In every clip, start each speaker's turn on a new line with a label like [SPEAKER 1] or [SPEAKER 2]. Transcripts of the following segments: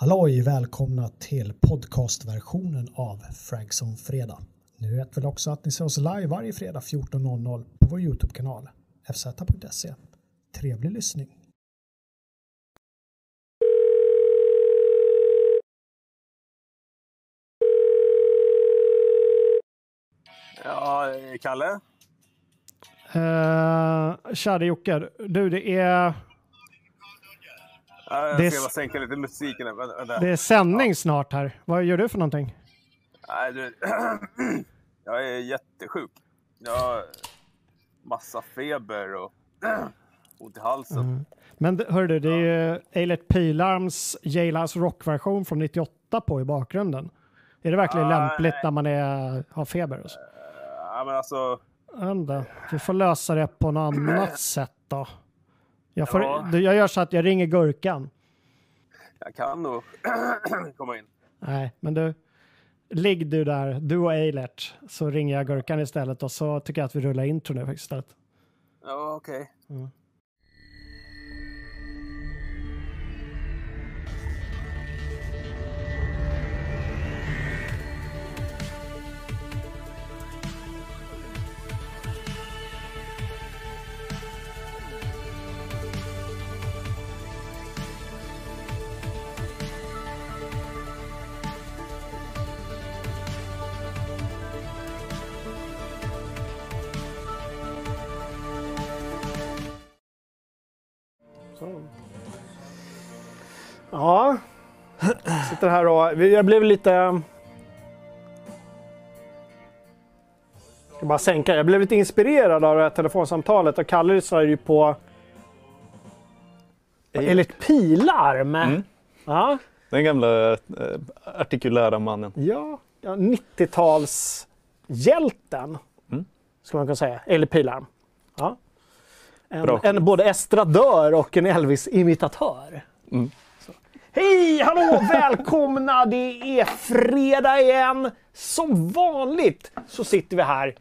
[SPEAKER 1] Halloj! Välkomna till podcastversionen av Fragson Fredag. Ni vet väl också att ni ser oss live varje fredag 14.00 på vår Youtube-kanal fz.se. Trevlig lyssning!
[SPEAKER 2] Ja, Kalle?
[SPEAKER 1] Uh, tja, det är Jocke. Du, det är...
[SPEAKER 2] Ja, jag
[SPEAKER 1] Det
[SPEAKER 2] ska bara sänka lite musiken. här.
[SPEAKER 1] Det är sändning snart här. Vad gör du för någonting?
[SPEAKER 2] Nej, du... jag är jättesjuk. Jag har massa feber och ont i halsen.
[SPEAKER 1] Mm. Men det- hör du, det är ju Eilert Pilarms Jailas rockversion från 98 på i bakgrunden. Är det verkligen
[SPEAKER 2] Ah,
[SPEAKER 1] lämpligt
[SPEAKER 2] nej.
[SPEAKER 1] när man är, har feber? Och så?
[SPEAKER 2] Ja, men alltså...
[SPEAKER 1] Vi får lösa det på något annat sätt då. Jag, får,
[SPEAKER 2] Ja.
[SPEAKER 1] jag gör så att jag ringer Gurkan.
[SPEAKER 2] Jag kan nog komma in.
[SPEAKER 1] Nej, men du. Ligg du där, du och Eilert, så ringer jag Gurkan istället och så tycker jag att vi rullar intro nu istället.
[SPEAKER 2] Ja, okej.
[SPEAKER 3] Ja, sitter här och jag blev lite... Jag ska bara sänka. Jag blev lite inspirerad av det här telefonsamtalet och Kalle lyssnade ju på Eilert Pilarm.
[SPEAKER 4] Mm.
[SPEAKER 3] Ja,
[SPEAKER 4] Den gamla eh, artikulära mannen.
[SPEAKER 3] ja, ja 90-talshjälten.
[SPEAKER 4] Mm.
[SPEAKER 3] Ska man kunna säga. Eilert Pilarm. Ja. En, en både estradör och en Elvis-imitatör.
[SPEAKER 4] Mm.
[SPEAKER 3] Hej, hallå, välkomna! Det är fredag igen. Som vanligt så sitter vi här.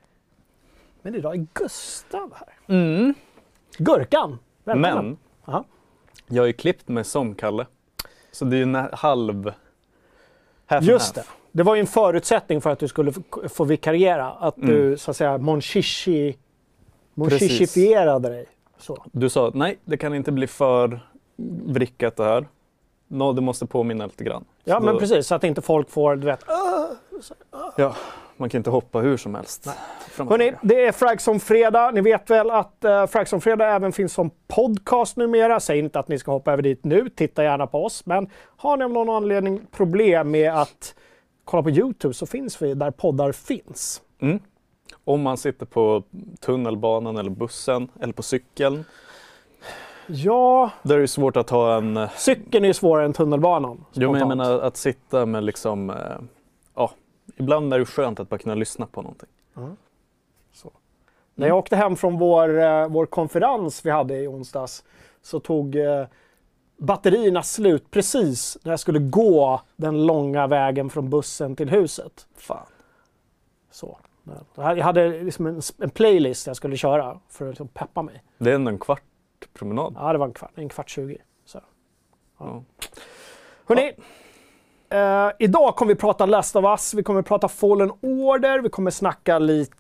[SPEAKER 3] Men idag är Gustav här.
[SPEAKER 4] Mm.
[SPEAKER 3] Gurkan, välkommen.
[SPEAKER 4] Men
[SPEAKER 3] Ja.
[SPEAKER 4] jag har ju klippt mig som Kalle. Så det är ju en halv... Half
[SPEAKER 3] Just det.
[SPEAKER 4] half.
[SPEAKER 3] Det var ju en förutsättning för att du skulle få- få vikariera. Att
[SPEAKER 4] Mm.
[SPEAKER 3] du så att säga monchichi, monchichifierade dig. Så.
[SPEAKER 4] Du sa nej, det kan inte bli för vrickat det här. Nå, det måste påminna lite grann.
[SPEAKER 3] Ja,
[SPEAKER 4] Så
[SPEAKER 3] men
[SPEAKER 4] då-
[SPEAKER 3] precis. Så att inte folk får, du vet.
[SPEAKER 4] Ja, man kan inte hoppa hur som helst. Tillbaka.
[SPEAKER 3] det är Fragson Fredag. Ni vet väl att uh, Fragson Fredag även finns som podcast numera. Säg inte att ni ska hoppa över dit nu. Titta gärna på oss. Men har ni av någon anledning problem med att kolla på Youtube så finns vi där poddar finns.
[SPEAKER 4] Mm. Om man sitter på tunnelbanan eller bussen eller på cykeln.
[SPEAKER 3] Ja,
[SPEAKER 4] Då är det ju svårt att ha en... eh,
[SPEAKER 3] cykeln är svårare än tunnelbanan.
[SPEAKER 4] Jo, men jag menar att sitta med liksom... eh, Ja, ibland är det skönt att bara kunna lyssna på någonting.
[SPEAKER 3] När jag åkte hem från vår, eh, vår konferens vi hade i onsdags så tog batterierna slut precis när jag skulle gå den långa vägen från bussen till huset.
[SPEAKER 4] Fan.
[SPEAKER 3] Så. Jag hade- liksom en, en playlist jag skulle köra för att liksom peppa mig.
[SPEAKER 4] Det är ändå en kvart promenad.
[SPEAKER 3] Ja, det var en kvart, en kvart 20. Så.
[SPEAKER 4] Ja.
[SPEAKER 3] Hörrni, eh, idag kommer vi prata Last of Us, vi kommer prata Fallen Order, vi kommer snacka lite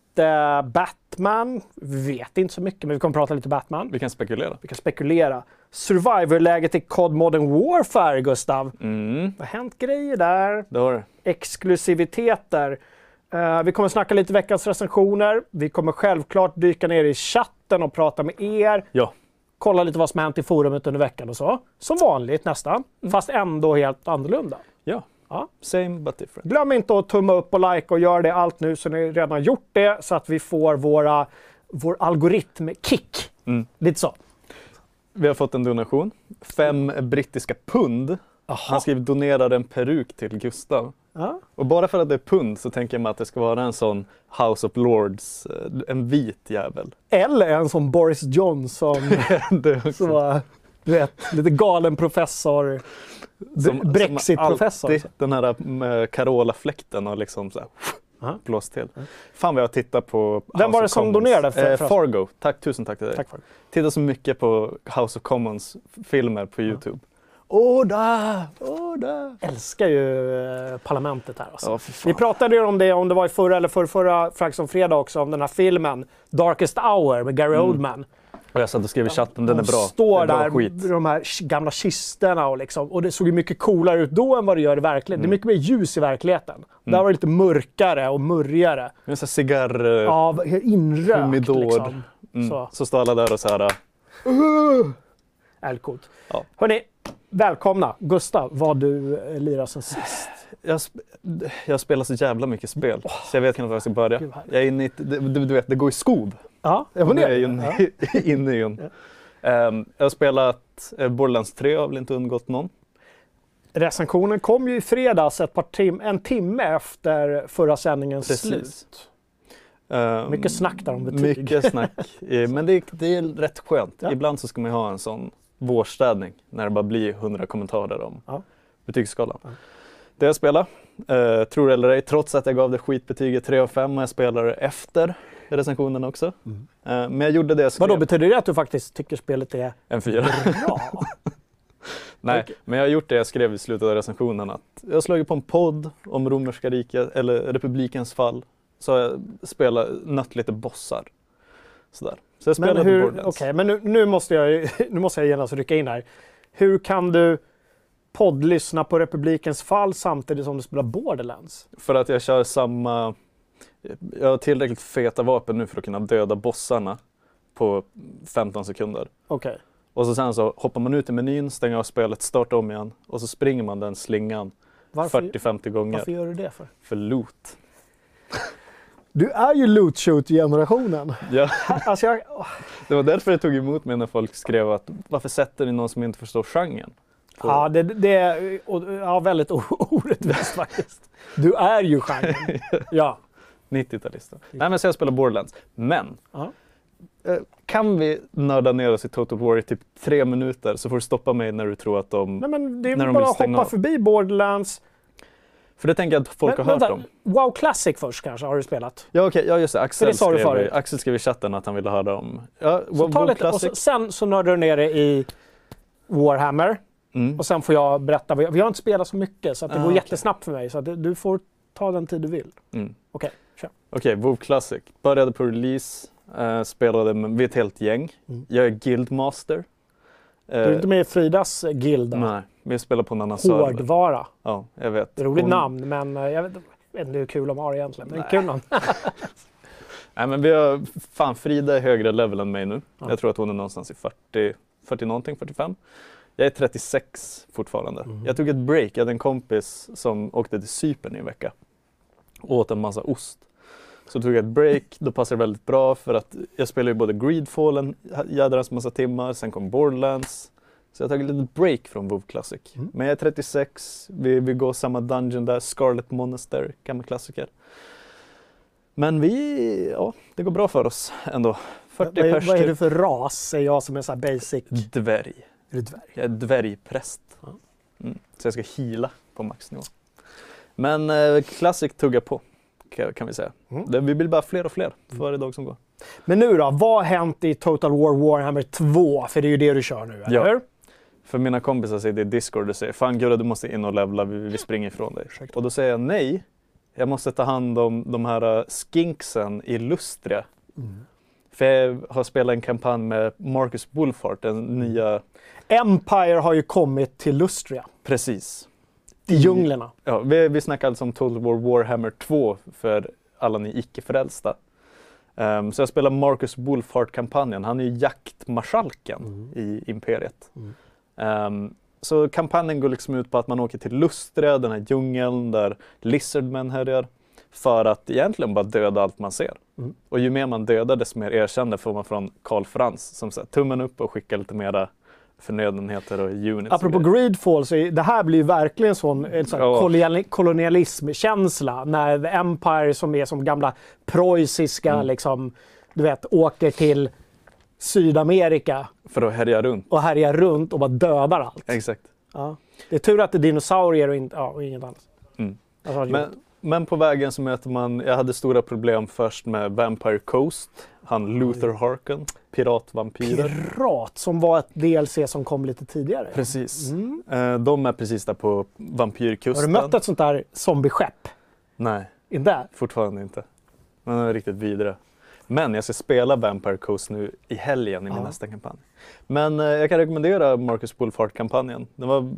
[SPEAKER 3] Batman. Vi vet inte så mycket, men vi kommer prata lite Batman.
[SPEAKER 4] Vi kan spekulera.
[SPEAKER 3] Vi kan spekulera. Survivor-läget i COD Modern Warfare, Gustav.
[SPEAKER 4] Mm,
[SPEAKER 3] Det har hänt grejer där.
[SPEAKER 4] det har det.
[SPEAKER 3] Exklusiviteter. Eh, vi kommer snacka lite veckans recensioner. Vi kommer självklart dyka ner i chatten och prata med er.
[SPEAKER 4] Ja.
[SPEAKER 3] Kolla lite vad som hänt i forumet under veckan och så. Som vanligt nästan, fast ändå helt annorlunda.
[SPEAKER 4] Ja.
[SPEAKER 3] Ja.
[SPEAKER 4] Same but different.
[SPEAKER 3] Glöm inte att tumma upp och like och gör det allt nu så ni redan gjort det så att vi får våra, vår algoritm-kick.
[SPEAKER 4] Mm.
[SPEAKER 3] Lite så.
[SPEAKER 4] Vi har fått en donation. Fem brittiska pund. Han skriver donerar en peruk till Gustav.
[SPEAKER 3] Ja.
[SPEAKER 4] Och bara för att det är pund så tänker jag mig att det ska vara en sån House of Lords, eh, en vit jävel.
[SPEAKER 3] Eller en som Boris Johnson. Så, du vet, lite galen professor. Brexit-professor.
[SPEAKER 4] Den här eh, Carola-fläkten har liksom så här, blåst till. Fan vad jag tittar på
[SPEAKER 3] Vem var
[SPEAKER 4] House
[SPEAKER 3] det som donerade för-
[SPEAKER 4] eh? Fargo. Tack, tusen tack till dig.
[SPEAKER 3] Tack för det.
[SPEAKER 4] Tittar så mycket på House of Commons filmer på Youtube. Oda! Oda!
[SPEAKER 3] älskar ju eh, Parlamentet här. Alltså.
[SPEAKER 4] Fan.
[SPEAKER 3] Vi pratade ju om det, om det var i förra eller förra, förra Frags on Fredag också, om den här filmen Darkest Hour med Gary Oldman.
[SPEAKER 4] Och jag satt och skrev i chatten, den är
[SPEAKER 3] De
[SPEAKER 4] bra.
[SPEAKER 3] står
[SPEAKER 4] det är bra
[SPEAKER 3] där
[SPEAKER 4] skit.
[SPEAKER 3] med de här gamla kistorna och, liksom, och det såg ju mycket coolare ut då än vad det gör i verkligheten.
[SPEAKER 4] Mm.
[SPEAKER 3] Det är mycket mer ljus i verkligheten. Där var det lite mörkare och murrigare.
[SPEAKER 4] En sån här cigarr... eh,
[SPEAKER 3] Ja, inrökt
[SPEAKER 4] Humidor.
[SPEAKER 3] liksom.
[SPEAKER 4] mm.
[SPEAKER 3] så.
[SPEAKER 4] så. står alla där och så här...
[SPEAKER 3] Älgcoolt.
[SPEAKER 4] Ja.
[SPEAKER 3] Hörni, välkomna. Gustav, vad du eh, lirar sen sist.
[SPEAKER 4] Jag, sp- jag spelar så jävla mycket spel, så jag vet knappt var jag ska börja.
[SPEAKER 3] Gud.
[SPEAKER 4] Jag är inne i, du, du vet, det går i skov.
[SPEAKER 3] Ja, jag
[SPEAKER 4] Det är ju
[SPEAKER 3] ja.
[SPEAKER 4] inne i en. Ehm, jag har spelat eh, Borderlands 3, har väl inte undgått någon.
[SPEAKER 3] Recensionen kom ju i fredags ett par tim en timme efter förra sändningens
[SPEAKER 4] Precis.
[SPEAKER 3] slut.
[SPEAKER 4] Ehm,
[SPEAKER 3] Mycket snack där om betyg.
[SPEAKER 4] Mycket snack. Eh, Men det, det är rätt skönt.
[SPEAKER 3] Ja.
[SPEAKER 4] Ibland så ska man ju ha en sån vårstädning när det bara blir hundra kommentarer om
[SPEAKER 3] Ja.
[SPEAKER 4] betygsskalan. Det jag spelar, eh, tror eller ej, trots att jag gav det skitbetyget 3 av 5 och jag spelar efter recensionen också. Eh, men jag gjorde det jag skrev.
[SPEAKER 3] Mm. Vadå, betyder det att du faktiskt tycker spelet är
[SPEAKER 4] En fyra.
[SPEAKER 3] bra?
[SPEAKER 4] Nej, men jag har gjort det jag skrev i slutet av recensionen att jag har slagit på en podd om romerska riket eller republikens fall. Så har jag spelat, nött lite bossar. Sådär. Så jag
[SPEAKER 3] men
[SPEAKER 4] spelade
[SPEAKER 3] hur,
[SPEAKER 4] Borderlands.
[SPEAKER 3] okej, men nu, nu, måste jag, nu måste jag genast rycka in här. Hur kan du poddlyssna på Republikens fall samtidigt som du spelar Borderlands?
[SPEAKER 4] För att jag kör samma... Jag har tillräckligt feta vapen nu för att kunna döda bossarna på 15 sekunder.
[SPEAKER 3] Okej.
[SPEAKER 4] Och så sen så hoppar man ut i menyn, stänger av spelet, startar om igen och så springer man den slingan
[SPEAKER 3] Varför,
[SPEAKER 4] 40-50 gånger
[SPEAKER 3] varför gör du det för?
[SPEAKER 4] för loot.
[SPEAKER 3] Du är ju loot shoot-generationen.
[SPEAKER 4] Ja,
[SPEAKER 3] alltså jag,
[SPEAKER 4] det var därför det tog emot mig när folk skrev att varför sätter ni någon som inte förstår genren? på-
[SPEAKER 3] Ja, det, det är och- ja, väldigt orättvist faktiskt. Du är ju genren. Ja.
[SPEAKER 4] 90-talisten. Nej men så jag spelar Borderlands. Men
[SPEAKER 3] Ja.
[SPEAKER 4] eh, kan vi nörda ner oss i Total War i typ tre minuter så får du stoppa mig när du tror att de...
[SPEAKER 3] Nej, men det är
[SPEAKER 4] När
[SPEAKER 3] väl
[SPEAKER 4] de
[SPEAKER 3] bara att hoppa
[SPEAKER 4] av.
[SPEAKER 3] förbi Borderlands.
[SPEAKER 4] För det tänker jag att folk
[SPEAKER 3] Men,
[SPEAKER 4] har hört om.
[SPEAKER 3] WoW Classic först kanske, har du spelat?
[SPEAKER 4] Ja okej, ja just det. Axel,
[SPEAKER 3] det
[SPEAKER 4] skrev,
[SPEAKER 3] förut.
[SPEAKER 4] Axel skrev i chatten att han ville höra om... Ja,
[SPEAKER 3] Så
[SPEAKER 4] WoW
[SPEAKER 3] ta lite, och
[SPEAKER 4] Classic.
[SPEAKER 3] så, sen så nördar du ner dig i Warhammer.
[SPEAKER 4] Mm.
[SPEAKER 3] Och sen får jag berätta. Vi har inte spelat så mycket så att det
[SPEAKER 4] Ah,
[SPEAKER 3] går
[SPEAKER 4] okej.
[SPEAKER 3] jättesnabbt för mig. Så att du- får ta den tid du vill.
[SPEAKER 4] Mm.
[SPEAKER 3] Okej, kör.
[SPEAKER 4] Okej, WoW Classic. Började på release, eh, spelade med, vi ett helt gäng.
[SPEAKER 3] Mm.
[SPEAKER 4] Jag är Guildmaster.
[SPEAKER 3] Du är
[SPEAKER 4] Eh,
[SPEAKER 3] inte med i Fridas guild?
[SPEAKER 4] Nej, vi spelar på en annan server.
[SPEAKER 3] Hårdvara.
[SPEAKER 4] Ja, jag vet.
[SPEAKER 3] Roligt
[SPEAKER 4] Hon-
[SPEAKER 3] namn, men eh, jag vet, jag vet inte hur kul de har egentligen. Men
[SPEAKER 4] Nej.
[SPEAKER 3] kul namn.
[SPEAKER 4] Nej men vi har, fan Frida är högre level än mig nu.
[SPEAKER 3] Ja.
[SPEAKER 4] Jag tror att hon är någonstans i 40, 40 någonting, 45. Jag är 36 fortfarande.
[SPEAKER 3] Mm.
[SPEAKER 4] Jag tog ett break, jag hade en kompis som åkte till Cypern i en vecka. Och åt en massa ost. Så tog jag ett break, då passade det väldigt bra för att jag spelade ju både Greedfall en jädrans massa timmar, sen kom Borderlands. Så jag har tagit ett litet break från WoW Classic.
[SPEAKER 3] Mm.
[SPEAKER 4] Men jag är 36, vi, vi går samma dungeon där, Scarlet Monastery, gammal klassiker. Men vi, ja, det går bra för oss ändå. 40
[SPEAKER 3] vad,
[SPEAKER 4] pers
[SPEAKER 3] vad är
[SPEAKER 4] typ.
[SPEAKER 3] det för ras, säger jag som är så basic?
[SPEAKER 4] Dvärg.
[SPEAKER 3] Är du dvärg?
[SPEAKER 4] Jag är dvärgpräst. Mm. Så jag ska hila på maxnivå. Men eh, Classic tuggar på, kan, vi säga.
[SPEAKER 3] Mm.
[SPEAKER 4] Vi blir bara fler och fler för varje dag som går.
[SPEAKER 3] Men nu då, vad har hänt i Total War Warhammer 2? För det är ju det du kör nu, eller
[SPEAKER 4] Ja.
[SPEAKER 3] hur?
[SPEAKER 4] För mina kompisar säger det i Discord och säger Fan Gurra du måste in och levla, vi, vi springer ifrån dig. Och då säger jag nej. Jag måste ta hand om de här uh, skinksen i Lustria.
[SPEAKER 3] Mm.
[SPEAKER 4] För jag har spelat en kampanj med Marcus Wolfhart, den nya...
[SPEAKER 3] Empire har ju kommit till Lustria.
[SPEAKER 4] Precis.
[SPEAKER 3] I djunglerna.
[SPEAKER 4] Ja, vi, vi snackar alltså om Total War Warhammer 2 för alla ni icke-frälsta. Ehm, så jag spelar Marcus Wolfhart-kampanjen. Han är ju jaktmarskalken
[SPEAKER 3] Mm.
[SPEAKER 4] i Imperiet.
[SPEAKER 3] Mm.
[SPEAKER 4] Ehm, så kampanjen går liksom ut på att man åker till Lustria, den här djungeln där Lizardmen härjar. För att egentligen bara döda allt man ser.
[SPEAKER 3] Mm.
[SPEAKER 4] Och ju mer man dödar desto mer erkände får man från Karl Frans som säger tummen upp och skickar lite mera förnödenheter och units.
[SPEAKER 3] Apropå. Greedfall, så är, det här blir ju verkligen sån, en sån kolonial, kolonialismkänsla. När The Empire som är som gamla preussiska,
[SPEAKER 4] Mm.
[SPEAKER 3] liksom, du vet, åker till Sydamerika
[SPEAKER 4] För att härja runt.
[SPEAKER 3] och härjar runt och bara dödar allt.
[SPEAKER 4] Exakt.
[SPEAKER 3] Ja. Det är tur att det är dinosaurier och, inte, ja, och inget annat.
[SPEAKER 4] Mm.
[SPEAKER 3] Alltså,
[SPEAKER 4] Men, Men på vägen så möter man, jag hade stora problem först med Vampire Coast, han Luther Harken, piratvampyrer.
[SPEAKER 3] Pirat, som var ett DLC som kom lite tidigare.
[SPEAKER 4] Precis.
[SPEAKER 3] Mm.
[SPEAKER 4] Eh, De är precis där på
[SPEAKER 3] Har
[SPEAKER 4] vampyrkusten.
[SPEAKER 3] du mött ett sånt där zombieskepp?
[SPEAKER 4] Nej,
[SPEAKER 3] Inte?
[SPEAKER 4] fortfarande inte. Men de är riktigt vidriga. Men jag ska spela Vampire Coast nu i helgen i min
[SPEAKER 3] Ja.
[SPEAKER 4] nästa kampanj. Men eh, jag kan rekommendera Marcus Wolfhard-kampanjen. Den var,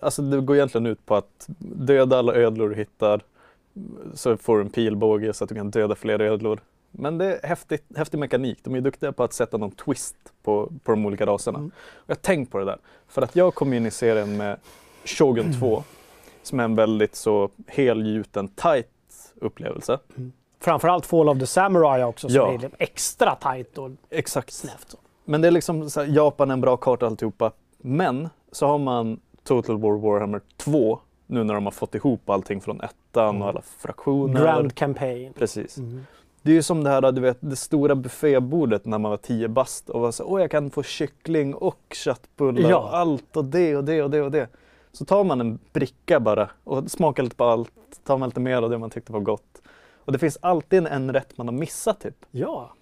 [SPEAKER 4] alltså det går egentligen ut på att döda alla ödlor du hittar. Så får du en pilbåge så att du kan döda fler ödlor. Men det är häftigt, häftig mekanik. De är duktiga på att sätta någon twist på, på de olika raserna.
[SPEAKER 3] Mm.
[SPEAKER 4] Och jag tänkt på det där. För att jag kom in i serien med Shogun 2. Som är en väldigt så helgjuten, tight upplevelse.
[SPEAKER 3] Framförallt Fall of the Samurai också, som
[SPEAKER 4] Ja.
[SPEAKER 3] är lite extra tight och
[SPEAKER 4] Exakt.
[SPEAKER 3] snävt.
[SPEAKER 4] Men det är liksom så här, Japan är en bra karta alltihopa. Men så har man Total War Warhammer 2 nu när de har fått ihop allting från ettan och alla fraktioner.
[SPEAKER 3] Grand Campaign.
[SPEAKER 4] Precis.
[SPEAKER 3] Mm.
[SPEAKER 4] Det är ju som det här, du vet, det stora buffébordet när man var 10 bast och var så åh jag kan få kyckling och köttbullar
[SPEAKER 3] Ja.
[SPEAKER 4] och allt och det och det och det och det. Så tar man en bricka bara och smakar lite på allt, tar man lite mer av det man tyckte var gott. Och det finns alltid en rätt man har missat typ.
[SPEAKER 3] Ja.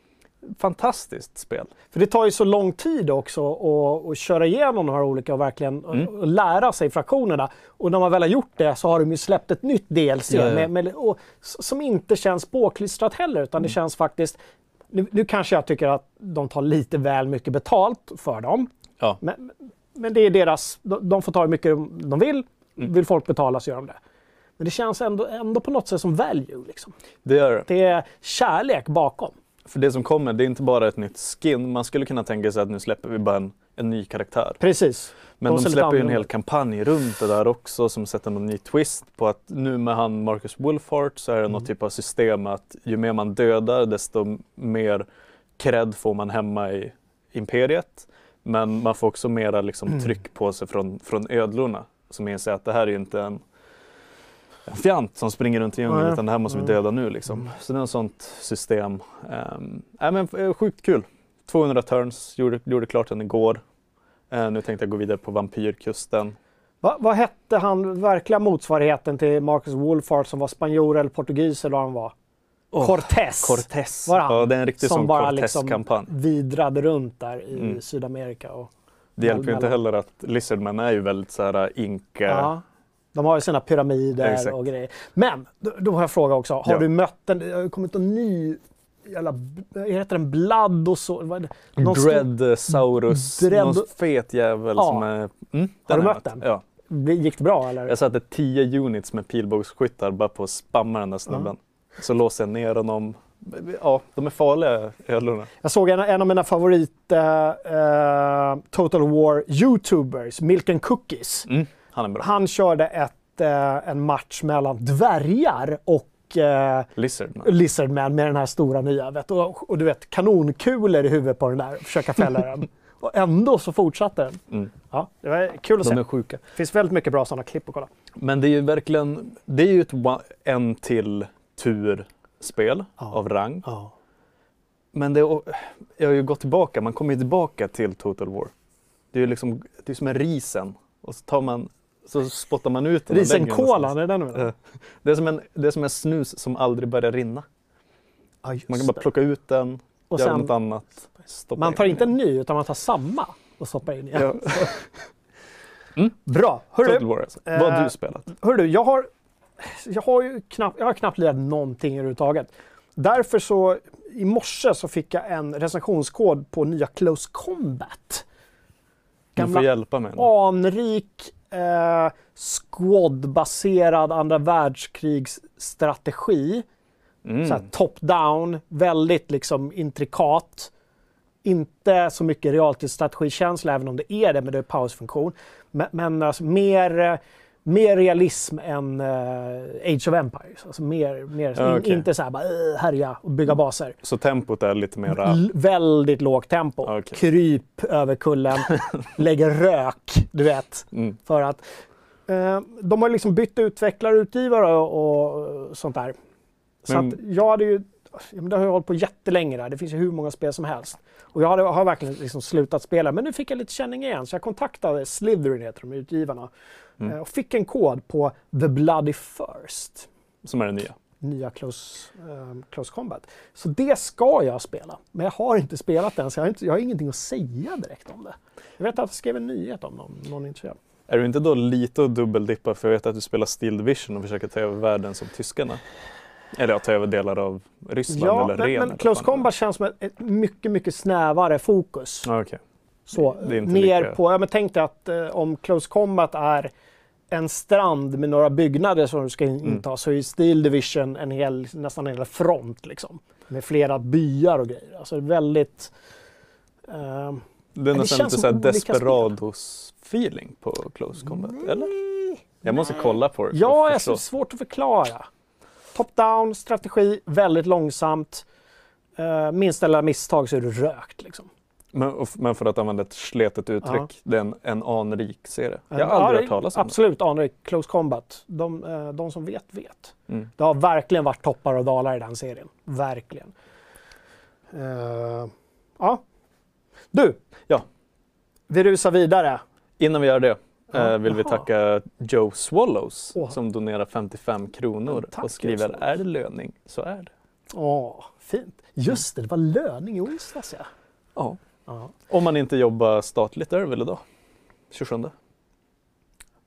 [SPEAKER 4] Fantastiskt spel.
[SPEAKER 3] För det tar ju så lång tid också att, att köra igenom de här olika och verkligen
[SPEAKER 4] Mm.
[SPEAKER 3] och lära sig fraktionerna. Och när man väl har gjort det så har de ju släppt ett nytt DLC
[SPEAKER 4] Ja, ja.
[SPEAKER 3] Med, med, och, som inte känns påklistrat heller utan
[SPEAKER 4] Mm.
[SPEAKER 3] det känns faktiskt nu, nu kanske jag tycker att de tar lite väl mycket betalt för dem.
[SPEAKER 4] Ja.
[SPEAKER 3] Men, men det är deras, de, de får ta hur mycket de, de vill.
[SPEAKER 4] Mm.
[SPEAKER 3] Vill folk betala så gör de det. Men det känns ändå, ändå på något sätt som value. Liksom.
[SPEAKER 4] Det det.
[SPEAKER 3] Det är kärlek bakom.
[SPEAKER 4] För det som kommer, det är inte bara ett nytt skin. Man skulle kunna tänka sig att nu släpper vi bara en, en ny karaktär.
[SPEAKER 3] Precis.
[SPEAKER 4] Men de
[SPEAKER 3] lite
[SPEAKER 4] släpper ju en hel kampanj runt det där också som sätter någon ny twist på att nu med han Marcus Wolfhart så är det något typ av system att ju mer man dödar desto mer cred får man hemma i imperiet. Men man får också mera liksom tryck på sig från, från ödlorna som inser att det här är ju inte en, en fjant som springer runt i djungeln
[SPEAKER 3] Nej.
[SPEAKER 4] utan det här måste vi döda nu liksom. Så det är ett sånt system. Um, nej, men eh, sjukt kul. 200 turns, gjorde, gjorde klart den igår. Eh, nu tänkte jag gå vidare på Vampyrkusten.
[SPEAKER 3] Va, vad hette han, verkliga motsvarigheten till Marcus Wolfhard som var spanjor eller portugis eller vad han var?
[SPEAKER 4] Åh,
[SPEAKER 3] Cortés.
[SPEAKER 4] Cortés.
[SPEAKER 3] Var han?
[SPEAKER 4] Ja, det är en riktig
[SPEAKER 3] som
[SPEAKER 4] sån
[SPEAKER 3] bara liksom vidrade runt där i
[SPEAKER 4] Mm.
[SPEAKER 3] Sydamerika. Och,
[SPEAKER 4] Det hjälper ju inte heller att Lizardman är ju väldigt så här äh, inka.
[SPEAKER 3] ja, de har ju sina pyramider
[SPEAKER 4] Exakt.
[SPEAKER 3] och grejer. Men, då, då har jag fråga också. Har
[SPEAKER 4] Ja.
[SPEAKER 3] du mött en, det har kommit en ny jävla, heter den, Blood och så? vad är det? Någon stor-
[SPEAKER 4] Dreadsaurus,
[SPEAKER 3] Dread-
[SPEAKER 4] någon fet jävel
[SPEAKER 3] Ja.
[SPEAKER 4] som är... Mm,
[SPEAKER 3] Har du mött den?
[SPEAKER 4] Ja.
[SPEAKER 3] Gick det bra eller?
[SPEAKER 4] Jag satte 10 units med pilbågsskyttar bara på att spamma den där snubben. Så låser jag ner honom. Ja, de är farliga ödlorna.
[SPEAKER 3] Jag såg en, en av mina favorit eh, eh, Total War YouTubers, Milk and Cookies.
[SPEAKER 4] Mm, han.
[SPEAKER 3] Han körde ett, eh, en match mellan dvärgar och eh,
[SPEAKER 4] Lizardman.
[SPEAKER 3] Lizardman med den här stora nya. Vet, och, och du vet, kanonkulor i huvudet på den där. Försöka fälla den. Och ändå så fortsatte den.
[SPEAKER 4] Mm.
[SPEAKER 3] Ja, det var kul att se.
[SPEAKER 4] De
[SPEAKER 3] Det
[SPEAKER 4] är sjuka.
[SPEAKER 3] finns väldigt mycket bra sådana klipp att kolla.
[SPEAKER 4] Men det är ju verkligen, det är ju ett en till turspel
[SPEAKER 3] Ja.
[SPEAKER 4] av rang.
[SPEAKER 3] Ja.
[SPEAKER 4] Men det, är- jag har ju gått tillbaka, man kommer ju tillbaka till Total War. Det är ju liksom, det är som en risen. Och så tar man, så spottar man ut den.
[SPEAKER 3] Risenkolan,
[SPEAKER 4] någonstans.
[SPEAKER 3] är det den du?
[SPEAKER 4] Eh, Det är, som en, det är som en snus som aldrig börjar rinna.
[SPEAKER 3] Just
[SPEAKER 4] Man kan bara
[SPEAKER 3] det.
[SPEAKER 4] plocka ut den,
[SPEAKER 3] och
[SPEAKER 4] göra
[SPEAKER 3] sen,
[SPEAKER 4] något annat.
[SPEAKER 3] Man
[SPEAKER 4] in
[SPEAKER 3] tar
[SPEAKER 4] den
[SPEAKER 3] inte en ny, utan man tar samma och stoppar in igen.
[SPEAKER 4] Ja.
[SPEAKER 3] Bra!
[SPEAKER 4] Total
[SPEAKER 3] Hörru,
[SPEAKER 4] War alltså. Vad har
[SPEAKER 3] eh,
[SPEAKER 4] du spelat?
[SPEAKER 3] hörru, jag har, jag har ju knappt, jag har knappt lirat någonting överhuvudtaget. Därför så, i morse så fick jag en recensionskod på nya Close Combat.
[SPEAKER 4] Du får
[SPEAKER 3] gamla-
[SPEAKER 4] hjälpa mig. nu.
[SPEAKER 3] Anrik eh, squad-baserad andra världskrigsstrategi.
[SPEAKER 4] Mm.
[SPEAKER 3] Top-down, väldigt liksom intrikat. Inte så mycket realtidsstrategikänsla, även om det är det, men det är pausfunktion. Men, men alltså mer, eh, mer realism än eh, Age of Empires. Alltså mer, mer
[SPEAKER 4] Ja,
[SPEAKER 3] in,
[SPEAKER 4] okej.
[SPEAKER 3] inte så här bara uh, härja och bygga baser.
[SPEAKER 4] Så tempot är lite mera...
[SPEAKER 3] L- väldigt lågt tempo.
[SPEAKER 4] Okej.
[SPEAKER 3] Kryp över kullen, lägger rök, du vet.
[SPEAKER 4] Mm.
[SPEAKER 3] För att eh, de har liksom bytt utvecklare, utgivare och, och sånt där. Så
[SPEAKER 4] Men-
[SPEAKER 3] att jag hade ju, ja, men det har ju hållit på jättelänge där. Det finns ju hur många spel som helst. Och jag hade, har verkligen liksom slutat spela. Men nu fick jag lite känning igen. Så jag kontaktade Slytherin, heter de utgivarna.
[SPEAKER 4] Mm.
[SPEAKER 3] eh, Och fick en kod på The Bloody First.
[SPEAKER 4] som är det nya.
[SPEAKER 3] nya Close, ehm, close Combat. Så det ska jag spela. Men jag har inte spelat den, så jag har, inte, jag har ingenting att säga direkt om det. Jag vet att jag skrev en nyhet om någon, någon är intresserad.
[SPEAKER 4] Är du inte då lite att dubbeldippa för jag vet att du spelar Steel Division och försöker ta över världen som tyskarna? Eller ja, ta över delar av Ryssland
[SPEAKER 3] Ja,
[SPEAKER 4] eller
[SPEAKER 3] men,
[SPEAKER 4] ren.
[SPEAKER 3] men
[SPEAKER 4] eller
[SPEAKER 3] Close Combat känns som ett, mycket, mycket snävare fokus.
[SPEAKER 4] Ja, okej.
[SPEAKER 3] Så,
[SPEAKER 4] är inte
[SPEAKER 3] ner
[SPEAKER 4] lika-
[SPEAKER 3] på, ja, men tänk dig att eh, om Close Combat är en strand med några byggnader som du ska
[SPEAKER 4] Mm.
[SPEAKER 3] inta så är Steel Division en hel, nästan en hel front liksom. Med flera byar och grejer. Alltså väldigt... ehm,
[SPEAKER 4] Det är
[SPEAKER 3] det
[SPEAKER 4] nästan lite såhär. Desperados-feeling på Close Combat, eller? Jag måste kolla på det
[SPEAKER 3] Ja, alltså, svårt att förklara. Top-down, strategi, väldigt långsamt. Uh, minsta lilla misstag så är du rökt liksom.
[SPEAKER 4] Men, men för att använda ett sletet uttryck, det är en, en anrik serie. Jag har
[SPEAKER 3] Ja,
[SPEAKER 4] aldrig hört talas om
[SPEAKER 3] Absolut, anrik. Close Combat. De, eh, de som vet, vet.
[SPEAKER 4] Mm.
[SPEAKER 3] Det har verkligen varit toppar och dalar i den serien. Verkligen. Eh, ja. Du.
[SPEAKER 4] Ja.
[SPEAKER 3] Vi rusar vidare.
[SPEAKER 4] Innan vi gör det
[SPEAKER 3] Ja,
[SPEAKER 4] eh, vill vi tacka Joe Swallows
[SPEAKER 3] Åh.
[SPEAKER 4] som donerar 55 kronor
[SPEAKER 3] Tack,
[SPEAKER 4] och skriver är det löning så är det.
[SPEAKER 3] Åh, fint. Just det, det var löning i onsdags ja.
[SPEAKER 4] Ja.
[SPEAKER 3] Ja.
[SPEAKER 4] Om man inte jobbar statligt är det väl idag? 27.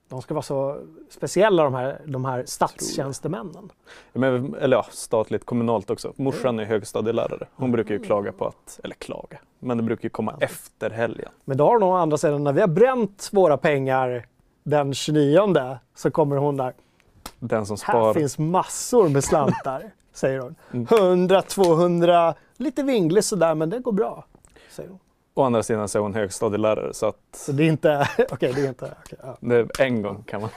[SPEAKER 3] De ska vara så speciella de här, de här statstjänstemännen.
[SPEAKER 4] Men, eller ja, statligt, kommunalt också. Morsan är högstadielärare. Hon
[SPEAKER 3] Mm.
[SPEAKER 4] brukar ju klaga på att, eller klaga, men det brukar ju komma efter helgen.
[SPEAKER 3] Men då har de å andra sidan, när vi har bränt våra pengar den 29 så kommer hon där.
[SPEAKER 4] Den som
[SPEAKER 3] Här
[SPEAKER 4] sparar.
[SPEAKER 3] finns massor med slantar, säger hon.
[SPEAKER 4] Mm.
[SPEAKER 3] 100, 200, lite vinglig sådär men det går bra. Säger hon.
[SPEAKER 4] Å andra sidan så är hon högstadielärare så att
[SPEAKER 3] Så det är inte, okej det är inte, okej, ja.
[SPEAKER 4] det är en gång kan man.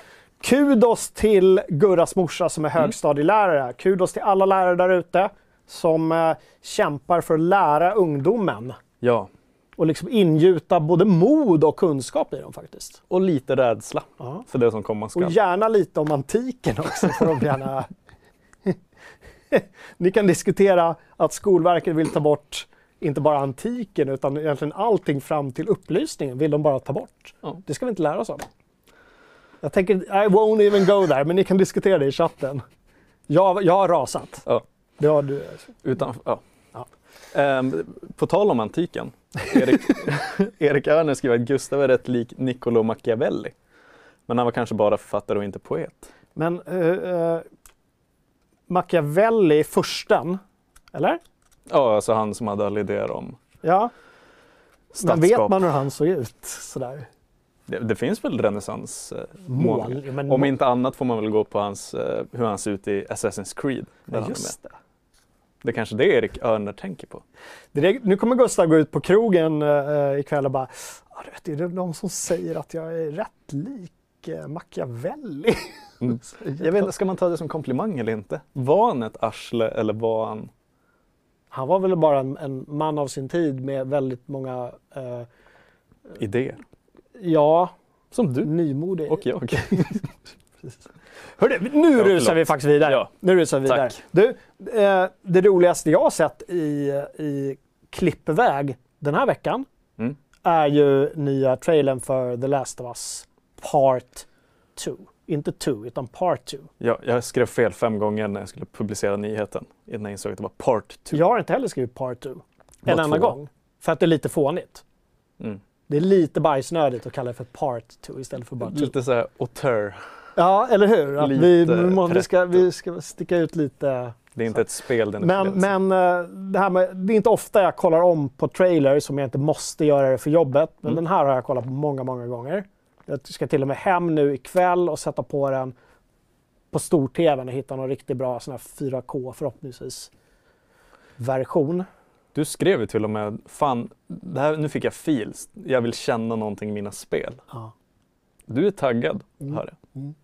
[SPEAKER 3] Kudos till Gurras morsa som är
[SPEAKER 4] Mm.
[SPEAKER 3] högstadielärare. Kudos till alla lärare där ute som eh, kämpar för att lära ungdomen
[SPEAKER 4] Ja,
[SPEAKER 3] och liksom ingjuta både mod och kunskap i dem faktiskt.
[SPEAKER 4] och lite rädsla
[SPEAKER 3] Ja.
[SPEAKER 4] för det som komma
[SPEAKER 3] Och
[SPEAKER 4] skall.
[SPEAKER 3] gärna lite om antiken också får de gärna... Ni kan diskutera att Skolverket vill ta bort inte bara antiken utan egentligen allting fram till upplysningen vill de bara ta bort.
[SPEAKER 4] Ja.
[SPEAKER 3] Det ska vi inte lära oss av. Jag tänker, I won't even go there, men ni kan diskutera det i chatten. Jag, jag har rasat.
[SPEAKER 4] Ja.
[SPEAKER 3] Det har du.
[SPEAKER 4] Utan, ja.
[SPEAKER 3] Ja.
[SPEAKER 4] Ehm, på tal om antiken. Erik, Erik Örner skriver att Gustav är rätt lik Niccolo Machiavelli. Men han var kanske bara författare och inte poet.
[SPEAKER 3] Men uh, Machiavelli, försten, eller?
[SPEAKER 4] Ja, alltså han som hade alla idéer om
[SPEAKER 3] Ja, men vet man hur han såg ut sådär?
[SPEAKER 4] Det, det finns väl renässans eh,
[SPEAKER 3] men
[SPEAKER 4] Om inte annat får man väl gå på hans, eh, hur han ser ut i Assassin's Creed.
[SPEAKER 3] Ja, just det.
[SPEAKER 4] det är kanske det Erik Örner tänker på.
[SPEAKER 3] Det är, nu kommer Gustav gå ut på krogen uh, ikväll och bara "Ja, du vet, det är de som säger att jag är rätt lik uh, Machiavelli.
[SPEAKER 4] Mm. Jag vet inte, ska man ta det som komplimang eller inte? Var han ett arsle eller var han...
[SPEAKER 3] Han var väl bara en, en man av sin tid med väldigt många, eh,
[SPEAKER 4] idéer?
[SPEAKER 3] ja,
[SPEAKER 4] Som du
[SPEAKER 3] nymodig.
[SPEAKER 4] och jag.
[SPEAKER 3] Hörru, nu
[SPEAKER 4] Ja,
[SPEAKER 3] rusar vi faktiskt vidare.
[SPEAKER 4] Ja.
[SPEAKER 3] Nu rusar vi vidare.
[SPEAKER 4] Tack.
[SPEAKER 3] Du, eh, det roligaste jag har sett i, i klippväg den här veckan
[SPEAKER 4] Mm.
[SPEAKER 3] är ju nya trailern för The Last of Us Part 2. Inte 2, utan Part 2.
[SPEAKER 4] Ja, jag skrev fel fem gånger när jag skulle publicera nyheten innan jag insåg att det var part 2.
[SPEAKER 3] Jag har inte heller skrivit Part 2 en enda gång. För att det är lite fånigt.
[SPEAKER 4] Mm.
[SPEAKER 3] Det är lite bajsnödigt att kalla det för Part 2 istället för bara 2.
[SPEAKER 4] Lite såhär auteur.
[SPEAKER 3] Ja, eller hur? Att vi, vi, må- vi, ska, vi ska sticka ut lite.
[SPEAKER 4] Det är inte ett spel, det är en
[SPEAKER 3] Men, men eh, det, här med, det är inte ofta jag kollar om på trailers som jag inte måste göra det för jobbet. Men
[SPEAKER 4] Mm.
[SPEAKER 3] den här har jag kollat på många, många gånger. Jag ska till och med hem nu ikväll och sätta på den på stor-tvn och hitta någon riktigt bra sån här 4K förhoppningsvis version.
[SPEAKER 4] Du skrev ju till och med, fan, det här, nu fick jag feels. Jag vill känna någonting i mina spel.
[SPEAKER 3] Ja.
[SPEAKER 4] Du är taggad,
[SPEAKER 3] Mm.
[SPEAKER 4] hör jag.
[SPEAKER 3] Mm.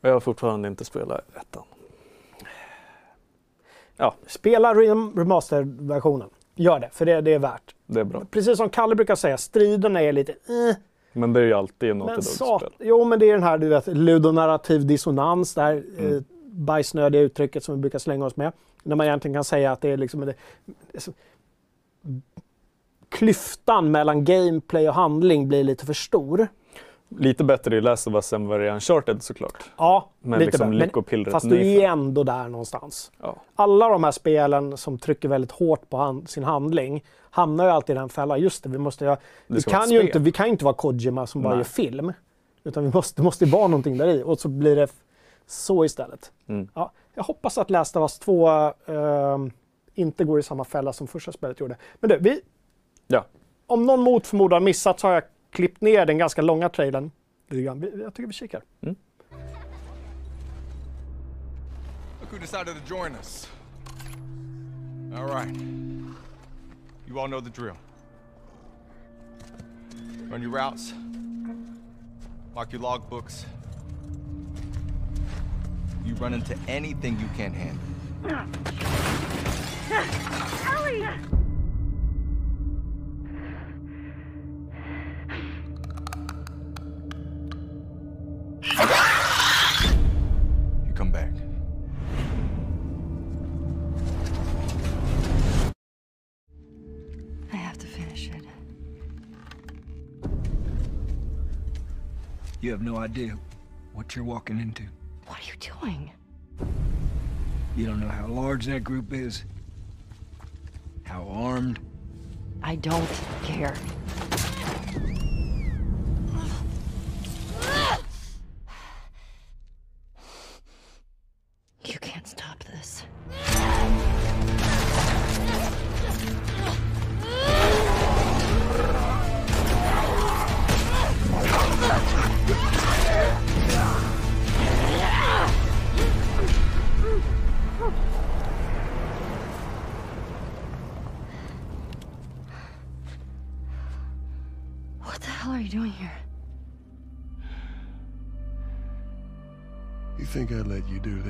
[SPEAKER 4] Och jag har fortfarande inte spelat ettan.
[SPEAKER 3] Spela rem- remaster-versionen. Gör det, för det, det är värt.
[SPEAKER 4] Det är bra.
[SPEAKER 3] Precis som Kalle brukar säga, striderna är lite eh,
[SPEAKER 4] Men det är ju alltid något
[SPEAKER 3] Men
[SPEAKER 4] i
[SPEAKER 3] sat, jo, men det är den här du vet, ludonarrativ dissonans, det här
[SPEAKER 4] Mm.
[SPEAKER 3] eh, bajsnödiga uttrycket som vi brukar slänga oss med. När man egentligen kan säga att det är liksom... Det, det är så, klyftan mellan gameplay och handling blir lite för stor.
[SPEAKER 4] Lite bättre i Last of Us än vad det är i Uncharted såklart.
[SPEAKER 3] Ja,
[SPEAKER 4] Men
[SPEAKER 3] lite
[SPEAKER 4] liksom
[SPEAKER 3] bättre.
[SPEAKER 4] lyckopillret
[SPEAKER 3] Fast du är ändå där någonstans.
[SPEAKER 4] Ja.
[SPEAKER 3] Alla de här spelen som trycker väldigt hårt på hand, sin handling hamnar ju alltid i den fällan. Just det, vi måste göra... Vi kan, ju inte, vi kan ju inte vara Kojima som bara
[SPEAKER 4] Nej.
[SPEAKER 3] gör film. Utan vi måste, det måste ju vara någonting där i. Och så blir det så istället.
[SPEAKER 4] Mm.
[SPEAKER 3] Ja, jag hoppas att Last of Us 2 ehm, inte går i samma fälla som första spelet gjorde. Men du, vi,
[SPEAKER 4] Ja.
[SPEAKER 3] om någon mot förmodan missat så har jag klippt ner den ganska långa trailern. Jag tycker vi kikar.
[SPEAKER 5] Look who decided to join us. All right. You all know the drill. Run your routes. Mark your logbooks. You run into anything you can't handle. You
[SPEAKER 6] You have no idea what you're walking into.
[SPEAKER 7] What are you doing?
[SPEAKER 6] You don't know how large that group is, how armed.
[SPEAKER 7] I don't care.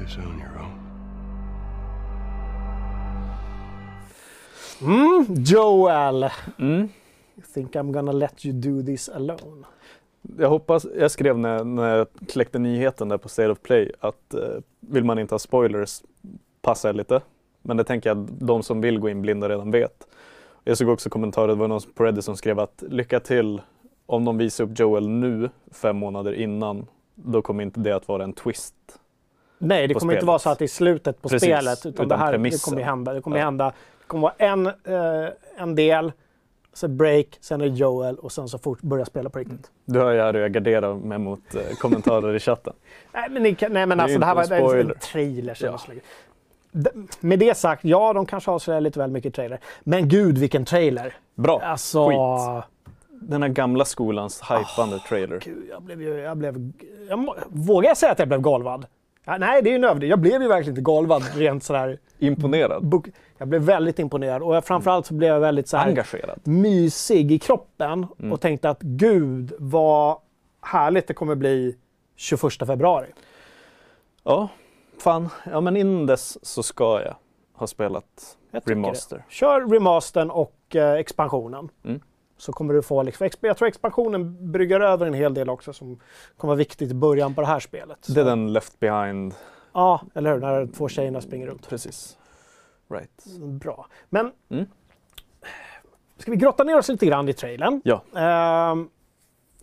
[SPEAKER 7] This
[SPEAKER 8] on your own?
[SPEAKER 3] Joel!
[SPEAKER 4] Mm.
[SPEAKER 3] You think I'm gonna let you do this alone?
[SPEAKER 4] Jag hoppas, jag skrev när, när jag kläckte nyheten där på State of Play att eh, vill man inte ha spoilers, passa lite. Men det tänker jag att de som vill gå in blinda redan vet. Jag såg också kommentarer, det var någon på Reddit som skrev att lycka till om de visar upp Joel nu, fem månader innan, då kommer inte det att vara en twist.
[SPEAKER 3] Nej, det kommer inte
[SPEAKER 4] spelet.
[SPEAKER 3] vara så att det är slutet på
[SPEAKER 4] Precis,
[SPEAKER 3] spelet. Utan,
[SPEAKER 4] utan
[SPEAKER 3] det här det kommer hända. Det kommer
[SPEAKER 4] Ja.
[SPEAKER 3] hända. Det kommer vara en, eh, en del, sen break, sen är det Joel och sen så fort börja spela på riktigt.
[SPEAKER 4] Du hör ju här hur jag garderar mig mot eh, kommentarer i chatten.
[SPEAKER 3] Nej, men, ni nej, men
[SPEAKER 4] Det
[SPEAKER 3] alltså det här var
[SPEAKER 4] inte en
[SPEAKER 3] en, trailer.
[SPEAKER 4] Ja.
[SPEAKER 3] Med det sagt, ja, de kanske avslöjar lite väl mycket trailer. Men gud, vilken trailer!
[SPEAKER 4] Bra!
[SPEAKER 3] Alltså,
[SPEAKER 4] Skit. Den här gamla skolans hypande trailer.
[SPEAKER 3] gud, jag blev ju... Jag blev, jag, vågar jag säga att jag blev golvad? Ja, nej, det är ju en överdrift. Jag blev ju verkligen inte golvad rent sådär.
[SPEAKER 4] Imponerad.
[SPEAKER 3] Jag blev väldigt imponerad och jag, framförallt så blev jag väldigt så här
[SPEAKER 4] Engagerad.
[SPEAKER 3] mysig i kroppen
[SPEAKER 4] Mm.
[SPEAKER 3] och tänkte att gud vad härligt det kommer bli 21 februari.
[SPEAKER 4] Ja, fan. Ja, men innan dess så ska jag ha spelat Remaster.
[SPEAKER 3] Det. Kör remastern och eh, expansionen.
[SPEAKER 4] Mm.
[SPEAKER 3] Så kommer du få, liksom, jag tror expansionen bryggar över en hel del också som kommer vara viktigt i början på det här spelet.
[SPEAKER 4] Det är
[SPEAKER 3] Så-
[SPEAKER 4] den Left Behind.
[SPEAKER 3] Ja, eller hur? När två tjejerna springer runt.
[SPEAKER 4] Precis. Right.
[SPEAKER 3] Bra. Men
[SPEAKER 4] Mm.
[SPEAKER 3] ska vi grotta ner oss lite grann i trailern?
[SPEAKER 4] Ja.
[SPEAKER 3] Ehm,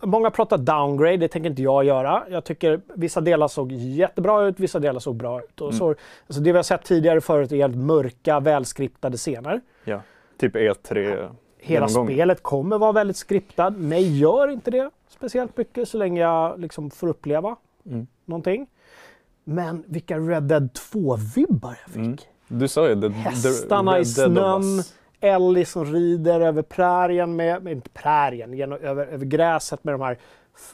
[SPEAKER 3] många pratar downgrade, det tänker inte jag göra. Jag tycker vissa delar såg jättebra ut, vissa delar såg bra ut. Och
[SPEAKER 4] Mm.
[SPEAKER 3] så, alltså det vi har sett tidigare förut är helt mörka, välskriptade scener.
[SPEAKER 4] Ja. Typ E3.
[SPEAKER 3] Hela
[SPEAKER 4] genomgång.
[SPEAKER 3] spelet kommer vara väldigt skriptad. Nej, gör inte det speciellt mycket så länge jag liksom får uppleva
[SPEAKER 4] Mm.
[SPEAKER 3] någonting. Men vilka Red Dead 2-vibbar jag fick.
[SPEAKER 4] Mm. Du sa ju det.
[SPEAKER 3] Hästarna i snön, Ellie som rider över prärien med, med inte prärien, genom, över, över gräset med de här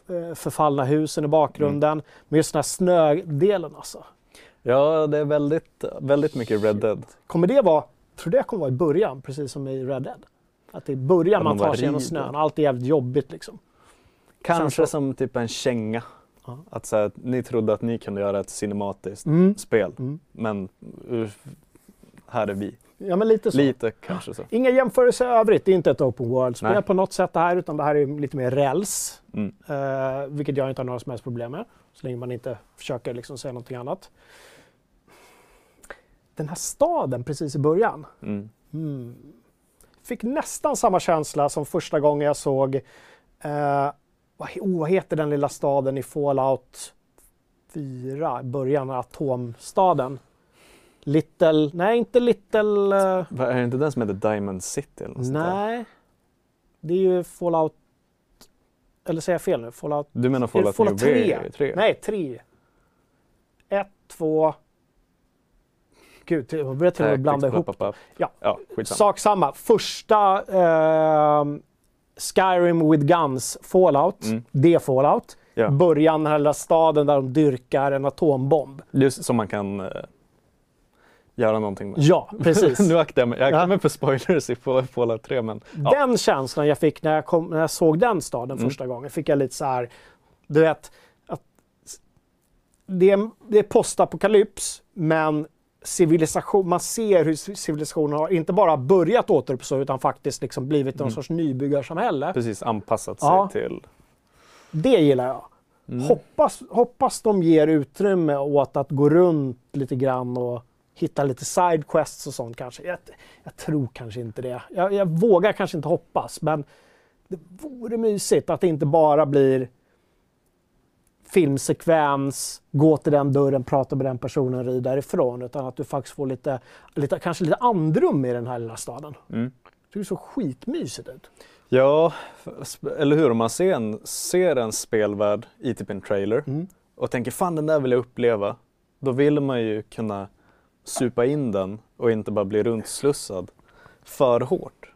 [SPEAKER 3] eh, förfallna husen i bakgrunden.
[SPEAKER 4] Mm.
[SPEAKER 3] Med just den här snödelen alltså.
[SPEAKER 4] Ja, det är väldigt, väldigt mycket Red Dead.
[SPEAKER 3] Kommer det vara, tror du det kommer vara i början, precis som i Red Dead? Att det i början man
[SPEAKER 4] man
[SPEAKER 3] tar sig genom snön. Allt är jävligt jobbigt liksom.
[SPEAKER 4] Kanske
[SPEAKER 3] så-
[SPEAKER 4] som typ en känga.
[SPEAKER 3] Ja.
[SPEAKER 4] Att så här, ni trodde att ni kunde göra ett cinematiskt
[SPEAKER 3] Mm.
[SPEAKER 4] spel.
[SPEAKER 3] Mm.
[SPEAKER 4] Men här är vi.
[SPEAKER 3] Ja, men lite så.
[SPEAKER 4] Lite kanske så.
[SPEAKER 3] Inga jämförelser i övrigt. Det är inte ett open world-spel på något sätt det här, utan det här är lite mer räls.
[SPEAKER 4] Mm.
[SPEAKER 3] Eh, vilket jag inte har några som helst problem med. Så länge man inte försöker liksom säga någonting annat. Den här staden precis i början.
[SPEAKER 4] Mm.
[SPEAKER 3] Mm. Fick nästan samma känsla som första gången jag såg eh, vad, oh, vad heter den lilla staden i Fallout 4, i början, atomstaden? Little, nej inte Little, eh,
[SPEAKER 4] Vad, Är det inte den som heter Diamond City? Eller något sånt där?
[SPEAKER 3] nej. Det är ju Fallout, eller säger jag fel nu? Fallout,
[SPEAKER 4] Du menar Fallout,
[SPEAKER 3] Fallout
[SPEAKER 4] New
[SPEAKER 3] 3?
[SPEAKER 4] Vegas? 3?
[SPEAKER 3] Nej, 3. 1, 2, Gud, jag börjar till och med blanda ihop. Ja.
[SPEAKER 4] ja skitsamma.
[SPEAKER 3] Sak samma. Första eh, Skyrim with Guns Fallout,
[SPEAKER 4] Mm.
[SPEAKER 3] det Fallout.
[SPEAKER 4] Ja.
[SPEAKER 3] Början, den här lilla staden där de dyrkar en atombomb.
[SPEAKER 4] Just som man kan eh, göra någonting med.
[SPEAKER 3] Ja, precis.
[SPEAKER 4] nu aktar jag mig. Jag aktar mig för spoilers i Fall- Fallout 3 men ja.
[SPEAKER 3] Den känslan jag fick när jag, kom, när jag såg den staden
[SPEAKER 4] Mm.
[SPEAKER 3] första gången, fick jag lite så här, du vet, att det är, det är postapokalyps, men civilisation, man ser hur civilisationen har inte bara börjat återuppstå utan faktiskt liksom blivit någon
[SPEAKER 4] Mm.
[SPEAKER 3] sorts nybyggarsamhälle.
[SPEAKER 4] precis anpassat sig
[SPEAKER 3] Ja.
[SPEAKER 4] till...
[SPEAKER 3] Det gillar jag.
[SPEAKER 4] Mm.
[SPEAKER 3] Hoppas, hoppas de ger utrymme åt att gå runt lite grann och hitta lite sidequests och sånt kanske. Jag, jag tror kanske inte det. Jag, jag vågar kanske inte hoppas, men det vore mysigt att det inte bara blir filmsekvens, gå till den dörren, prata med den personen, rid därifrån. Utan att du faktiskt får lite, lite kanske lite andrum i den här lilla staden.
[SPEAKER 4] Mm.
[SPEAKER 3] Det ser så skitmysigt ut.
[SPEAKER 4] Ja, eller hur? Om man ser en, ser en spelvärld i typ en trailer
[SPEAKER 3] Mm.
[SPEAKER 4] och tänker fan den där vill jag uppleva. Då vill man ju kunna supa in den och inte bara bli runtslussad för hårt.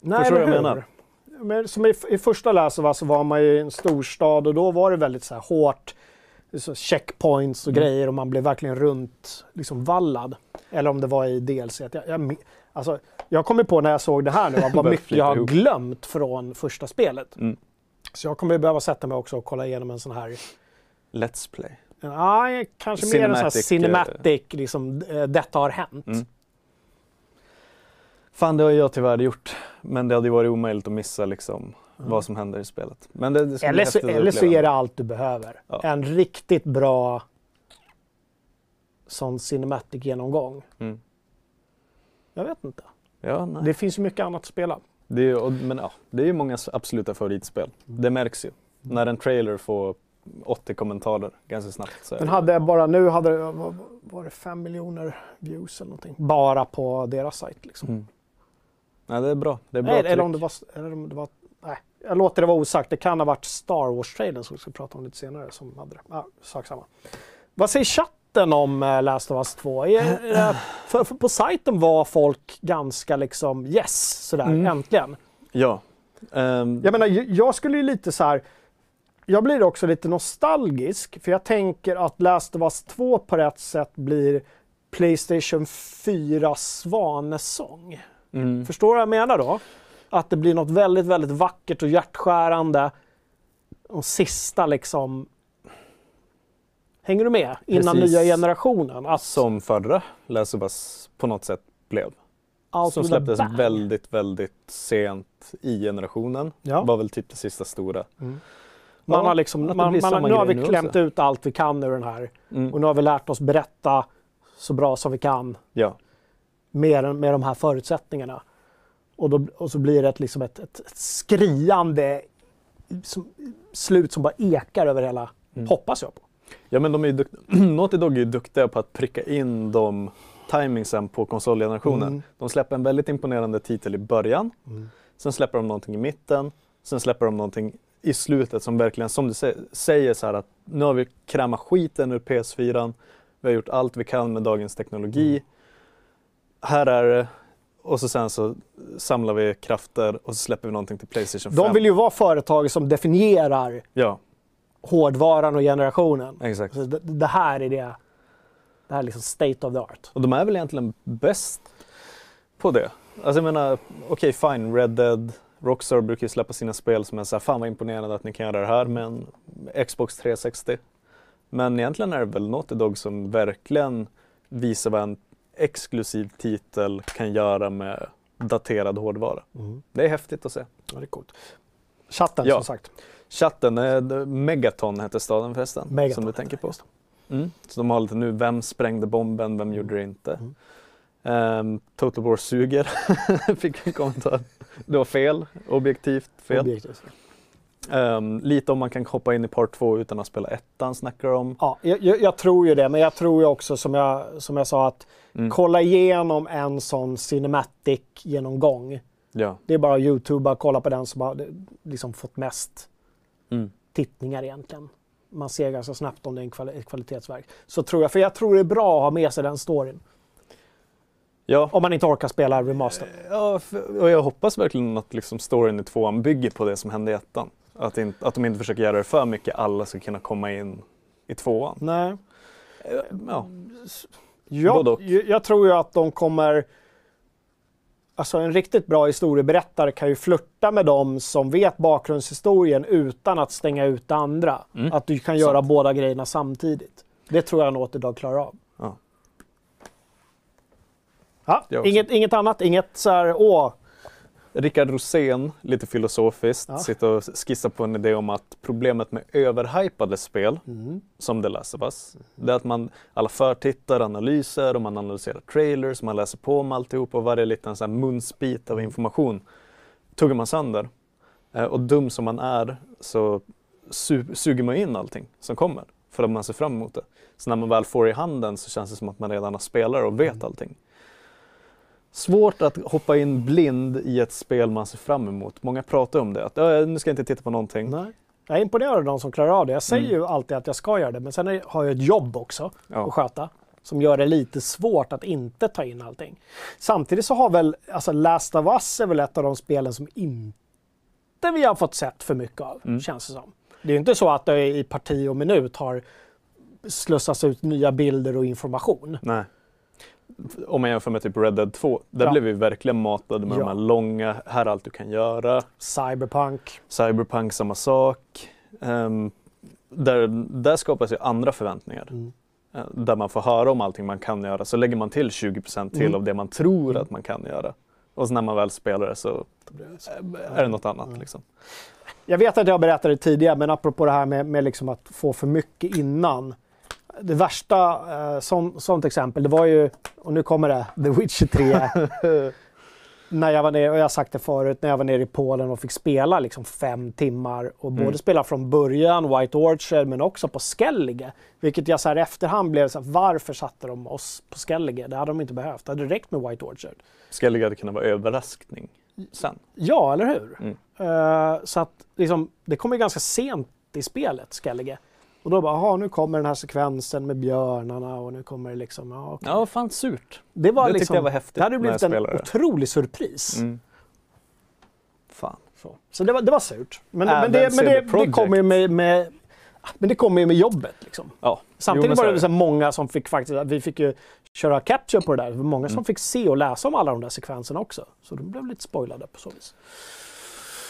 [SPEAKER 3] Nej,
[SPEAKER 4] Förstår du vad jag menar?
[SPEAKER 3] Men som i, i första Us så var man ju i en storstad och då var det väldigt så här hårt. Så checkpoints och
[SPEAKER 4] Mm.
[SPEAKER 3] grejer och man blev verkligen runt liksom vallad. Eller om det var i DLC. Jag, jag, alltså, jag kommer på när jag såg det här nu vad mycket jag har
[SPEAKER 4] ihop.
[SPEAKER 3] glömt från första spelet.
[SPEAKER 4] Mm.
[SPEAKER 3] Så jag kommer behöva sätta mig också och kolla igenom en sån här
[SPEAKER 4] Let's play.
[SPEAKER 3] Nej, kanske mer en sån här
[SPEAKER 4] Cinematic,
[SPEAKER 3] cinematic, liksom, eh, detta har hänt.
[SPEAKER 4] Mm. Fan det har jag tyvärr gjort. Men det hade ju varit omöjligt att missa liksom vad som händer i spelet. Men det, det
[SPEAKER 3] Eller så, eller så är det allt du behöver.
[SPEAKER 4] Ja.
[SPEAKER 3] En riktigt bra sån cinematic genomgång.
[SPEAKER 4] Mm.
[SPEAKER 3] Jag vet inte.
[SPEAKER 4] Ja, nej.
[SPEAKER 3] Det finns ju mycket annat att spela.
[SPEAKER 4] Det är, och, men ja, det är ju många absoluta favoritspel. Det märks ju. När en trailer får 80 kommentarer ganska snabbt. Det-
[SPEAKER 3] hade bara nu hade vad- var det 5 miljoner views eller någonting. Bara på deras sajt liksom.
[SPEAKER 4] Mm. Nej, det är bra. Det är bra
[SPEAKER 3] Nej, eller om det var... Eller om det var nej, jag låter det vara osagt. Det kan ha varit Star Wars-trailern som vi ska prata om lite senare som hade det. Ja, sak samma. Vad säger chatten om uh, Last of Us 2? Är, är, för, för på sajten var folk ganska liksom yes, sådär,
[SPEAKER 4] Mm.
[SPEAKER 3] äntligen.
[SPEAKER 4] Ja. Ehm,
[SPEAKER 3] Jag menar, jag- jag skulle ju lite så här. Jag blir också lite nostalgisk för jag tänker att Last of Us 2 på rätt sätt blir Playstation 4 svanesång.
[SPEAKER 4] Mm.
[SPEAKER 3] Förstår du vad jag menar då? Att det blir något väldigt, väldigt vackert och hjärtskärande. Och sista liksom... Hänger du med? Innan
[SPEAKER 4] Precis.
[SPEAKER 3] nya generationen. Att
[SPEAKER 4] Som förra Us på något sätt blev.
[SPEAKER 3] out
[SPEAKER 4] Som släpptes väldigt, väldigt sent i generationen.
[SPEAKER 3] Ja.
[SPEAKER 4] Var väl typ det sista stora.
[SPEAKER 3] Man
[SPEAKER 4] Ja,
[SPEAKER 3] har liksom, man, man, nu har vi klämt
[SPEAKER 4] också.
[SPEAKER 3] ut allt vi kan ur den här.
[SPEAKER 4] Mm.
[SPEAKER 3] Och nu har vi lärt oss berätta så bra som vi kan
[SPEAKER 4] Ja.
[SPEAKER 3] Med, med de här förutsättningarna. Och, då, och så blir det ett, liksom ett, ett, ett skriande som, slut som bara ekar över hela,
[SPEAKER 4] Mm.
[SPEAKER 3] hoppas jag på.
[SPEAKER 4] Ja men de är ju Naughty Dog är duktiga på att pricka in de timingsen på konsolgenerationen.
[SPEAKER 3] Mm.
[SPEAKER 4] De släpper en väldigt imponerande titel i början. Sen släpper de någonting i mitten. Sen släpper de någonting i slutet som verkligen, som du sä- säger så här att nu har vi krämat skiten ur PS4. Vi har gjort allt vi kan med dagens teknologi.
[SPEAKER 3] Mm.
[SPEAKER 4] Här är det. Och så sen så samlar vi krafter och så släpper vi någonting till Playstation 5.
[SPEAKER 3] De vill ju vara företag som definierar
[SPEAKER 4] Ja,
[SPEAKER 3] hårdvaran och generationen.
[SPEAKER 4] exakt.
[SPEAKER 3] Så det, det här är det. Det här är liksom state of the art.
[SPEAKER 4] Och de är väl egentligen bäst på det. Alltså jag menar, okej fine, Red Dead, Rockstar brukar ju släppa sina spel som är så här, fan vad imponerande att ni kan göra det här med en Xbox 360. Men egentligen är det väl Naughty Dog som verkligen visar vad en exklusiv titel kan göra med daterad hårdvara. Det är häftigt att se.
[SPEAKER 3] Ja, det är coolt. Chatten
[SPEAKER 4] Ja.
[SPEAKER 3] som sagt.
[SPEAKER 4] Chatten, eh, Megaton hette staden förresten,
[SPEAKER 3] Megaton,
[SPEAKER 4] som du tänker på. Mm. Så de har lite nu, vem sprängde bomben, vem gjorde det inte? Ehm, Total War suger, fick en kommentar. Det var fel, objektivt fel.
[SPEAKER 3] Objektivt.
[SPEAKER 4] Ehm, lite om man kan hoppa in i part 2 utan att spela ettan snackar om.
[SPEAKER 3] Ja, jag, jag, tror ju det, men jag tror ju också som jag, som jag sa att
[SPEAKER 4] Mm.
[SPEAKER 3] kolla igenom en sån cinematic genomgång.
[SPEAKER 4] Ja.
[SPEAKER 3] Det är bara att youtuba, kolla på den som har liksom fått mest
[SPEAKER 4] Mm.
[SPEAKER 3] tittningar egentligen. Man ser ganska snabbt om det är ett kvalitetsverk. Så tror jag, för jag tror det är bra att ha med sig den storyn.
[SPEAKER 4] Ja,
[SPEAKER 3] Om man inte orkar spela remaster.
[SPEAKER 4] ja och jag hoppas verkligen att liksom storyn i tvåan bygger på det som hände i ettan. Att, in, att de inte försöker göra det för mycket, alla ska kunna komma in i tvåan.
[SPEAKER 3] Nej.
[SPEAKER 4] Ja,
[SPEAKER 3] Ja, jag, jag tror ju att de kommer... Alltså en riktigt bra historieberättare kan ju flirta med dem som vet bakgrundshistorien utan att stänga ut det andra.
[SPEAKER 4] Mm.
[SPEAKER 3] Att du kan göra båda grejerna samtidigt. Det tror jag Naughty Dog klarar av.
[SPEAKER 4] Ja.
[SPEAKER 3] Ja, inget, inget annat, inget så här, åh,
[SPEAKER 4] Rickard Rosén, lite filosofiskt,
[SPEAKER 3] Ja.
[SPEAKER 4] sitter och skissar på en idé om att problemet med överhypade spel,
[SPEAKER 3] Mm.
[SPEAKER 4] som The Last of Us, det är att man, alla förtittar, analyser och man analyserar trailers, man läser på om alltihop och varje liten så munsbit av information tuggar man sönder. Eh, och dum som man är så su- suger man in allting som kommer för att man ser fram emot det. Så när man väl får i handen så känns det som att man redan har spelat och vet allting. Svårt att hoppa in blind i ett spel man ser fram emot. Många pratar om det, att "Ja, nu ska jag inte titta på någonting.
[SPEAKER 3] nej. Jag är imponerad av de som klarar av det. Jag säger
[SPEAKER 4] Mm.
[SPEAKER 3] ju alltid att jag ska göra det, men sen har jag ett jobb också
[SPEAKER 4] Ja.
[SPEAKER 3] att sköta. Som gör det lite svårt att inte ta in allting. Samtidigt så har väl, alltså Last of Us är väl ett av de spelen som inte vi har fått sett för mycket av,
[SPEAKER 4] Mm.
[SPEAKER 3] känns det som. Det är ju inte så att det i parti och minut har slussats ut nya bilder och information.
[SPEAKER 4] Nej. Om man jämför med typ Red Dead 2, där
[SPEAKER 3] Ja.
[SPEAKER 4] blev vi verkligen matade med
[SPEAKER 3] Ja.
[SPEAKER 4] de här långa, här är allt du kan göra.
[SPEAKER 3] Cyberpunk.
[SPEAKER 4] Cyberpunk samma sak. Ehm, där, där skapas ju andra förväntningar.
[SPEAKER 3] Mm.
[SPEAKER 4] Eh, Där man får höra om allting man kan göra. Så lägger man till 20% till
[SPEAKER 3] Mm.
[SPEAKER 4] av det man tror att man kan göra. Och så när man väl spelar det så eh, är det något annat.
[SPEAKER 3] Mm.
[SPEAKER 4] Liksom.
[SPEAKER 3] Jag vet att jag berättade det tidigare, men apropå det här med, med liksom att få för mycket innan. Det värsta, eh, sånt exempel, det var ju, och nu kommer det, The Witcher 3. när jag var nere, och jag har sagt det förut, när jag var nere i Polen och fick spela liksom fem timmar och både
[SPEAKER 4] Mm.
[SPEAKER 3] spela från början, White Orchard, men också på Skellige. Vilket jag så här efterhand blev så här, varför satte de oss på Skellige? Det hade de inte behövt, det hade räckt med White Orchard.
[SPEAKER 4] Skulle det kunna vara överraskning sen?
[SPEAKER 3] Ja, eller hur?
[SPEAKER 4] Mm.
[SPEAKER 3] Eh, så att liksom, det kommer ganska sent i spelet, Skellige. Och då bara, jaha, nu kommer den här sekvensen med björnarna och nu kommer det liksom, ja, okej.
[SPEAKER 4] Ja, fan surt.
[SPEAKER 3] Det var
[SPEAKER 4] det tyckte
[SPEAKER 3] liksom,
[SPEAKER 4] jag var häftigt
[SPEAKER 3] Det hade blivit en
[SPEAKER 4] spelade det.
[SPEAKER 3] otrolig surpris.
[SPEAKER 4] Mm. Fan.
[SPEAKER 3] Så, så det, var, det var surt. Men, men, det, men det, det kommer ju med, med, men det kommer ju med jobbet. Liksom.
[SPEAKER 4] Ja.
[SPEAKER 3] Samtidigt
[SPEAKER 4] Jo,
[SPEAKER 3] var det här många som fick faktiskt, vi fick ju köra capture på det där. Det var många som
[SPEAKER 4] Mm.
[SPEAKER 3] fick se och läsa om alla de där sekvenserna också. Så de blev lite spoilade på så vis.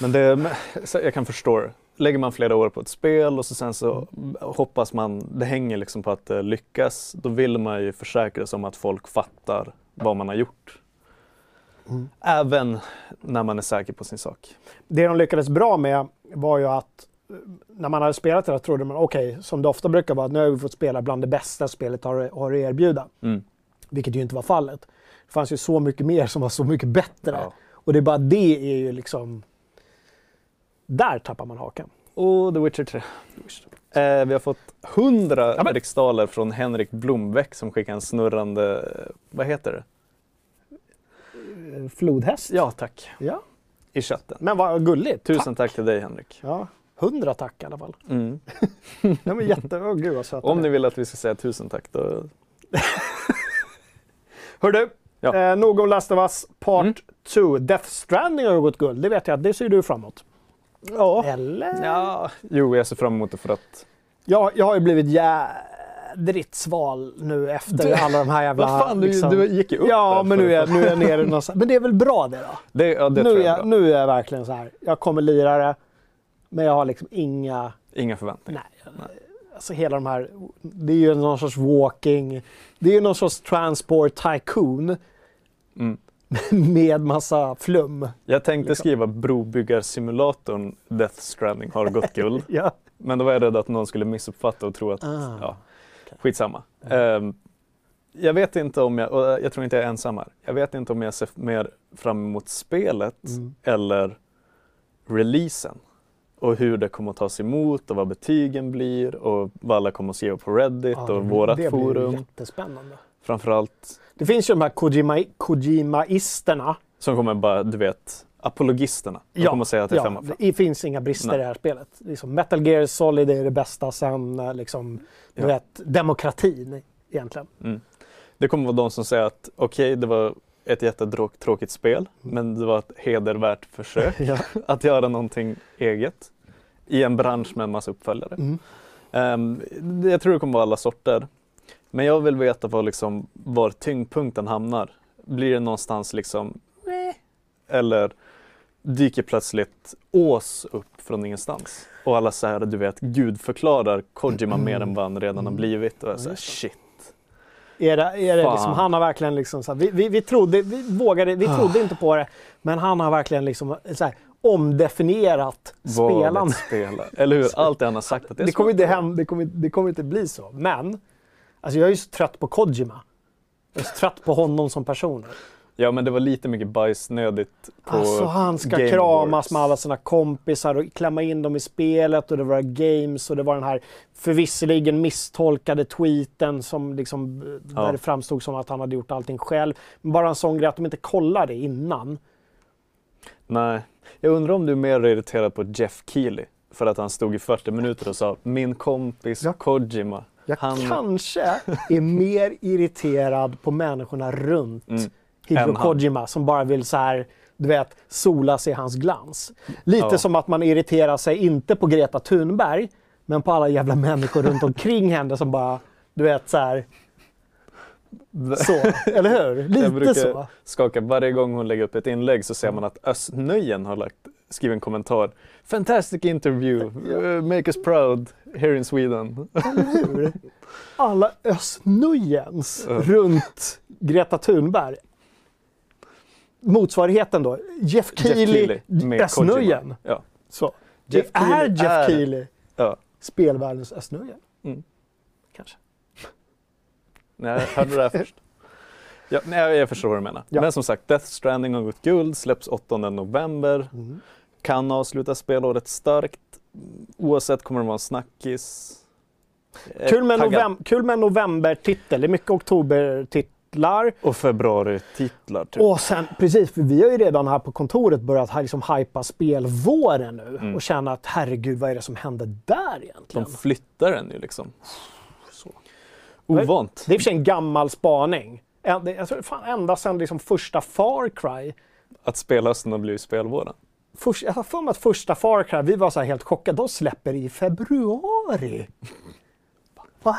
[SPEAKER 4] Men det, jag kan förstå det. Lägger man flera år på ett spel och så sen så hoppas man, det hänger liksom på att det lyckas, då vill man ju försäkra sig om att folk fattar vad man har gjort.
[SPEAKER 3] Mm.
[SPEAKER 4] Även när man är säker på sin sak.
[SPEAKER 3] Det de lyckades bra med var ju att eh, när man hade spelat det där trodde man okej, som det ofta brukar vara, att nu har vi fått spela bland det bästa spelet har, har att erbjuda.
[SPEAKER 4] Mm.
[SPEAKER 3] Vilket ju inte var fallet. Det fanns ju så mycket mer som var så mycket bättre.
[SPEAKER 4] Ja.
[SPEAKER 3] Och det är bara det är ju liksom... Där tappar man hakan.
[SPEAKER 4] Och The Witcher 3. Eh, vi har fått 100
[SPEAKER 3] Ja,
[SPEAKER 4] riksdaler från Henrik Blombeck som skickar en snurrande, vad heter det?
[SPEAKER 3] Flodhäst.
[SPEAKER 4] Ja tack,
[SPEAKER 3] ja.
[SPEAKER 4] i chatten.
[SPEAKER 3] Men vad gulligt.
[SPEAKER 4] Tusen tack till dig Henrik.
[SPEAKER 3] Ja. Hundra tack i alla fall.
[SPEAKER 4] Mm.
[SPEAKER 3] Ja, men jätte... Åh gud vad
[SPEAKER 4] Om
[SPEAKER 3] ni
[SPEAKER 4] vill att vi ska säga tusen tack då
[SPEAKER 3] Hör du,
[SPEAKER 4] Ja.
[SPEAKER 3] eh, nog om Last of Us Part
[SPEAKER 4] Mm.
[SPEAKER 3] 2. Death Stranding har ju gått guld. Det vet jag det ser du framåt.
[SPEAKER 4] Ja.
[SPEAKER 3] Eller?
[SPEAKER 4] Ja, jo jag ser fram emot det för att
[SPEAKER 3] Jag, jag har ju blivit jädrigt sval nu efter
[SPEAKER 4] Du-
[SPEAKER 3] alla de här jävla...
[SPEAKER 4] Vad fan, du,
[SPEAKER 3] liksom-
[SPEAKER 4] du gick ju upp
[SPEAKER 3] Ja,
[SPEAKER 4] där
[SPEAKER 3] men nu är, jag- nu är jag nere någonstans. Men det är väl bra det då?
[SPEAKER 4] Det, ja, det
[SPEAKER 3] nu,
[SPEAKER 4] tror
[SPEAKER 3] är
[SPEAKER 4] jag är
[SPEAKER 3] jag,
[SPEAKER 4] bra.
[SPEAKER 3] nu är jag verkligen så här. Jag kommer lira det, men jag har liksom inga...
[SPEAKER 4] Inga förväntningar.
[SPEAKER 3] Nej. Alltså hela de här... Det är ju någon sorts walking... Det är ju någon sorts transport tycoon
[SPEAKER 4] Mm.
[SPEAKER 3] med massa flum.
[SPEAKER 4] Jag tänkte
[SPEAKER 3] Liksom.
[SPEAKER 4] skriva brobyggarsimulatorn Death Stranding har gått guld.
[SPEAKER 3] Ja.
[SPEAKER 4] men då var jag rädd att någon skulle missuppfatta och tro att,
[SPEAKER 3] Ah,
[SPEAKER 4] ja, skitsamma. Ehm, jag vet inte om jag, och jag tror inte jag är ensam här. Jag vet inte om jag ser mer fram emot spelet
[SPEAKER 3] Mm.
[SPEAKER 4] eller releasen. och hur det kommer att tas emot och vad betygen blir och vad alla kommer att skriva på Reddit
[SPEAKER 3] Ja,
[SPEAKER 4] och vårat
[SPEAKER 3] det blir
[SPEAKER 4] forum.
[SPEAKER 3] jättespännande.
[SPEAKER 4] Framförallt
[SPEAKER 3] Det finns ju de här Kojima, Kojimaisterna.
[SPEAKER 4] som kommer bara, du vet, apologisterna. De kommer att säga att det är fem av fem.
[SPEAKER 3] det finns inga brister
[SPEAKER 4] Nej.
[SPEAKER 3] i det här spelet. Liksom Metal Gear Solid är det bästa sen eh, liksom, du
[SPEAKER 4] Ja.
[SPEAKER 3] vet, demokratin egentligen.
[SPEAKER 4] Det kommer vara de som säger att okej, det var ett jättetråkigt spel, men det var ett hedervärt försök
[SPEAKER 3] Ja.
[SPEAKER 4] att göra någonting eget i en bransch med en massa uppföljare.
[SPEAKER 3] Mm.
[SPEAKER 4] Det- jag tror det kommer vara alla sorter. Men jag vill veta var, liksom, var tyngdpunkten hamnar. Blir det någonstans liksom eller dyker plötsligt Ås upp från ingenstans? Och alla så här, du vet, gud förklarar Kojima mer än vad han redan har blivit. Och jag säger shit.
[SPEAKER 3] Är det, är det liksom, han har verkligen liksom så här, vi, vi, vi trodde, vi vågade, vi trodde inte på det, men han har verkligen liksom så här, omdefinierat
[SPEAKER 4] Vad
[SPEAKER 3] spelande.
[SPEAKER 4] ett spela. Eller hur? Allt det han har sagt att det är
[SPEAKER 3] Det kommer, inte hem, det, kommer, det kommer inte bli så. Men, alltså jag är ju så trött på Kojima. Jag är så trött på honom som person.
[SPEAKER 4] Ja men det var lite mycket bajsnödigt på
[SPEAKER 3] Alltså han ska
[SPEAKER 4] Game
[SPEAKER 3] kramas
[SPEAKER 4] Awards.
[SPEAKER 3] med alla sina kompisar och klämma in dem i spelet och det var games och det var den här förvisserligen misstolkade tweeten som liksom, eh,
[SPEAKER 4] Ja.
[SPEAKER 3] där det framstod som att han hade gjort allting själv. Men bara en sån grej att de inte kollade innan.
[SPEAKER 4] Nej. Jag undrar om du är mer irriterad på Jeff Keely för att han stod i 40 minuter och sa min kompis
[SPEAKER 3] Ja.
[SPEAKER 4] Kojima.
[SPEAKER 3] Jag
[SPEAKER 4] Han-
[SPEAKER 3] kanske är mer irriterad på människorna runt
[SPEAKER 4] Mm.
[SPEAKER 3] Hideo. Kojima som bara vill så här, du vet, sola sig i hans glans. Lite
[SPEAKER 4] Ja.
[SPEAKER 3] som att man irriterar sig, inte på Greta Thunberg, men på alla jävla människor runt omkring henne som bara, du vet så här. Så, eller hur? Lite
[SPEAKER 4] Jag brukar
[SPEAKER 3] så.
[SPEAKER 4] skaka varje gång hon lägger upp ett inlägg så ser man att Östnöjen har lagt, skrivit en kommentar. Fantastic interview, uh, make us proud here in Sweden.
[SPEAKER 3] Hur? Alla Östnöjens
[SPEAKER 4] Ja.
[SPEAKER 3] runt Greta Thunberg. Motsvarigheten då, Jeff Keely.
[SPEAKER 4] Kojima. Ja.
[SPEAKER 3] Så.
[SPEAKER 4] Jeff
[SPEAKER 3] det är
[SPEAKER 4] Keely
[SPEAKER 3] Jeff
[SPEAKER 4] är-
[SPEAKER 3] Keely,
[SPEAKER 4] ja.
[SPEAKER 3] spelvärldens Östnöjen.
[SPEAKER 4] Mm.
[SPEAKER 3] Kanske.
[SPEAKER 4] Nej, hörde du det här först? Ja, nej, jag förstår vad du menar.
[SPEAKER 3] Ja.
[SPEAKER 4] Men som sagt, Death Stranding har gått guld, släpps 8 november.
[SPEAKER 3] Mm.
[SPEAKER 4] Kan avsluta spelåret starkt. Oavsett kommer det vara en snackis.
[SPEAKER 3] Kul med,
[SPEAKER 4] taggad.
[SPEAKER 3] novem- kul med novembertitel. Det är mycket oktobertitlar.
[SPEAKER 4] Och februari-titlar. Typ.
[SPEAKER 3] Och sen, precis, för vi har ju redan här på kontoret börjat liksom hypa spelvåren nu
[SPEAKER 4] Mm.
[SPEAKER 3] och känna att herregud, vad är det som händer där egentligen?
[SPEAKER 4] De flyttar den ju liksom.
[SPEAKER 3] Så.
[SPEAKER 4] Ovant.
[SPEAKER 3] Det är i och för sig en gammal spaning. Jag tror fan ända sedan liksom första Far Cry.
[SPEAKER 4] Att spelhösten har blivit spelvåren.
[SPEAKER 3] Först, jag har för mig att första Far Cry, vi var så här helt chockade. De släpper i februari. Vad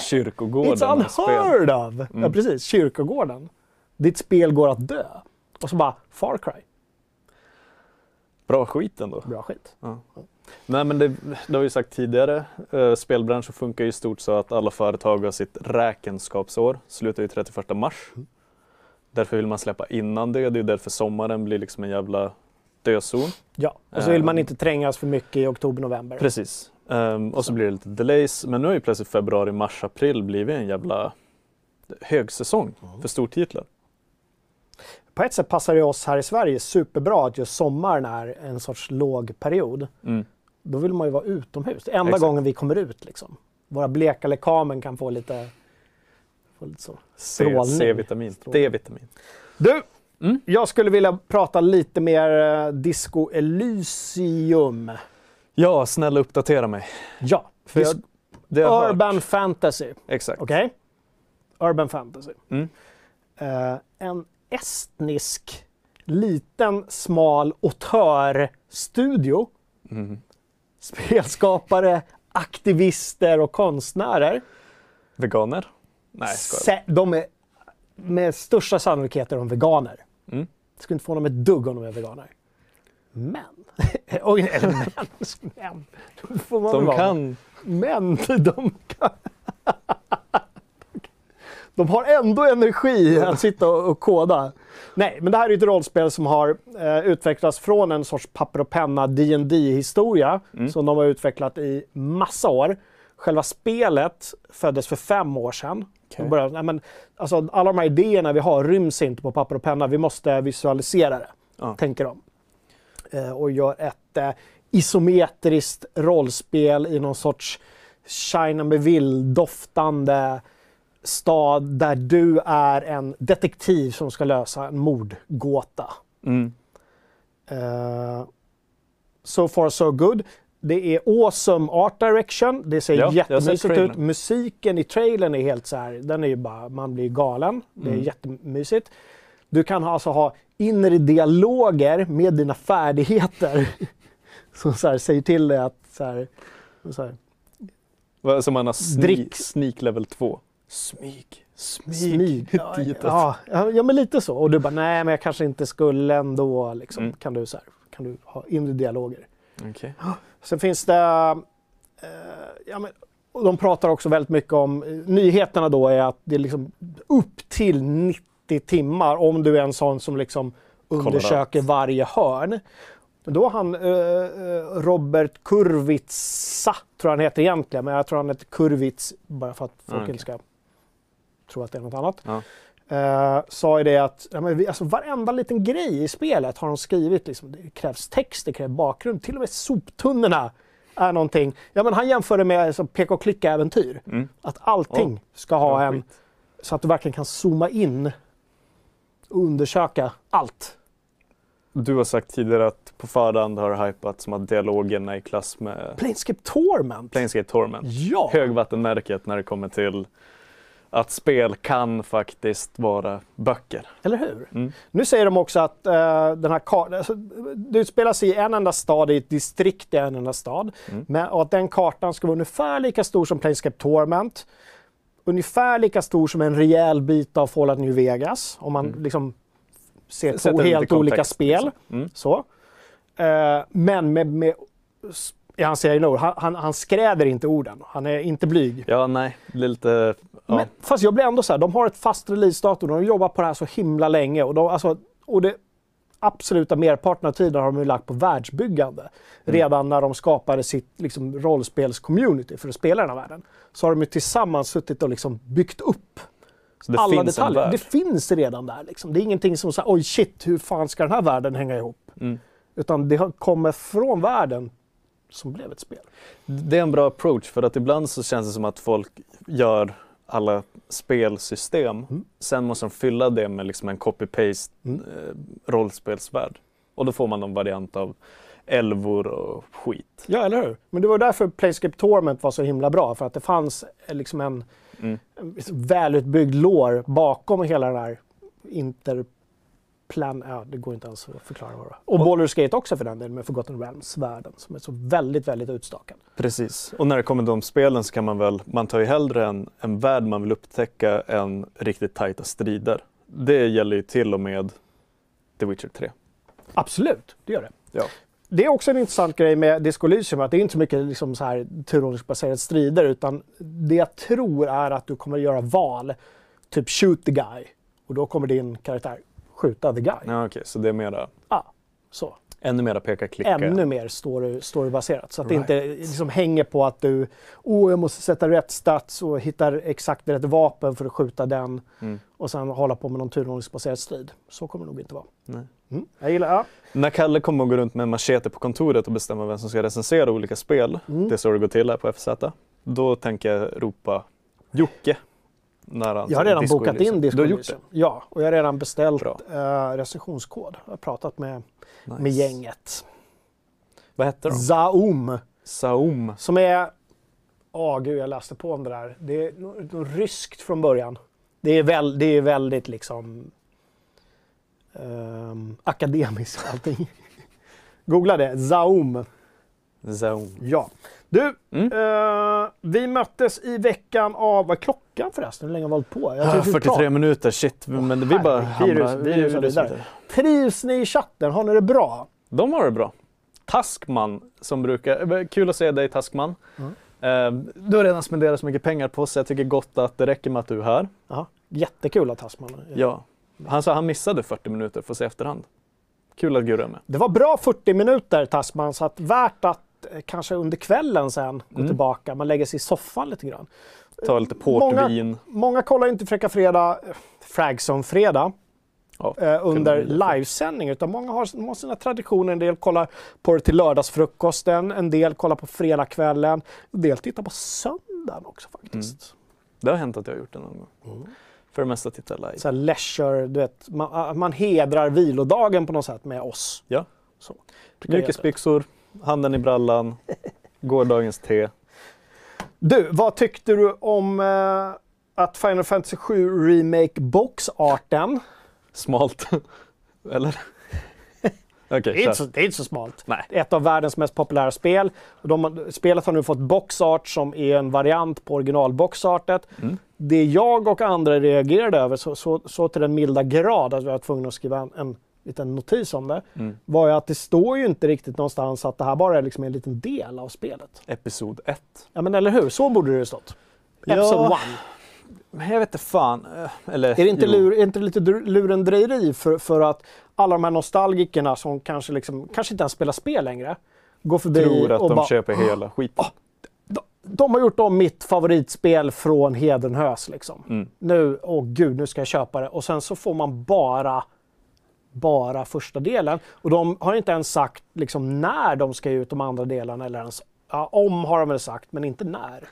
[SPEAKER 4] Kyrkogården
[SPEAKER 3] It's unheard of! Ja,
[SPEAKER 4] Mm.
[SPEAKER 3] precis. Kyrkogården. Ditt spel går att dö. Och så bara Far Cry.
[SPEAKER 4] Bra skit ändå.
[SPEAKER 3] Bra skit.
[SPEAKER 4] Nej men det, det har vi sagt tidigare. Eh, spelbranschen funkar ju i stort så att alla företag har sitt räkenskapsår. Slutar ju 31 mars. Därför vill man släppa innan det. Det är därför sommaren blir liksom en jävla dözon.
[SPEAKER 3] Ja, och så vill man
[SPEAKER 4] Ehm.
[SPEAKER 3] inte trängas för mycket i oktober-november.
[SPEAKER 4] Precis. Ehm, och så blir det lite delays. Men nu har ju plötsligt februari, mars, april blivit en jävla högsäsong för stortitlar.
[SPEAKER 3] På ett sätt passar det oss här i Sverige superbra att just sommaren är en sorts låg period.
[SPEAKER 4] Mm.
[SPEAKER 3] Då vill man ju vara utomhus. Det är enda
[SPEAKER 4] Exakt.
[SPEAKER 3] gången vi kommer ut liksom. Våra bleka lekamen kan få lite, få lite så. Strålning.
[SPEAKER 4] C-vitamin. D-vitamin.
[SPEAKER 3] Du!
[SPEAKER 4] Mm.
[SPEAKER 3] Jag skulle vilja prata lite mer eh, Disco Elysium.
[SPEAKER 4] Ja, snälla uppdatera mig.
[SPEAKER 3] Ja,
[SPEAKER 4] För jag, jag hört.
[SPEAKER 3] Urban Fantasy.
[SPEAKER 4] Exakt.
[SPEAKER 3] Okej? Urban Fantasy.
[SPEAKER 4] Mm.
[SPEAKER 3] Eh, en estnisk, liten, smal autörstudio.
[SPEAKER 4] Mm.
[SPEAKER 3] Spelskapare, aktivister och konstnärer.
[SPEAKER 4] Veganer? Nej, skojar.
[SPEAKER 3] De är med största sannolikhet är de veganer.
[SPEAKER 4] Mm.
[SPEAKER 3] Det skulle inte få dem ett dugg om de är veganer. Men, eller men, men, då får man
[SPEAKER 4] De kan.
[SPEAKER 3] Men de kan... De har ändå energi att sitta och och koda. Nej, men det här är ett rollspel som har eh, utvecklats från en sorts papper och penna dd historia
[SPEAKER 4] Mm.
[SPEAKER 3] som de har utvecklat i massa år. Själva spelet föddes för fem år sedan. De började, nej, men, alltså, alla de här idéerna vi har ryms inte på papper och penna. Vi måste visualisera det,
[SPEAKER 4] Ja.
[SPEAKER 3] tänker de. Eh, och gör ett eh, isometriskt rollspel i någon sorts China Melville-doftande stad där du är en detektiv som ska lösa en mordgåta.
[SPEAKER 4] Mm.
[SPEAKER 3] Eh, so far so good. Det är awesome art direction. Det ser
[SPEAKER 4] Ja,
[SPEAKER 3] jättemysigt ut. Musiken i trailern är helt så här, den är ju bara, man blir galen. Det är
[SPEAKER 4] Mm.
[SPEAKER 3] jättemysigt. Du kan alltså ha inre dialoger med dina färdigheter. Som så här, säger till dig att så här, så här,
[SPEAKER 4] Som man har
[SPEAKER 3] Drick.
[SPEAKER 4] sneak level 2. Smyg. Smyg.
[SPEAKER 3] smyg. Ja,
[SPEAKER 4] Ditåt.
[SPEAKER 3] ja, ja, men lite så. Och du bara, nej men jag kanske inte skulle ändå. Liksom.
[SPEAKER 4] Mm.
[SPEAKER 3] Kan, du, så här, kan du ha inre dialoger.
[SPEAKER 4] Okej.
[SPEAKER 3] Sen finns det... Eh, ja, men, de pratar också väldigt mycket om... Nyheterna då är att det är liksom upp till 90 timmar om du är en sån som liksom undersöker varje hörn. Men då har han eh, eh, Robert Kurvitsa, tror han heter egentligen, men jag tror han heter Kurvits bara för att folk
[SPEAKER 4] Ah, okej.
[SPEAKER 3] inte ska tro att det är något annat.
[SPEAKER 4] Ja.
[SPEAKER 3] Eh, sa ju det att ja, men vi, alltså, varenda liten grej i spelet har de skrivit. Liksom, det krävs text, det krävs bakgrund, till och med soptunnorna är någonting. Ja, men han jämför det med alltså, peka och klicka-äventyr.
[SPEAKER 4] Mm.
[SPEAKER 3] Att allting
[SPEAKER 4] Oh,
[SPEAKER 3] ska ha en, så att du verkligen kan zooma in och undersöka allt.
[SPEAKER 4] Du har sagt tidigare att på förhand har det hypat som att dialogen är i klass med
[SPEAKER 3] Planescape Torment.
[SPEAKER 4] Planescape Torment.
[SPEAKER 3] Ja!
[SPEAKER 4] Högvattenmärket när det kommer till att spel kan faktiskt vara böcker.
[SPEAKER 3] Eller hur?
[SPEAKER 4] Mm.
[SPEAKER 3] Nu säger de också att eh, den här kartan, alltså, det sig i en enda stad, i ett distrikt i en enda stad.
[SPEAKER 4] Mm.
[SPEAKER 3] Men, och att den kartan ska vara ungefär lika stor som Planescape Torment. Ungefär lika stor som en rejäl bit av Fallout New Vegas. Om man
[SPEAKER 4] Mm.
[SPEAKER 3] liksom ser två
[SPEAKER 4] Sätter
[SPEAKER 3] helt olika spel.
[SPEAKER 4] liksom. Mm.
[SPEAKER 3] Så. Eh, men med, med ja, han säger nog, han, han, han skräder inte orden. Han är inte blyg.
[SPEAKER 4] Ja, nej, det är lite... Ja.
[SPEAKER 3] Men, fast jag blir ändå så här, de har ett fast releasedatum, de har jobbat på det här så himla länge. Och, de, alltså, och det absoluta merparten av tiden har de ju lagt på världsbyggande.
[SPEAKER 4] Mm.
[SPEAKER 3] Redan när de skapade sitt liksom, rollspelscommunity för att spela i den här världen. Så har de ju tillsammans suttit och liksom byggt upp
[SPEAKER 4] det
[SPEAKER 3] alla detaljer. Det finns redan där. Liksom. Det är ingenting som säger oj shit, hur fan ska den här världen hänga ihop?
[SPEAKER 4] Mm.
[SPEAKER 3] Utan det kommer från världen som blev ett spel.
[SPEAKER 4] Det är en bra approach för att ibland så känns det som att folk gör alla spelsystem.
[SPEAKER 3] Mm.
[SPEAKER 4] Sen måste de fylla det med liksom en copy-paste
[SPEAKER 3] Mm.
[SPEAKER 4] eh, rollspelsvärld. Och då får man någon variant av älvor och skit.
[SPEAKER 3] Ja, eller hur? Men det var därför Playscape Torment var så himla bra. För att det fanns eh, liksom en,
[SPEAKER 4] Mm.
[SPEAKER 3] en välutbyggd lår bakom hela den här interplan... Ja, det går inte ens att förklara vad det var. Och Baldur's Gate också för den delen med Forgotten Realms-världen som är så väldigt, väldigt utstakad.
[SPEAKER 4] Precis. Och när det kommer till de spelen så kan man väl, man tar ju hellre en, en värld man vill upptäcka än riktigt tajta strider. Det gäller ju till och med The Witcher 3.
[SPEAKER 3] Absolut, det gör det.
[SPEAKER 4] Ja.
[SPEAKER 3] Det är också en intressant grej med Disco Elysium att det är inte så mycket liksom så här turordningsbaserade strider utan det jag tror är att du kommer göra val, typ shoot the guy och då kommer din karaktär skjuta the guy.
[SPEAKER 4] Ja, Okej, så det är mera,
[SPEAKER 3] Ja, så.
[SPEAKER 4] ännu mera peka-klicka.
[SPEAKER 3] Ännu mer story, storybaserat. Så att
[SPEAKER 4] Right.
[SPEAKER 3] det inte liksom hänger på att du, åh jag måste sätta rätt stats och hitta exakt rätt vapen för att skjuta den
[SPEAKER 4] Mm.
[SPEAKER 3] och sen hålla på med någon turordningsbaserad strid. Så kommer det nog inte vara.
[SPEAKER 4] Nej.
[SPEAKER 3] Mm. Jag gillar, ja.
[SPEAKER 4] När Kalle kommer att gå runt med en machete på kontoret och bestämma vem som ska recensera olika spel,
[SPEAKER 3] Mm.
[SPEAKER 4] det är så det går till här på FZ, då tänker jag ropa Jocke. När han
[SPEAKER 3] Jag har redan bokat in Disco
[SPEAKER 4] Du har gjort
[SPEAKER 3] Elysium. Ja, och jag har redan beställt eh, recensionskod. Jag har pratat med,
[SPEAKER 4] det?
[SPEAKER 3] med gänget.
[SPEAKER 4] Vad hette de?
[SPEAKER 3] Zaum,
[SPEAKER 4] Saum.
[SPEAKER 3] som är... Åh gud, jag läste på om det där. Det är något, ryskt från början. Det är, väl, det är väldigt liksom ehm, akademiskt allting. Googla det, Zaum.
[SPEAKER 4] Saum.
[SPEAKER 3] Ja. Du,
[SPEAKER 4] Mm.
[SPEAKER 3] eh, vi möttes i veckan av, vad är klockan förresten? Hur länge har vi hållit på? Jag
[SPEAKER 4] Ah,
[SPEAKER 3] tyckte vi
[SPEAKER 4] 43
[SPEAKER 3] pratade-
[SPEAKER 4] minuter, shit. Men vi bara
[SPEAKER 3] herregud, virus-
[SPEAKER 4] hamnar-
[SPEAKER 3] virus och vidare. Trivs ni i chatten? Har ni det bra?
[SPEAKER 4] De har det bra. Taskman som brukar, eh, kul att se dig Taskman.
[SPEAKER 3] Mm.
[SPEAKER 4] Eh, Du har redan spenderat så mycket pengar på oss så jag tycker gott att det räcker med att du är här.
[SPEAKER 3] Ja, jättekul att Tasman.
[SPEAKER 4] Ja. Han sa han missade 40 minuter, får se efterhand. Kul att Gurra är med.
[SPEAKER 3] Det var bra 40 minuter Tasman, så att värt att kanske under kvällen sen gå
[SPEAKER 4] Mm.
[SPEAKER 3] tillbaka. Man lägger sig i soffan lite grann.
[SPEAKER 4] Ta lite
[SPEAKER 3] Många-
[SPEAKER 4] portvin.
[SPEAKER 3] Många kollar inte Fräcka Fredag, eh, Fragson Fredag.
[SPEAKER 4] Ja,
[SPEAKER 3] eh, under livesändning. Utan många har, har sina traditioner. En del kollar på det till lördagsfrukosten, en del kollar på fredagskvällen, en del tittar på söndagen också faktiskt.
[SPEAKER 4] Det har hänt att jag har gjort det någon gång.
[SPEAKER 3] Mm.
[SPEAKER 4] För det mesta tittar jag live.
[SPEAKER 3] Så leisure, du vet, man, man hedrar vilodagen på något sätt med oss.
[SPEAKER 4] Ja.
[SPEAKER 3] Så.
[SPEAKER 4] Mjukisbyxor, handen i brallan, gårdagens te.
[SPEAKER 3] Du, vad tyckte du om eh, att Final Fantasy 7 Remake boxarten
[SPEAKER 4] Smalt. Eller? Okej,
[SPEAKER 3] Det är, inte så, det är inte så smalt.
[SPEAKER 4] Nej.
[SPEAKER 3] Ett av världens mest populära spel. De, spelet har nu fått boxart som är en variant på originalboxartet.
[SPEAKER 4] Mm.
[SPEAKER 3] Det jag och andra reagerade över, så, så, så till den milda grad att vi var tvungna att skriva en, en liten notis om det,
[SPEAKER 4] Mm.
[SPEAKER 3] var ju att det står ju inte riktigt någonstans att det här bara är liksom en liten del av spelet.
[SPEAKER 4] Episod 1.
[SPEAKER 3] Ja men eller hur, så borde det ju stått. Episode 1.
[SPEAKER 4] Ja. Jag vet inte fan. eh, Eller,
[SPEAKER 3] Är det inte, lur, är inte lite lurendrejeri för, för att alla de här nostalgikerna som kanske, liksom, kanske inte ens spelar spel längre, går förbi
[SPEAKER 4] Tror att
[SPEAKER 3] och
[SPEAKER 4] de
[SPEAKER 3] bara,
[SPEAKER 4] köper hela skiten.
[SPEAKER 3] de, de har gjort om mitt favoritspel från Hedenhös liksom.
[SPEAKER 4] Mm.
[SPEAKER 3] Nu, åh gud, nu ska jag köpa det. Och sen så får man bara, bara första delen. Och de har inte ens sagt liksom när de ska ge ut de andra delarna eller ens, ja, om har de väl sagt, men inte när.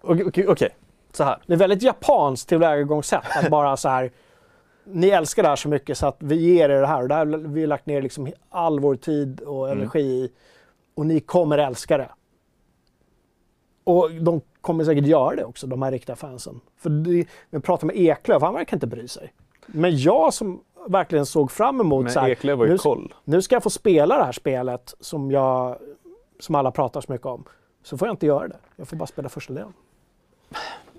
[SPEAKER 4] Okej, okej, okej. så här.
[SPEAKER 3] Det är väldigt japanskt tillvägagångssätt att bara så här. Ni älskar det här så mycket så att vi ger er det här och det här har vi lagt ner liksom all vår tid och
[SPEAKER 4] Mm.
[SPEAKER 3] energi i. Och ni kommer älska det. Och de kommer säkert göra det också, de här riktiga fansen. För det, vi pratar med Eklöf, han verkar inte bry sig. Men jag som verkligen såg fram emot så
[SPEAKER 4] Men
[SPEAKER 3] här,
[SPEAKER 4] Eklöf var ju
[SPEAKER 3] nu,
[SPEAKER 4] koll.
[SPEAKER 3] nu ska jag få spela det här spelet som, jag, som alla pratar så mycket om. Så får jag inte göra det. Jag får bara spela första delen.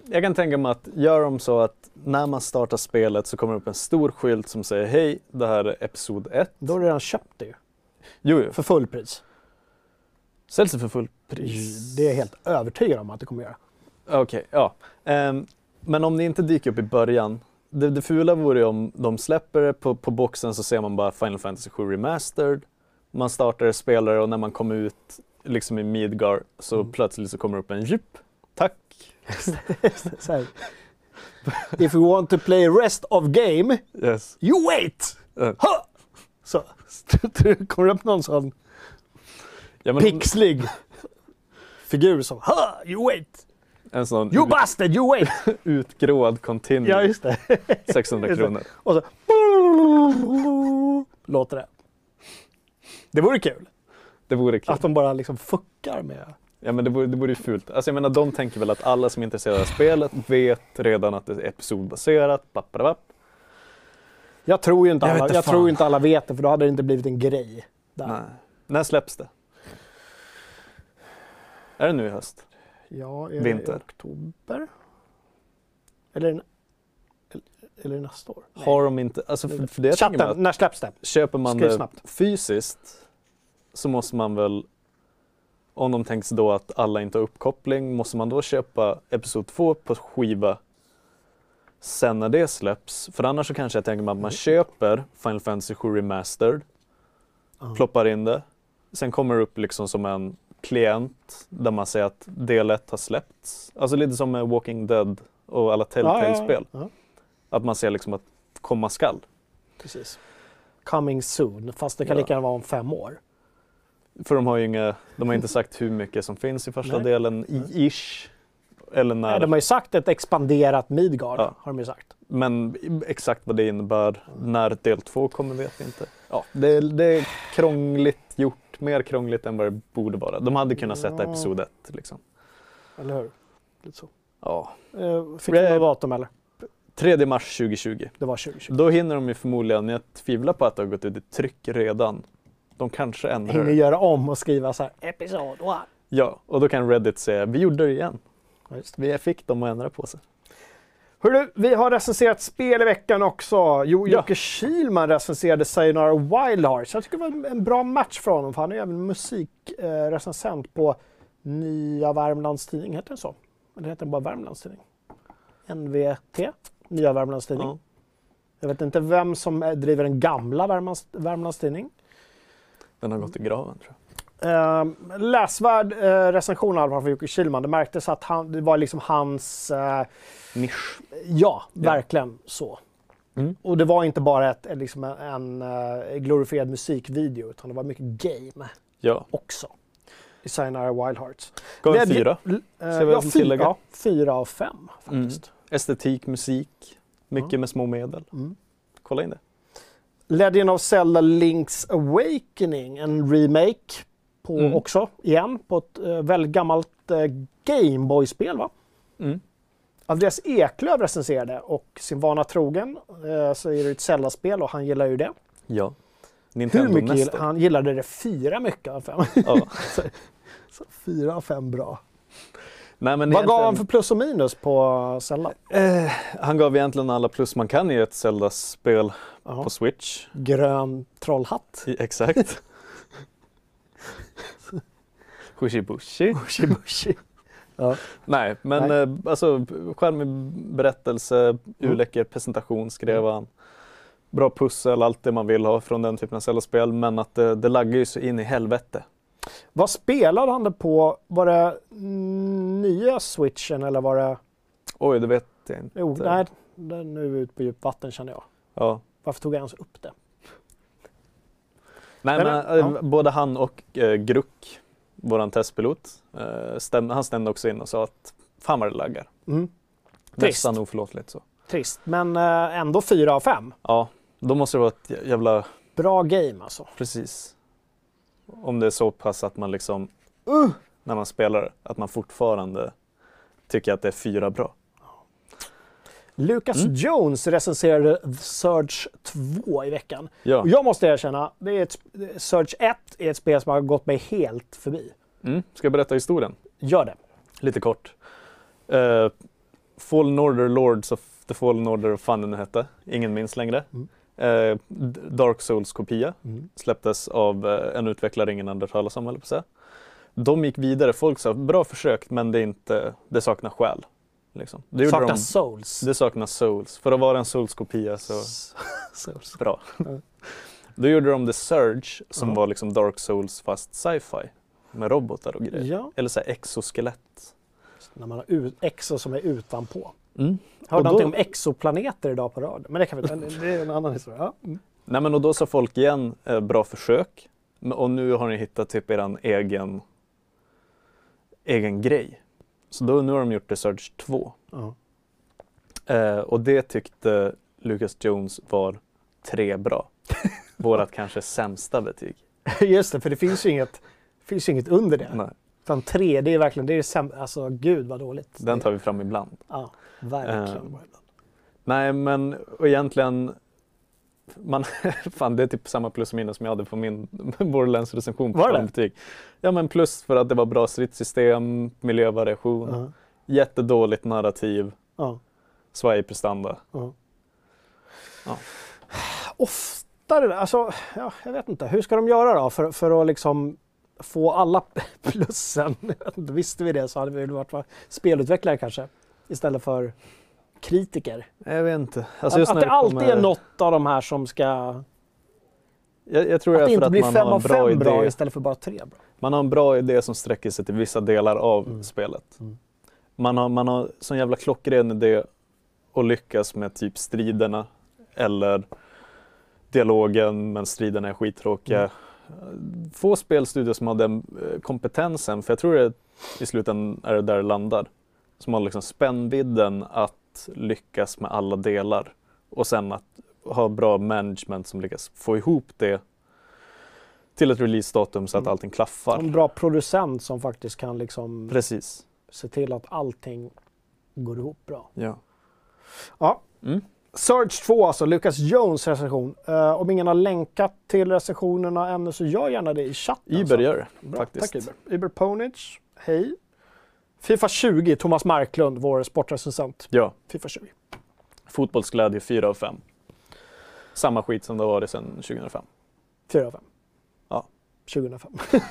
[SPEAKER 4] Jag kan tänka mig att gör de så att när man startar spelet så kommer det upp en stor skylt som säger hej, det här är episod 1.
[SPEAKER 3] Då har du redan köpt det ju.
[SPEAKER 4] Jo, jo.
[SPEAKER 3] För fullpris.
[SPEAKER 4] Säljs det för full pris?
[SPEAKER 3] Det är jag helt övertygad om att det kommer göra.
[SPEAKER 4] Okej, ja. Ehm, men om det inte dyker upp i början. Det, det fula vore ju om de släpper det på, på boxen så ser man bara Final Fantasy 7 Remastered. Man startar det, spelar det och när man kommer ut liksom i Midgar så
[SPEAKER 3] Mm.
[SPEAKER 4] plötsligt så kommer det upp en djup. Tack!
[SPEAKER 3] If you want to play rest of game,
[SPEAKER 4] Yes.
[SPEAKER 3] you wait! Ha! Så kommer det upp någon sån
[SPEAKER 4] Ja, men
[SPEAKER 3] pixlig figur som ha! You wait!
[SPEAKER 4] En sån
[SPEAKER 3] You
[SPEAKER 4] ut,
[SPEAKER 3] bastard, you wait!
[SPEAKER 4] utgråad continue.
[SPEAKER 3] ja, just det.
[SPEAKER 4] 600
[SPEAKER 3] Just det.
[SPEAKER 4] kronor.
[SPEAKER 3] Och så låter det. Det vore kul.
[SPEAKER 4] Det vore kul.
[SPEAKER 3] Att de bara liksom fuckar med...
[SPEAKER 4] Ja men det vore, det vore ju fult. Alltså jag menar de tänker väl att alla som är intresserade av spelet vet redan att det är episodbaserat.
[SPEAKER 3] Jag tror ju inte
[SPEAKER 4] Jag
[SPEAKER 3] alla, jag
[SPEAKER 4] fan.
[SPEAKER 3] tror inte alla vet det, för då hade det inte blivit en grej. Där.
[SPEAKER 4] Nej. När släpps det? Är det nu i höst?
[SPEAKER 3] Ja, är
[SPEAKER 4] Vinter.
[SPEAKER 3] det oktober? Eller, eller, nästa år?
[SPEAKER 4] Har de inte, alltså för, för det
[SPEAKER 3] Chatten,
[SPEAKER 4] att
[SPEAKER 3] när släpps det?
[SPEAKER 4] köper man
[SPEAKER 3] Skriv
[SPEAKER 4] det
[SPEAKER 3] snabbt.
[SPEAKER 4] fysiskt så måste man väl, om de tänker sig då att alla inte har uppkoppling, måste man då köpa Episod 2 på skiva sen när det släpps? För annars så kanske jag tänker mig att man köper Final Fantasy 7 Remastered,
[SPEAKER 3] Ja.
[SPEAKER 4] ploppar in det, sen kommer det upp liksom som en klient där man säger att del 1 har släppts. Alltså lite som med Walking Dead och alla Telltale-spel.
[SPEAKER 3] Ja, ja, ja.
[SPEAKER 4] Att man ser liksom att komma skall.
[SPEAKER 3] Precis. Coming soon, fast det kan lika gärna vara om fem år.
[SPEAKER 4] För de har ju inga, de har inte sagt hur mycket som finns i första
[SPEAKER 3] Nej.
[SPEAKER 4] delen, i- ish. Eller när,
[SPEAKER 3] Nej, de har ju sagt ett expanderat Midgard, har de ju sagt.
[SPEAKER 4] men exakt vad det innebär, när del två kommer vet vi inte. Ja, det, det är krångligt gjort, mer krångligt än vad det borde vara. De hade kunnat sätta
[SPEAKER 3] Ja.
[SPEAKER 4] episod 1 liksom.
[SPEAKER 3] Eller hur? Lite så.
[SPEAKER 4] Ja.
[SPEAKER 3] Eh, Fick du något datum eller?
[SPEAKER 4] 3 mars 2020.
[SPEAKER 3] Det var 2020.
[SPEAKER 4] Då hinner de ju förmodligen, jag tvivlar på att det har gått ut i tryck redan. De kanske ändrar
[SPEAKER 3] Hinner göra om och skriva så här, episod one.
[SPEAKER 4] Ja, och då kan Reddit säga, vi gjorde det igen.
[SPEAKER 3] Ja,
[SPEAKER 4] Vi fick dem att ändra på sig.
[SPEAKER 3] Hörru, vi har recenserat spel i veckan också. Jo,
[SPEAKER 4] Ja.
[SPEAKER 3] Jocke Kihlman recenserade Sayonara Wild Hearts. Jag tycker det var en- bra match för honom, för han är ju även musikrecensent på Nya Värmlands Tidning, heter den så? Eller heter den bara Värmlands Tidning? NVT, Nya Värmlands Tidning.
[SPEAKER 4] Ja.
[SPEAKER 3] Jag vet inte vem som driver den gamla Värmlands, Värmlands Tidning.
[SPEAKER 4] Den har gått i graven tror jag.
[SPEAKER 3] Eh, läsvärd eh, recension i alla fall från Jocke Kihlman. Det märktes att han, det var liksom hans... Eh,
[SPEAKER 4] Nisch.
[SPEAKER 3] ja, verkligen så.
[SPEAKER 4] Mm.
[SPEAKER 3] Och det var inte bara ett, liksom en, en uh, glorifierad musikvideo utan det var mycket game
[SPEAKER 4] Ja,
[SPEAKER 3] också. I Sayonara Wild Hearts.
[SPEAKER 4] gav en fyra.
[SPEAKER 3] Eh,
[SPEAKER 4] vi
[SPEAKER 3] ja, fyra, fyra av fem faktiskt.
[SPEAKER 4] Estetik, musik, mycket med små medel.
[SPEAKER 3] Mm.
[SPEAKER 4] Kolla in det.
[SPEAKER 3] Legend of Zelda Link's Awakening, en remake på
[SPEAKER 4] Mm.
[SPEAKER 3] också, igen, på ett eh, väldigt gammalt eh, Gameboy-spel va?
[SPEAKER 4] Mm.
[SPEAKER 3] Andreas Eklöf recenserade och sin vana trogen eh, så är det ett Zelda-spel och han gillar ju det.
[SPEAKER 4] Ja.
[SPEAKER 3] Hur
[SPEAKER 4] Nintendo
[SPEAKER 3] mycket gill. Han gillade det fyra mycket av fem.
[SPEAKER 4] Ja.
[SPEAKER 3] så, så fyra av fem bra.
[SPEAKER 4] Nej, men
[SPEAKER 3] Vad gav han för plus och minus på Zelda?
[SPEAKER 4] Eh, han gav egentligen alla plus man kan i ett Zelda-spel på Switch.
[SPEAKER 3] Grön trollhatt.
[SPEAKER 4] I, exakt. Hushibushi.
[SPEAKER 3] Shibushi. Ja.
[SPEAKER 4] Nej, men
[SPEAKER 3] Nej.
[SPEAKER 4] Eh, alltså charmig berättelse, urläcker presentation skrev han. Bra pussel, allt det man vill ha från den typen av Zelda-spel. Men att det, det laggar ju så in i helvete.
[SPEAKER 3] Vad spelade han det på? Var det mm, nya switchen eller var det...
[SPEAKER 4] Oj, det vet jag inte.
[SPEAKER 3] Jo, nej, den är ute på djupt vatten känner jag.
[SPEAKER 4] Ja.
[SPEAKER 3] Varför tog jag ens upp det?
[SPEAKER 4] Nej,
[SPEAKER 3] Men,
[SPEAKER 4] men,
[SPEAKER 3] ja.
[SPEAKER 4] eh, både han och eh, Gruck, våran testpilot, eh, stäm, han stämde också in och sa att fan vad det laggar.
[SPEAKER 3] Mm. Trist.
[SPEAKER 4] Nästan oförlåtligt så.
[SPEAKER 3] Trist, men eh, ändå fyra av fem.
[SPEAKER 4] Ja, då måste det vara ett jä- jävla,
[SPEAKER 3] Bra game alltså.
[SPEAKER 4] precis. Om det är så pass att man liksom,
[SPEAKER 3] Uh!
[SPEAKER 4] när man spelar, att man fortfarande tycker att det är fyra bra.
[SPEAKER 3] Lucas
[SPEAKER 4] Mm.
[SPEAKER 3] Jones recenserade The Surge 2 i veckan.
[SPEAKER 4] Ja,
[SPEAKER 3] Och jag måste erkänna, det är ett, Surge 1 är ett spel som har gått mig helt förbi.
[SPEAKER 4] mm. ska jag berätta historien?
[SPEAKER 3] Gör det.
[SPEAKER 4] Lite kort. Uh, Fallen Order Lords of the Fallen Order, vad fan den hette. Ingen minns längre.
[SPEAKER 3] Mm.
[SPEAKER 4] D- Dark Souls-kopia.
[SPEAKER 3] Mm.
[SPEAKER 4] Släpptes av eh, en utvecklare ingen hade hört talas om, höll på att säga. De gick vidare. Folk sa bra försökt men det, är inte, det saknar själ. Liksom. Det,
[SPEAKER 3] Saknar
[SPEAKER 4] de,
[SPEAKER 3] Souls.
[SPEAKER 4] det saknar Souls. För att vara en Souls-kopia så
[SPEAKER 3] Souls.
[SPEAKER 4] bra. Då gjorde de The Surge som
[SPEAKER 3] Ja.
[SPEAKER 4] var liksom Dark Souls fast sci-fi. Med robotar och grejer.
[SPEAKER 3] Ja,
[SPEAKER 4] Eller så här exoskelett.
[SPEAKER 3] när man har ut, exo som är utanpå.
[SPEAKER 4] Mm.
[SPEAKER 3] Hörde
[SPEAKER 4] då-
[SPEAKER 3] någonting om exoplaneter idag på rad. Men det, kan vi, det är en annan historia. Ja. Mm.
[SPEAKER 4] Nej men och då sa folk igen, eh, bra försök. Och nu har ni hittat typ eran egen, egen grej. Så då, nu har de gjort The Surge 2.
[SPEAKER 3] Ja.
[SPEAKER 4] Eh, och det tyckte Lucas Jones var tre bra. Vårat kanske sämsta betyg.
[SPEAKER 3] Just det, för det finns ju inget, finns ju inget under det.
[SPEAKER 4] Nej,
[SPEAKER 3] Utan tre, det är verkligen, det är säm- alltså gud vad dåligt.
[SPEAKER 4] den tar vi fram ibland.
[SPEAKER 3] Ja, verkligen.
[SPEAKER 4] Ehm, Nej men och egentligen man, fan det är typ samma plus och minus som jag hade på min Borderlands recension på
[SPEAKER 3] Var det?
[SPEAKER 4] betyg. Ja men plus för att det var bra stridssystem, miljövariation,
[SPEAKER 3] Ja,
[SPEAKER 4] jättedåligt narrativ,
[SPEAKER 3] ja,
[SPEAKER 4] svajig prestanda.
[SPEAKER 3] ja.
[SPEAKER 4] Ja.
[SPEAKER 3] Oftare, alltså, ja, jag vet inte. Hur ska de göra då för, för att liksom få alla plussen? Visste vi det så hade vi väl varit spelutvecklare kanske. Istället för kritiker.
[SPEAKER 4] Jag vet inte. Alltså
[SPEAKER 3] att att det
[SPEAKER 4] det
[SPEAKER 3] alltid
[SPEAKER 4] kommer-
[SPEAKER 3] är något av de här som ska...
[SPEAKER 4] Jag, jag tror
[SPEAKER 3] Att
[SPEAKER 4] är
[SPEAKER 3] det
[SPEAKER 4] för
[SPEAKER 3] inte blir fem av
[SPEAKER 4] bra
[SPEAKER 3] fem bra
[SPEAKER 4] idé.
[SPEAKER 3] istället för bara tre bra.
[SPEAKER 4] Man har en bra idé som sträcker sig till vissa delar av
[SPEAKER 3] Mm.
[SPEAKER 4] spelet.
[SPEAKER 3] Mm.
[SPEAKER 4] Man har, man har sån jävla klockren idé och lyckas med typ striderna eller dialogen men striderna är skittråkiga.
[SPEAKER 3] Mm.
[SPEAKER 4] Få spelstudior som har den eh, kompetensen, för jag tror det i slutändan är det där det landar. Som har liksom spännvidden att lyckas med alla delar och sen att ha bra management som lyckas få ihop det till ett releasedatum så att
[SPEAKER 3] Mm.
[SPEAKER 4] allting klaffar.
[SPEAKER 3] En bra producent som faktiskt kan liksom
[SPEAKER 4] Precis.
[SPEAKER 3] se till att allting går ihop bra.
[SPEAKER 4] Ja.
[SPEAKER 3] Ja.
[SPEAKER 4] Mm.
[SPEAKER 3] Surge 2 alltså, Lucas Jones recension. Eh, om ingen har länkat till recensionerna ännu så gör gärna det i chatten.
[SPEAKER 4] Uber
[SPEAKER 3] så.
[SPEAKER 4] gör det
[SPEAKER 3] Bra,
[SPEAKER 4] faktiskt.
[SPEAKER 3] Tack Uber. Uber Ponage, hej. Fifa 20, Thomas Marklund, vår sportrecensent.
[SPEAKER 4] Ja,
[SPEAKER 3] Fifa 20.
[SPEAKER 4] fotbollsglädje 4 av 5. Samma skit som det har varit sedan 2005.
[SPEAKER 3] 4 av 5.
[SPEAKER 4] Ja.
[SPEAKER 3] 2005.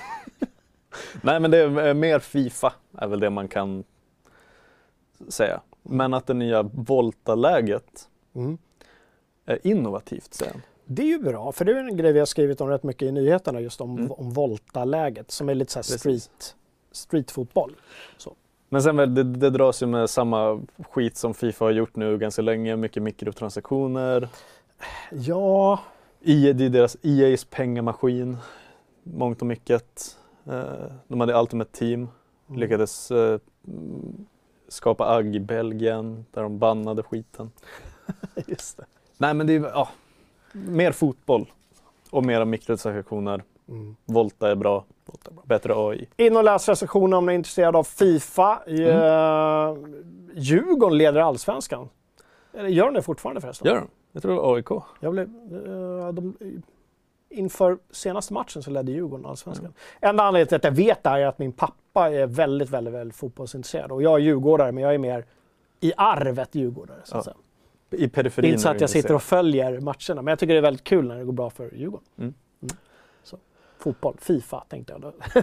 [SPEAKER 4] Nej men det är eh, mer Fifa är väl det man kan säga. Men att det nya Volta-läget
[SPEAKER 3] Mm.
[SPEAKER 4] är innovativt säger han.
[SPEAKER 3] Det är ju bra, för det är en grej vi har skrivit om rätt mycket i nyheterna just om,
[SPEAKER 4] Mm.
[SPEAKER 3] om Volta-läget som är lite så här street, streetfotboll. Så.
[SPEAKER 4] Men sen väl, det, det dras ju med samma skit som Fifa har gjort nu ganska länge. Mycket mikrotransaktioner.
[SPEAKER 3] Ja,
[SPEAKER 4] EA, det är deras EA's pengamaskin. Mångt och mycket. Eh, de hade Ultimate Team.
[SPEAKER 3] Mm.
[SPEAKER 4] Lyckades eh, skapa agg i Belgien där de bannade skiten.
[SPEAKER 3] just det.
[SPEAKER 4] Nej men det är ja, mer fotboll och mera mikrotransaktioner.
[SPEAKER 3] Mm.
[SPEAKER 4] Volta är bra. Bättre AI.
[SPEAKER 3] In och läs recensionen om ni är intresserade av Fifa. Mm. Djurgården leder allsvenskan. Eller gör de det fortfarande förresten?
[SPEAKER 4] Gör de? Jag tror det var AIK.
[SPEAKER 3] Jag blev, eh, de, inför senaste matchen så ledde Djurgården allsvenskan. Enda anledningen till att jag vet det här är att min pappa är väldigt, väldigt, väldigt fotbollsintresserad. Och jag är djurgårdare, men jag är mer i arvet djurgårdare. Så att
[SPEAKER 4] Ja.
[SPEAKER 3] säga.
[SPEAKER 4] I
[SPEAKER 3] Det är
[SPEAKER 4] periferin.
[SPEAKER 3] inte så att jag sitter och följer matcherna, men jag tycker det är väldigt kul när det går bra för Djurgården.
[SPEAKER 4] Mm.
[SPEAKER 3] Så. Fotboll, Fifa tänkte jag då.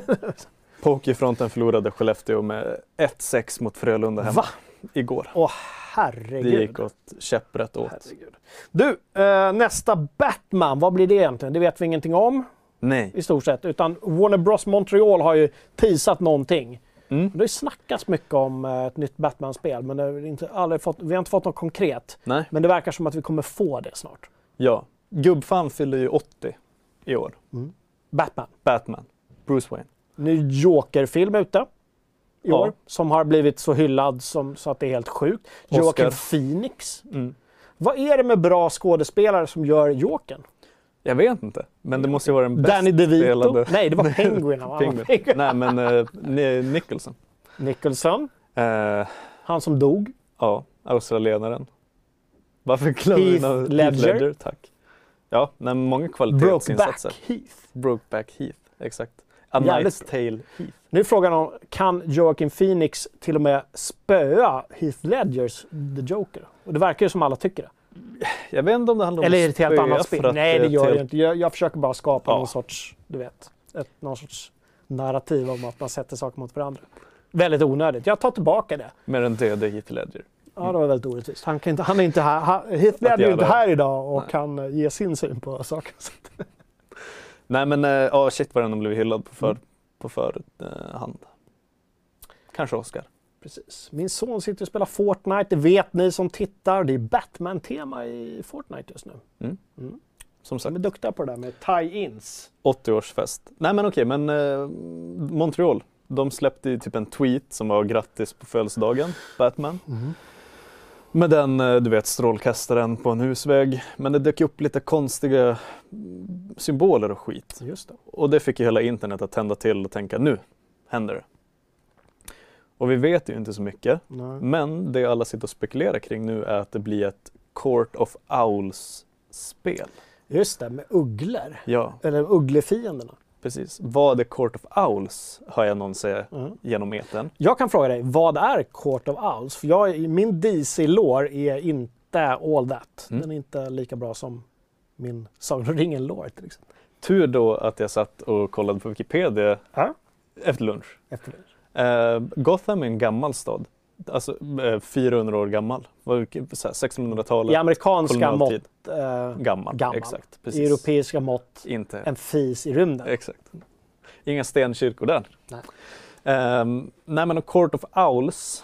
[SPEAKER 4] På Hockeyfronten förlorade Skellefteå med 1-6 mot Frölunda hemma
[SPEAKER 3] Va?
[SPEAKER 4] igår.
[SPEAKER 3] Åh
[SPEAKER 4] Det
[SPEAKER 3] herregud.
[SPEAKER 4] gick åt käpprätt åt.
[SPEAKER 3] herregud. Du, eh, nästa Batman, vad blir det egentligen? Det vet vi ingenting om
[SPEAKER 4] Nej.
[SPEAKER 3] i stort sett. Utan Warner Bros Montreal har ju teasat någonting.
[SPEAKER 4] Mm.
[SPEAKER 3] Det har ju snackats mycket om eh, ett nytt Batman-spel, men det har inte, aldrig fått, vi har inte fått något konkret.
[SPEAKER 4] Nej.
[SPEAKER 3] Men det verkar som att vi kommer få det snart.
[SPEAKER 4] Ja. Gubbfan fyller ju 80 i år.
[SPEAKER 3] Batman.
[SPEAKER 4] Batman. Bruce Wayne.
[SPEAKER 3] Ny Joker-film ute i
[SPEAKER 4] Ja.
[SPEAKER 3] år, som har blivit så hyllad som, så att det är helt sjukt. Joaquin Phoenix.
[SPEAKER 4] Mm.
[SPEAKER 3] Vad är det med bra skådespelare som gör Jokern?
[SPEAKER 4] Jag vet inte, men det måste ju vara den bäst
[SPEAKER 3] Danny DeVito?
[SPEAKER 4] spelade.
[SPEAKER 3] Nej, det var Penguin.
[SPEAKER 4] Penguin. Nej, men uh, Nicholson.
[SPEAKER 3] Nicholson,
[SPEAKER 4] Eh,
[SPEAKER 3] han som dog.
[SPEAKER 4] ja, australienaren. Varför glömmer vi
[SPEAKER 3] Heath
[SPEAKER 4] någon-
[SPEAKER 3] Ledger.
[SPEAKER 4] Tack. Ja, nej, men många
[SPEAKER 3] Brokeback
[SPEAKER 4] kvalitetsinsatser.
[SPEAKER 3] Heath.
[SPEAKER 4] Brokeback Heath, exakt. A Knight's Tale Heath.
[SPEAKER 3] Nu är frågan om, kan Joaquin Phoenix till och med spöa Heath Ledgers The Joker? Och det verkar ju som alla tycker det.
[SPEAKER 4] Jag vet inte om det handlar om
[SPEAKER 3] Eller är det ett helt annat spel? Nej, det gör jag inte. Jag, jag försöker bara skapa
[SPEAKER 4] Ja.
[SPEAKER 3] någon sorts, du vet, ett, någon sorts narrativ om att man sätter saker mot varandra. Väldigt onödigt. Jag tar tillbaka det.
[SPEAKER 4] Med den döde Heath Ledger.
[SPEAKER 3] Ja, det var väldigt orättvist. Han, kan inte, han är inte här. Han, Heath Ledger är inte här idag och
[SPEAKER 4] Nej.
[SPEAKER 3] kan ge sin syn på saker.
[SPEAKER 4] Nej men, eh, ja shit vad den har blivit hyllad på för,
[SPEAKER 3] Mm.
[SPEAKER 4] på förhand. Kanske Oscar.
[SPEAKER 3] Precis. Min son sitter och spelar Fortnite. Det vet ni som tittar. Det är Batman-tema i Fortnite just nu.
[SPEAKER 4] Som
[SPEAKER 3] De
[SPEAKER 4] sagt,
[SPEAKER 3] är duktiga på det där med tie-ins.
[SPEAKER 4] 80-årsfest. Nej men okej, men eh, Montreal. De släppte ju typ en tweet som var grattis på födelsedagen, Batman. Med den, eh, du vet, strålkastaren på en husvägg. Men det dök upp lite konstiga symboler och skit.
[SPEAKER 3] Just det.
[SPEAKER 4] Och det fick ju hela internet att tända till och tänka nu händer det. Och vi vet ju inte så mycket.
[SPEAKER 3] Nej.
[SPEAKER 4] Men det alla sitter och spekulerar kring nu är att det blir ett Court of Owls-spel.
[SPEAKER 3] Just det, med ugglor.
[SPEAKER 4] Ja,
[SPEAKER 3] Eller ugglefienderna.
[SPEAKER 4] Precis. Vad är Court of Owls? Hör jag någon säga
[SPEAKER 3] Mm.
[SPEAKER 4] genom etern.
[SPEAKER 3] Jag kan fråga dig, vad är Court of Owls? För jag, min DC-lore är inte all that.
[SPEAKER 4] Mm.
[SPEAKER 3] Den är inte lika bra som min Sagan om ringen-lore till exempel.
[SPEAKER 4] Tur då att jag satt och kollade på Wikipedia
[SPEAKER 3] Ja.
[SPEAKER 4] efter lunch.
[SPEAKER 3] Efter det.
[SPEAKER 4] Eh, Gotham är en gammal stad. Alltså eh, 400 år gammal. Vad- så här, 1600-talet.
[SPEAKER 3] I amerikanska mått eh,
[SPEAKER 4] Gammal.
[SPEAKER 3] gammal.
[SPEAKER 4] Exakt.
[SPEAKER 3] I
[SPEAKER 4] Precis.
[SPEAKER 3] europeiska mått
[SPEAKER 4] Inte.
[SPEAKER 3] en fis i rymden.
[SPEAKER 4] Exakt. Inga stenkyrkor där.
[SPEAKER 3] Nej.
[SPEAKER 4] Ehm, nej men Court of Owls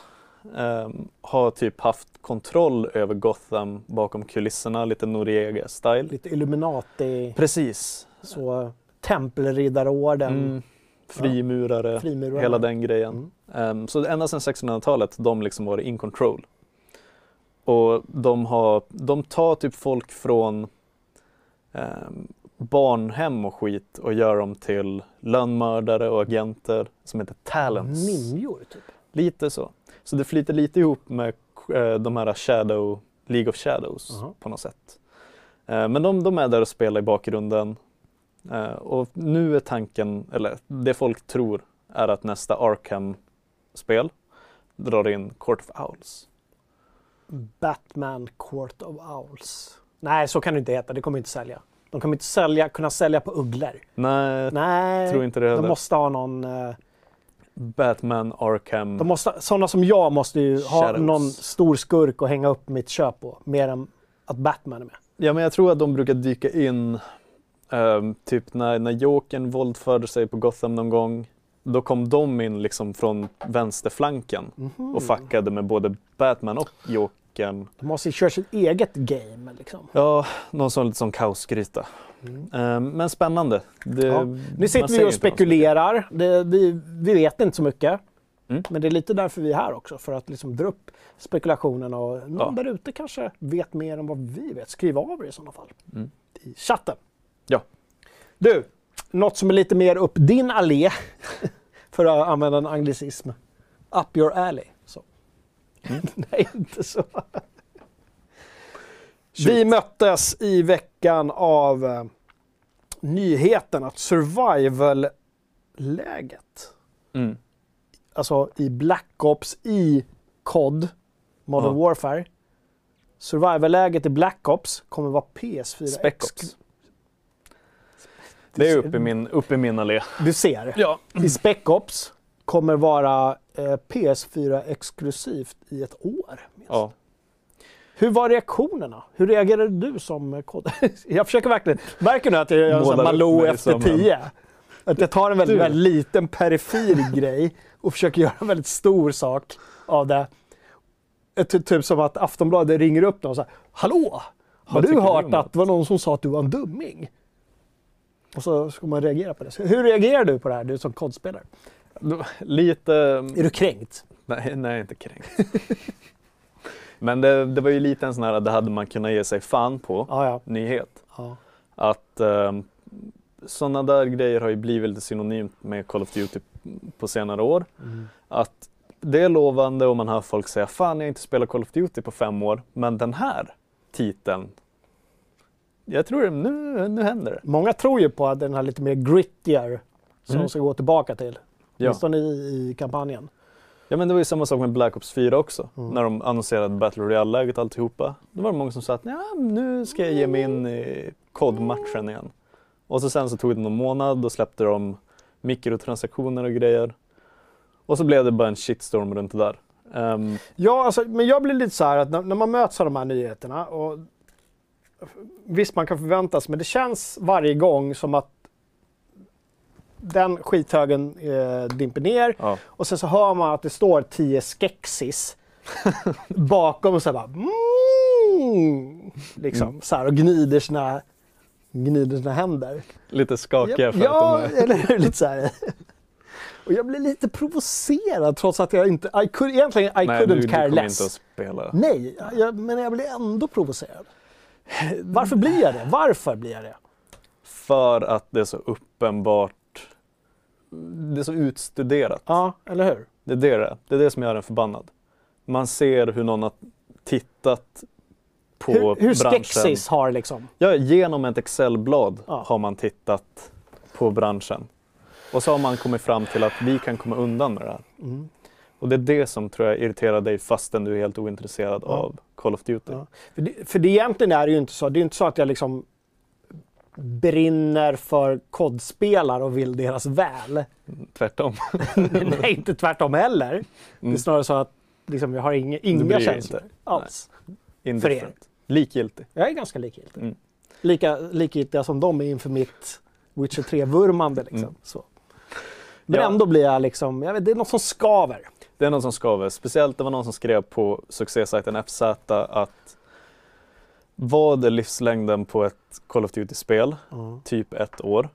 [SPEAKER 4] ehm, har typ haft kontroll över Gotham bakom kulisserna, lite Noriega-style.
[SPEAKER 3] Lite Illuminati,
[SPEAKER 4] Precis.
[SPEAKER 3] så tempelriddarorden,
[SPEAKER 4] Mm. Frimurare,
[SPEAKER 3] frimurare.
[SPEAKER 4] hela den grejen.
[SPEAKER 3] Mm.
[SPEAKER 4] Ehm, så ända sedan 1600-talet de liksom varit in control. Och de, har, de tar typ folk från ehm, barnhem och skit och gör dem till lönnmördare och agenter som heter talents.
[SPEAKER 3] Ninjor typ.
[SPEAKER 4] Lite så. Så det flyter lite ihop med eh, de här Shadow, League of Shadows
[SPEAKER 3] Aha.
[SPEAKER 4] på något sätt. Eh, men de, de är där och spelar i bakgrunden. Och nu är tanken, eller det folk tror, är att nästa Arkham-spel drar in Court of Owls.
[SPEAKER 3] Batman Court of Owls. Nej, så kan det inte heta. Det kommer inte sälja. De kommer inte sälja, kunna sälja på ugglor.
[SPEAKER 4] Nej,
[SPEAKER 3] Nej,
[SPEAKER 4] tror inte det
[SPEAKER 3] de
[SPEAKER 4] heller.
[SPEAKER 3] måste ha någon... eh,
[SPEAKER 4] Batman Arkham.
[SPEAKER 3] De måste, sådana som jag måste ju ha
[SPEAKER 4] Shadows.
[SPEAKER 3] någon stor skurk att hänga upp mitt köp på. Mer än att Batman är med.
[SPEAKER 4] Ja, men jag tror att de brukar dyka in ehm, typ när, när Jokern våldförde sig på Gotham någon gång. Då kom de in liksom från vänsterflanken
[SPEAKER 3] Mhm.
[SPEAKER 4] och fuckade med både Batman och Jokern.
[SPEAKER 3] De måste köra sitt eget game liksom.
[SPEAKER 4] Ja, någon som lite som kaosgryta. Eh, men spännande. Det,
[SPEAKER 3] Ja. Nu sitter vi och spekulerar. Det, vi, vi vet inte så mycket.
[SPEAKER 4] Mm.
[SPEAKER 3] Men det är lite därför vi är här också. För att liksom dra upp spekulationen och någon
[SPEAKER 4] Ja.
[SPEAKER 3] där ute kanske vet mer än vad vi vet. Skriv av er i sådana fall.
[SPEAKER 4] Mm.
[SPEAKER 3] I chatten.
[SPEAKER 4] Ja.
[SPEAKER 3] Du, något som är lite mer upp din allé. för att använda en anglicism. Up your alley. Så.
[SPEAKER 4] Mm.
[SPEAKER 3] Nej, inte så. Vi möttes i veckan av eh, nyheten att survival-läget,
[SPEAKER 4] Mm.
[SPEAKER 3] alltså i Black Ops i COD, Modern
[SPEAKER 4] Ja.
[SPEAKER 3] Warfare, survival-läget i Black Ops kommer vara PS4
[SPEAKER 4] Spec Ops. Det är uppe i min, uppe i min allé.
[SPEAKER 3] Du ser.
[SPEAKER 4] Ja.
[SPEAKER 3] I Spec Ops kommer vara eh, PS4 exklusivt i ett år. minst.
[SPEAKER 4] ja.
[SPEAKER 3] Hur var reaktionerna? Hur reagerade du som eh, kod? Jag försöker verkligen, märker nu att jag gör en
[SPEAKER 4] upp
[SPEAKER 3] Malou efter tio? Att jag tar en väldigt,
[SPEAKER 4] Du.
[SPEAKER 3] väldigt liten perifer grej och försöker göra en väldigt stor sak av det. Ett, ty- typ som att Aftonbladet ringer upp någon och säger Hallå! Har
[SPEAKER 4] Vad
[SPEAKER 3] du
[SPEAKER 4] du
[SPEAKER 3] hört att det var någon som sa att du var en dumming? Och så ska man reagera på det. Så hur reagerar du på det här, du som kodspelare?
[SPEAKER 4] Lite...
[SPEAKER 3] Är du kränkt?
[SPEAKER 4] Nej, nej inte kränkt. Men det, det var ju lite en sån här, det hade man kunnat ge sig fan på,
[SPEAKER 3] Ja, ja.
[SPEAKER 4] nyhet.
[SPEAKER 3] ja.
[SPEAKER 4] Att eh, sådana där grejer har ju blivit lite synonymt med Call of Duty på senare år.
[SPEAKER 3] Mm.
[SPEAKER 4] Att det är lovande och man hör folk säga fan jag har inte spelat Call of Duty på fem år, men den här titeln, jag tror det, nu, nu händer det.
[SPEAKER 3] Många tror ju på att den här lite mer grittier som
[SPEAKER 4] Mm.
[SPEAKER 3] de ska gå tillbaka till.
[SPEAKER 4] Ja.
[SPEAKER 3] Åtminstone i, i kampanjen.
[SPEAKER 4] Ja men det var ju samma sak med Black Ops 4 också.
[SPEAKER 3] Mm.
[SPEAKER 4] När de annonserade Battle Royale-läget alltihopa. Då var det många som sa att ja, nu ska jag ge mig in i COD-matchen igen. Och så sen så tog det någon månad, då släppte de mikrotransaktioner och grejer. Och så blev det bara en shitstorm runt det där. Ehm,
[SPEAKER 3] Ja, alltså, men jag blir lite så här att när, när man möts av de här nyheterna och visst man kan förväntas, men det känns varje gång som att den skithögen eh, dimper ner
[SPEAKER 4] ja.
[SPEAKER 3] och sen så hör man att det står 10 skexis bakom och så bara mm, liksom så här och gnider sina, gnider sina händer.
[SPEAKER 4] Lite skakiga för
[SPEAKER 3] ja,
[SPEAKER 4] att de är...
[SPEAKER 3] eller hur? Lite så här. Och jag blir lite provocerad trots att jag inte... I could, egentligen, I
[SPEAKER 4] Nej,
[SPEAKER 3] couldn't
[SPEAKER 4] du, du
[SPEAKER 3] care
[SPEAKER 4] kommer
[SPEAKER 3] less.
[SPEAKER 4] inte att spela.
[SPEAKER 3] Nej, jag, men jag blir ändå provocerad. Varför blir jag det? Varför blir jag det?
[SPEAKER 4] För att det är så uppenbart. Det är så utstuderat.
[SPEAKER 3] Ja, eller hur?
[SPEAKER 4] Det är det det är. Det är det som gör en förbannad. Man ser hur någon har tittat på
[SPEAKER 3] Hur, hur
[SPEAKER 4] branschen.
[SPEAKER 3] Skexis har liksom...
[SPEAKER 4] Ja, genom ett Excel-blad
[SPEAKER 3] Ja.
[SPEAKER 4] har man tittat på branschen. Och så har man kommit fram till att vi kan komma undan med det här.
[SPEAKER 3] Mm.
[SPEAKER 4] Och det är det som tror jag irriterar dig fastän du är helt ointresserad av Call of Duty.
[SPEAKER 3] Ja. För, det, för det egentligen är det ju inte så. Det är inte så att jag liksom brinner för kodspelare och vill deras väl.
[SPEAKER 4] Tvärtom.
[SPEAKER 3] Nej, inte tvärtom heller. Det är
[SPEAKER 4] Mm.
[SPEAKER 3] snarare så att liksom, jag har inga, inga känslor
[SPEAKER 4] inte.
[SPEAKER 3] alls.
[SPEAKER 4] Indifferent. Likgiltig.
[SPEAKER 3] Jag är ganska likgiltig.
[SPEAKER 4] Mm.
[SPEAKER 3] Lika likgiltiga som de är inför mitt Witcher 3-vurmande. Liksom.
[SPEAKER 4] Mm.
[SPEAKER 3] Men
[SPEAKER 4] Ja.
[SPEAKER 3] ändå blir jag liksom, jag vet, det är något som skaver.
[SPEAKER 4] Det är något som skaver. Speciellt det var någon som skrev på succésajten FZ att vad är livslängden på ett Call of Duty-spel? Typ ett år.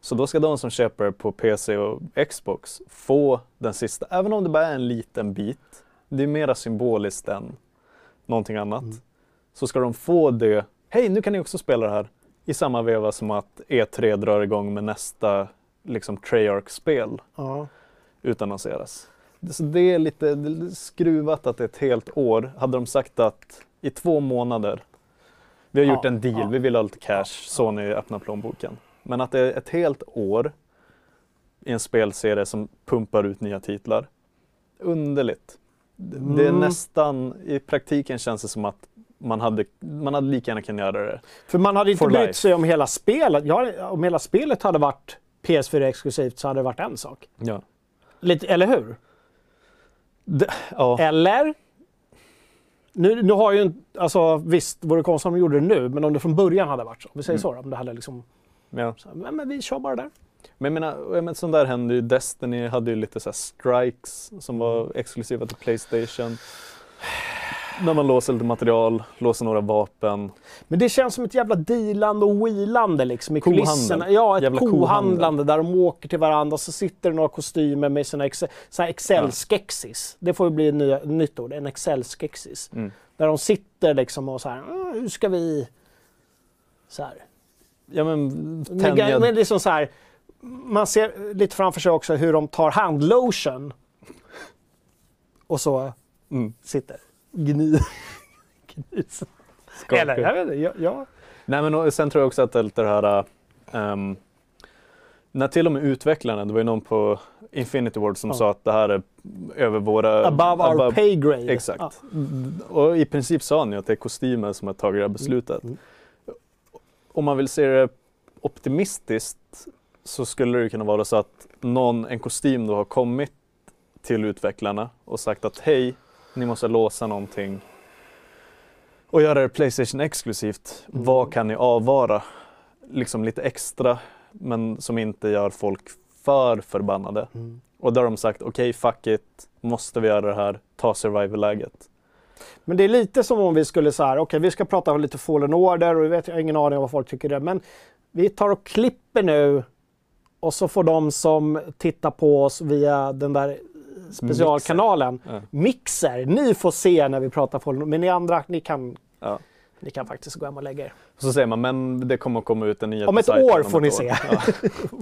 [SPEAKER 4] Så då ska de som köper på PC och Xbox få den sista, även om det bara är en liten bit. Det är mera symboliskt än någonting annat. Så ska de få det, hej nu kan ni också spela det här. I samma veva som att E3 drar igång med nästa liksom Treyarch-spel
[SPEAKER 3] Ja.
[SPEAKER 4] utannonseras. Så det är lite det är lite skruvat att det är ett helt år. Hade de sagt att i två månader, vi har
[SPEAKER 3] Ja,
[SPEAKER 4] gjort en deal,
[SPEAKER 3] ja.
[SPEAKER 4] vi vill ha lite cash, Sony öppnar plånboken. Men att det är ett helt år i en spelserie som pumpar ut nya titlar. Underligt. Det det är
[SPEAKER 3] Mm.
[SPEAKER 4] nästan, i praktiken känns det som att man hade, man hade lika gärna kunnat göra det.
[SPEAKER 3] För man hade inte brytt sig om hela spelet. Ja, om hela spelet hade varit PS4 exklusivt så hade det varit en sak.
[SPEAKER 4] Ja.
[SPEAKER 3] Lite, eller hur?
[SPEAKER 4] Det, ja.
[SPEAKER 3] Eller? Nu, nu har ju alltså visst vore det konstigt om de gjorde det nu, men om det från början hade varit så. Vi säger
[SPEAKER 4] Mm.
[SPEAKER 3] så om det hade liksom,
[SPEAKER 4] ja.
[SPEAKER 3] så, men, men vi kör bara där.
[SPEAKER 4] Men jag menar, jag menar, sånt där hände ju. Destiny hade ju lite så här strikes som var exklusiva till Playstation. När man låser lite material, låser några vapen.
[SPEAKER 3] Men det känns som ett jävla dealande och wheelande liksom i
[SPEAKER 4] Kohandel.
[SPEAKER 3] kulisserna. Ja, ett
[SPEAKER 4] Jävla
[SPEAKER 3] kohandlande där de åker till varandra så sitter det några kostymer med sina ex- Excel-skexis. Det får ju bli ett nytt ord, en Excel-skexis.
[SPEAKER 4] Mm.
[SPEAKER 3] Där de sitter liksom och så här, "Mm, hur ska vi... Så här.
[SPEAKER 4] Ja men
[SPEAKER 3] Men,
[SPEAKER 4] tänja...
[SPEAKER 3] men liksom så här, man ser lite framför sig också hur de tar handlotion och så
[SPEAKER 4] Mm.
[SPEAKER 3] sitter. Gny. Gnys. Eller, jag vet inte. Jag, jag,
[SPEAKER 4] Nej men och sen tror jag också att lite det här... ehm, när till och med utvecklarna, det var ju någon på Infinity Ward som
[SPEAKER 3] Ja.
[SPEAKER 4] sa att det här är över våra...
[SPEAKER 3] above our pay grade.
[SPEAKER 4] Exakt.
[SPEAKER 3] Ja.
[SPEAKER 4] Och i princip sa han ju att det är kostymen som har tagit det här beslutet.
[SPEAKER 3] Mm.
[SPEAKER 4] Om man vill se det optimistiskt så skulle det kunna vara så att någon, en kostym då har kommit till utvecklarna och sagt att hej, ni måste låsa någonting och göra det Playstation exklusivt.
[SPEAKER 3] Mm.
[SPEAKER 4] Vad kan ni avvara? Liksom lite extra men som inte gör folk för förbannade.
[SPEAKER 3] Mm.
[SPEAKER 4] Och då har de sagt okej, fuck it, måste vi göra det här, ta survival-läget.
[SPEAKER 3] Men det är lite som om vi skulle så här, okej vi ska prata om lite Fallen Order och vi vet, jag har ingen aning om vad folk tycker det men vi tar och klipper nu och så får de som tittar på oss via den där specialkanalen,
[SPEAKER 4] Ja.
[SPEAKER 3] Mixer, ni får se när vi pratar Order, men ni andra, ni kan,
[SPEAKER 4] Ja.
[SPEAKER 3] ni kan faktiskt gå hem och lägga er.
[SPEAKER 4] Så säger man, men det kommer att komma ut en nyhet
[SPEAKER 3] Om ett år får
[SPEAKER 4] ett
[SPEAKER 3] ni
[SPEAKER 4] år.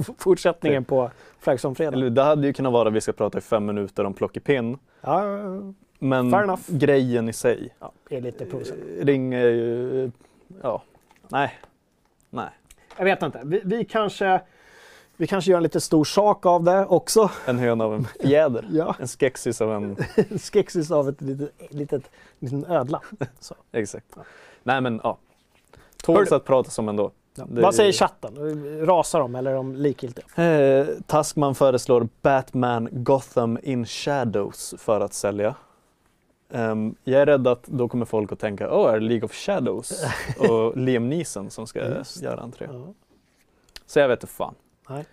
[SPEAKER 3] se. Fortsättningen på Flaggson fredag.
[SPEAKER 4] Eller, det hade ju kunnat vara att vi ska prata i fem minuter om plockepinn.
[SPEAKER 3] Ja.
[SPEAKER 4] Men grejen i sig,
[SPEAKER 3] ja, är lite provocerande.
[SPEAKER 4] ring är ju, ja, nej, nej.
[SPEAKER 3] Jag vet inte, vi, vi kanske vi kanske gör en lite stor sak av det också.
[SPEAKER 4] En höna av en fjäder.
[SPEAKER 3] Ja.
[SPEAKER 4] En skexis av en,
[SPEAKER 3] Skexis av ett litet, litet liten ödla.
[SPEAKER 4] Exakt. Nej men ja. Tåls att prata som ändå. Det-
[SPEAKER 3] Vad säger chatten? Rasar de eller är de likgiltiga?
[SPEAKER 4] Eh, Taskman föreslår Batman Gotham in Shadows för att sälja. Ehm, jag är rädd att då kommer folk att tänka, åh, är det League of Shadows? och Liam Neeson som ska göra entré.
[SPEAKER 3] Ja.
[SPEAKER 4] Så jag vet inte fan.
[SPEAKER 3] Nej.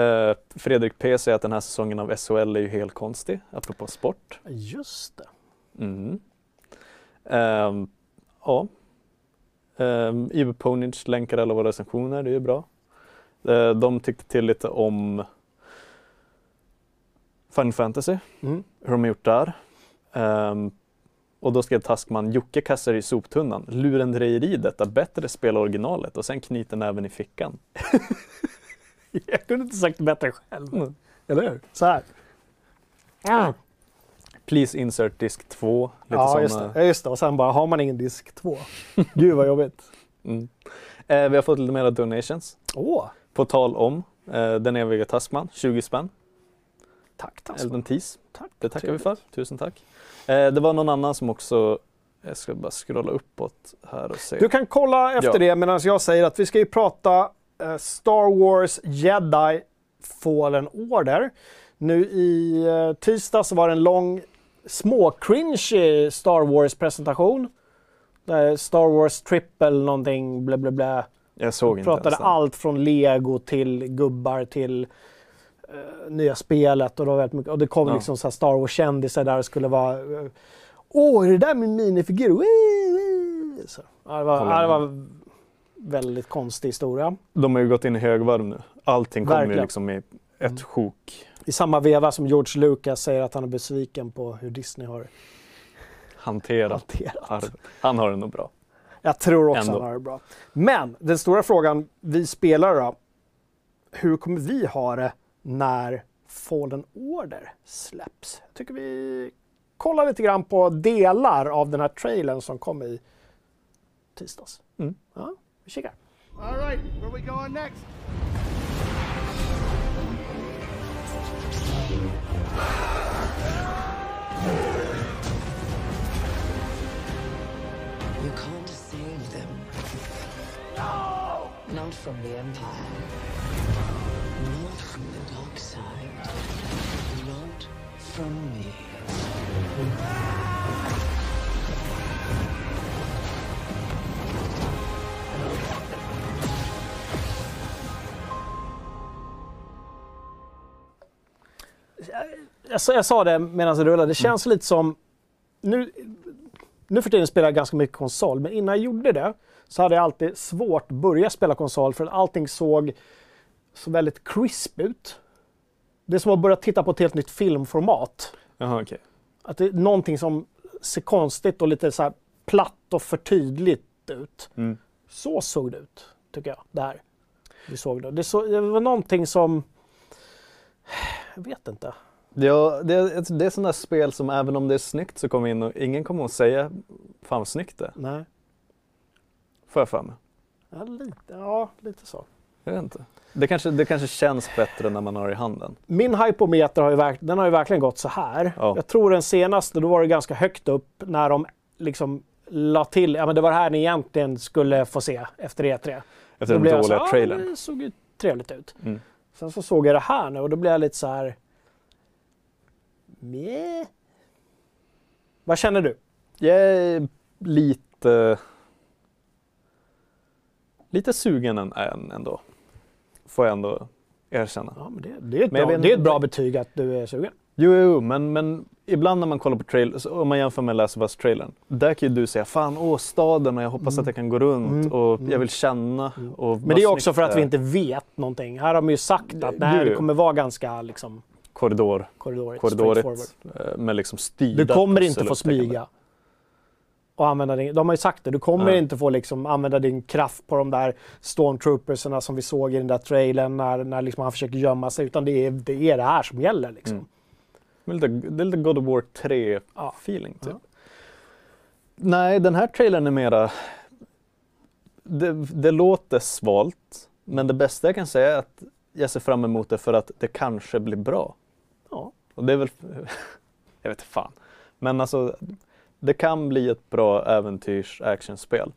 [SPEAKER 4] Eh, Fredrik P säger att den här säsongen av SHL är ju helt konstig, apropå sport.
[SPEAKER 3] Just det.
[SPEAKER 4] Mm. Ehm, ja. Um, Ivo Ponic länkar alla våra recensioner, det är ju bra. Eh, de tyckte till lite om Final Fantasy,
[SPEAKER 3] Mm.
[SPEAKER 4] hur de har gjort där. Ehm, och då skrev Taskman, Jocke kastar i soptunnan. Lurendrejeri detta, bättre spela originalet och sen knyter näven i fickan.
[SPEAKER 3] Jag kunde inte sagt det bättre själv.
[SPEAKER 4] Mm.
[SPEAKER 3] Eller hur? Så här. Ja,
[SPEAKER 4] Please insert disk 2. Lite
[SPEAKER 3] ja just,
[SPEAKER 4] såna-
[SPEAKER 3] det. Ja, just det. Och sen bara, har man ingen disk 2? Gud vad jobbigt.
[SPEAKER 4] Mm. Eh, vi har fått lite mera donations.
[SPEAKER 3] Åh,
[SPEAKER 4] På tal om eh, den eviga Taskman, 20 spänn.
[SPEAKER 3] tack tack.
[SPEAKER 4] Elden Tease.
[SPEAKER 3] Tack.
[SPEAKER 4] Det tackar vi för. Tusen tack. Eh, det var någon annan som också, jag ska bara scrolla uppåt här och se.
[SPEAKER 3] Du kan kolla efter
[SPEAKER 4] Ja.
[SPEAKER 3] det medan jag säger att vi ska ju prata Star Wars Jedi Fallen Order. Nu i uh, tisdag så var det en lång små-cringy Star Wars-presentation. Där Star Wars Triple någonting bla bla bla.
[SPEAKER 4] jag såg inte
[SPEAKER 3] pratade allt från lego till gubbar till eh, nya spelet. Och, då väldigt mycket, och det kom
[SPEAKER 4] Ja.
[SPEAKER 3] liksom så här Star Wars-kändisar där det skulle vara eh, Åh, är det där min minifigur? Wee, wee. Så, ja, det, var,
[SPEAKER 4] Kolla
[SPEAKER 3] ja, det
[SPEAKER 4] nu.
[SPEAKER 3] var väldigt konstig historia.
[SPEAKER 4] De har ju gått in i högvarv nu. Allting kommer ju liksom i ett sjok.
[SPEAKER 3] I samma veva som George Lucas säger att han är besviken på hur Disney har
[SPEAKER 4] Hanterat.
[SPEAKER 3] hanterat.
[SPEAKER 4] Han har det nog bra.
[SPEAKER 3] Jag tror också
[SPEAKER 4] Ändå.
[SPEAKER 3] han har det bra. Men den stora frågan vi spelare då. Hur kommer vi ha det när Fallen Order släpps? Jag tycker vi kollar lite grann på delar av den här trailern som kom i tisdags.
[SPEAKER 4] Mm.
[SPEAKER 3] Ja, vi kikar.
[SPEAKER 9] All right, where are we going next?
[SPEAKER 10] You can't save them. No! Not from the Empire. Not from the dark side. Not from me.
[SPEAKER 3] Jag, sa- jag sa det medan det rullade. Det känns lite som... Nu, nu för tiden spelar jag ganska mycket konsol, men innan jag gjorde det så hade jag alltid svårt att börja spela konsol för att allting såg så väldigt crisp ut. Det är som att börja titta på ett helt nytt filmformat.
[SPEAKER 4] Jaha, okej.
[SPEAKER 3] Att det är någonting som ser konstigt och lite så platt och för tydligt ut.
[SPEAKER 4] Mm.
[SPEAKER 3] Så såg det ut, tycker jag. Det här. Vi såg det. Det, så, det var någonting som... Jag vet inte.
[SPEAKER 4] Ja, det, är- det är sådana spel som även om det är snyggt så kommer in och ingen kommer att säga fan vad snyggt det.
[SPEAKER 3] Nej.
[SPEAKER 4] Får jag för mig.
[SPEAKER 3] Ja, lite, ja, lite så.
[SPEAKER 4] Jag vet inte. Det kanske, det kanske känns bättre när man har i handen.
[SPEAKER 3] Min hypometer har ju, verk, den har ju verkligen gått så här.
[SPEAKER 4] Ja.
[SPEAKER 3] Jag tror den senaste, då var det ganska högt upp när de liksom la till, ja men det var det här ni egentligen skulle få se efter E3.
[SPEAKER 4] Efter den dåliga
[SPEAKER 3] så,
[SPEAKER 4] trailern.
[SPEAKER 3] Ja, det såg ju trevligt ut.
[SPEAKER 4] Mm.
[SPEAKER 3] Sen så såg jag det här nu och då blev jag lite så här... Meh. Vad känner du?
[SPEAKER 4] Jag är lite... Lite sugen än- än ändå. Får jag ändå erkänna.
[SPEAKER 3] Ja, men det, det, är ett
[SPEAKER 4] Men
[SPEAKER 3] bra, det är ett bra betyg att du är sugen.
[SPEAKER 4] Jo, jo, men, men ibland när man kollar på trailers, om man jämför med Last of Us-trailern, där kan ju du säga fan, åh staden och jag hoppas att jag kan gå runt
[SPEAKER 3] Mm.
[SPEAKER 4] och
[SPEAKER 3] Mm.
[SPEAKER 4] jag vill känna. Och
[SPEAKER 3] Men det är också för att vi inte vet någonting. Här har de ju sagt att det
[SPEAKER 4] jo.
[SPEAKER 3] kommer vara ganska liksom,
[SPEAKER 4] Korridor,
[SPEAKER 3] korridorigt straightforward.
[SPEAKER 4] eh, med liksom styrda
[SPEAKER 3] Du kommer inte få smyga. Och använda din, de har ju sagt det, du kommer
[SPEAKER 4] Ja.
[SPEAKER 3] inte få liksom använda din kraft på de där stormtroopersarna som vi såg i den där trailern när, när liksom han försöker gömma sig. Utan det är det, är det här som gäller. Liksom.
[SPEAKER 4] Mm. Det är lite, det är lite God of War 3-feeling typ.
[SPEAKER 3] Ja.
[SPEAKER 4] Nej, den här trailern är mera... Det, det låter svalt, men det bästa jag kan säga är att jag ser fram emot det för att det kanske blir bra.
[SPEAKER 3] Ja.
[SPEAKER 4] Och det är väl... jag vet inte fan. Men alltså, det kan bli ett bra äventyrs-actionspel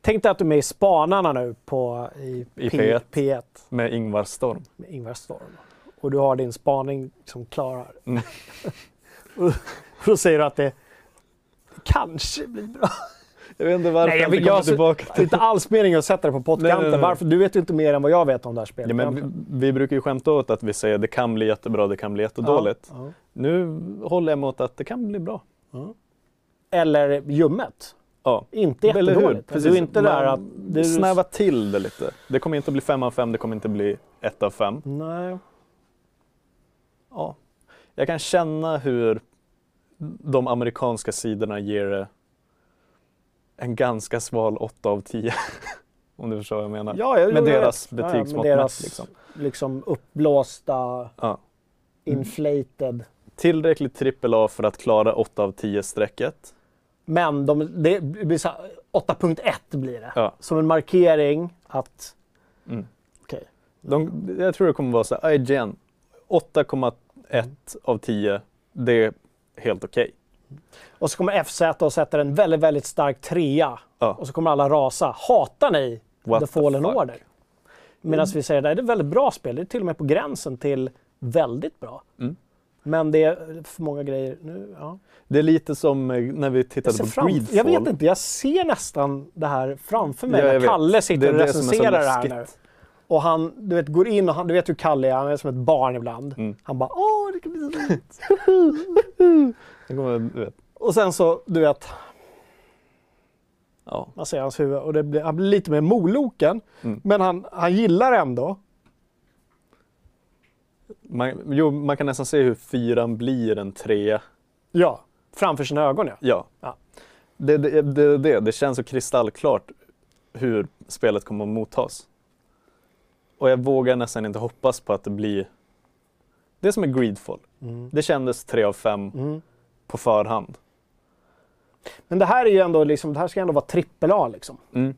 [SPEAKER 3] Tänk dig att du är med i Spanarna nu på, i,
[SPEAKER 4] I
[SPEAKER 3] P-
[SPEAKER 4] P1.
[SPEAKER 3] P1
[SPEAKER 4] med Ingvar Storm.
[SPEAKER 3] med Ingvar Storm. Och du har din spaning som klarar.
[SPEAKER 4] Mm.
[SPEAKER 3] och då säger du att det kanske blir bra.
[SPEAKER 4] Jag vet inte varför
[SPEAKER 3] Nej, jag
[SPEAKER 4] jag
[SPEAKER 3] vill-
[SPEAKER 4] kommer
[SPEAKER 3] jag-
[SPEAKER 4] tillbaka
[SPEAKER 3] Det är inte alls meningen att sätta det på pottkanten. Varför? Du vet ju inte mer än vad jag vet om det här spelet.
[SPEAKER 4] Ja, men vi, vi brukar ju skämta åt att vi säger det kan bli jättebra, det kan bli jättedåligt.
[SPEAKER 3] Ja, ja.
[SPEAKER 4] Nu håller jag mot att det kan bli bra.
[SPEAKER 3] Eller ljummet.
[SPEAKER 4] Ja.
[SPEAKER 3] Inte jättedåligt. Du inte där att... Du...
[SPEAKER 4] Snäva till det lite. Det kommer inte att bli 5 av 5, det kommer inte att bli 1 av 5.
[SPEAKER 3] Nej.
[SPEAKER 4] Ja. Jag kan känna hur de amerikanska sidorna ger det en ganska sval 8 av 10. Om du förstår vad jag menar.
[SPEAKER 3] Ja, jag,
[SPEAKER 4] med
[SPEAKER 3] jag
[SPEAKER 4] deras
[SPEAKER 3] vet. Ja, ja,
[SPEAKER 4] betygsmått
[SPEAKER 3] med deras
[SPEAKER 4] liksom.
[SPEAKER 3] liksom uppblåsta,
[SPEAKER 4] Ja.
[SPEAKER 3] inflated.
[SPEAKER 4] Tillräckligt trippel A för att klara 8 av 10-strecket.
[SPEAKER 3] Men de, det blir så här, 8.1 blir det.
[SPEAKER 4] Ja.
[SPEAKER 3] Som en markering att...
[SPEAKER 4] Mm.
[SPEAKER 3] Okej.
[SPEAKER 4] De, jag tror det kommer vara så här, IGN 8,1 av 10. Det är helt okej.
[SPEAKER 3] Och så kommer FZ och sätter en väldigt, väldigt stark trea.
[SPEAKER 4] Ja.
[SPEAKER 3] Och så kommer alla rasa. Hatar ni
[SPEAKER 4] What
[SPEAKER 3] The
[SPEAKER 4] the
[SPEAKER 3] Fallen
[SPEAKER 4] fuck?
[SPEAKER 3] Order? Medan vi säger att det är ett väldigt bra spel. Det är till och med på gränsen till väldigt bra.
[SPEAKER 4] Mm.
[SPEAKER 3] Men det är för många grejer nu. Ja.
[SPEAKER 4] Det är lite som eh, när vi tittade på
[SPEAKER 3] fram,
[SPEAKER 4] Greedfall.
[SPEAKER 3] jag vet inte, jag ser nästan det här framför mig
[SPEAKER 4] Ja,
[SPEAKER 3] när. Kalle sitter
[SPEAKER 4] Det
[SPEAKER 3] och
[SPEAKER 4] det
[SPEAKER 3] recenserar det här nu. Och han du vet, går in och han, du vet hur Kalle är, han är som ett barn ibland.
[SPEAKER 4] Mm.
[SPEAKER 3] Han bara åh, det kan bli så roligt. Och sen så, du vet,
[SPEAKER 4] Ja.
[SPEAKER 3] man ser hans huvud och det blir, han blir lite mer moloken.
[SPEAKER 4] Mm.
[SPEAKER 3] Men han, han gillar ändå.
[SPEAKER 4] Man, jo, man kan nästan se hur fyran blir en trea.
[SPEAKER 3] Ja, framför sina ögon ja.
[SPEAKER 4] Ja.
[SPEAKER 3] Ja.
[SPEAKER 4] Det, det, det, det, det känns så kristallklart hur spelet kommer att mottas. Och jag vågar nästan inte hoppas på att det blir det som är Greedfall.
[SPEAKER 3] Mm.
[SPEAKER 4] Det kändes tre av fem
[SPEAKER 3] Mm.
[SPEAKER 4] på förhand.
[SPEAKER 3] Men det här är ju ändå liksom, det här ska ändå vara trippel A liksom.
[SPEAKER 4] Mm.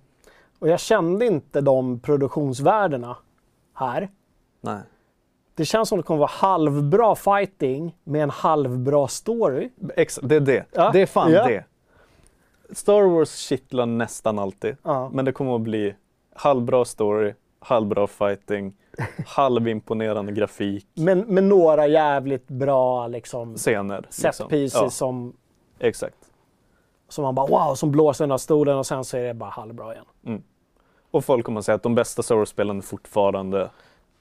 [SPEAKER 3] Och jag kände inte de produktionsvärdena här.
[SPEAKER 4] Nej.
[SPEAKER 3] Det känns som det kommer vara halvbra fighting med en halvbra story.
[SPEAKER 4] Ex, det är det.
[SPEAKER 3] Ja.
[SPEAKER 4] Det är fan
[SPEAKER 3] Ja.
[SPEAKER 4] det. Star Wars kittlar nästan alltid.
[SPEAKER 3] Ja.
[SPEAKER 4] Men det kommer att bli halvbra story, halvbra fighting, halvimponerande grafik,
[SPEAKER 3] Men med några jävligt bra liksom
[SPEAKER 4] scener.
[SPEAKER 3] set
[SPEAKER 4] liksom. Ja,
[SPEAKER 3] som,
[SPEAKER 4] exakt.
[SPEAKER 3] som man bara wow, som blåser den här stolen och sen så är det bara halvbra igen.
[SPEAKER 4] Och folk kommer att säga att de bästa Star Wars-spelen är fortfarande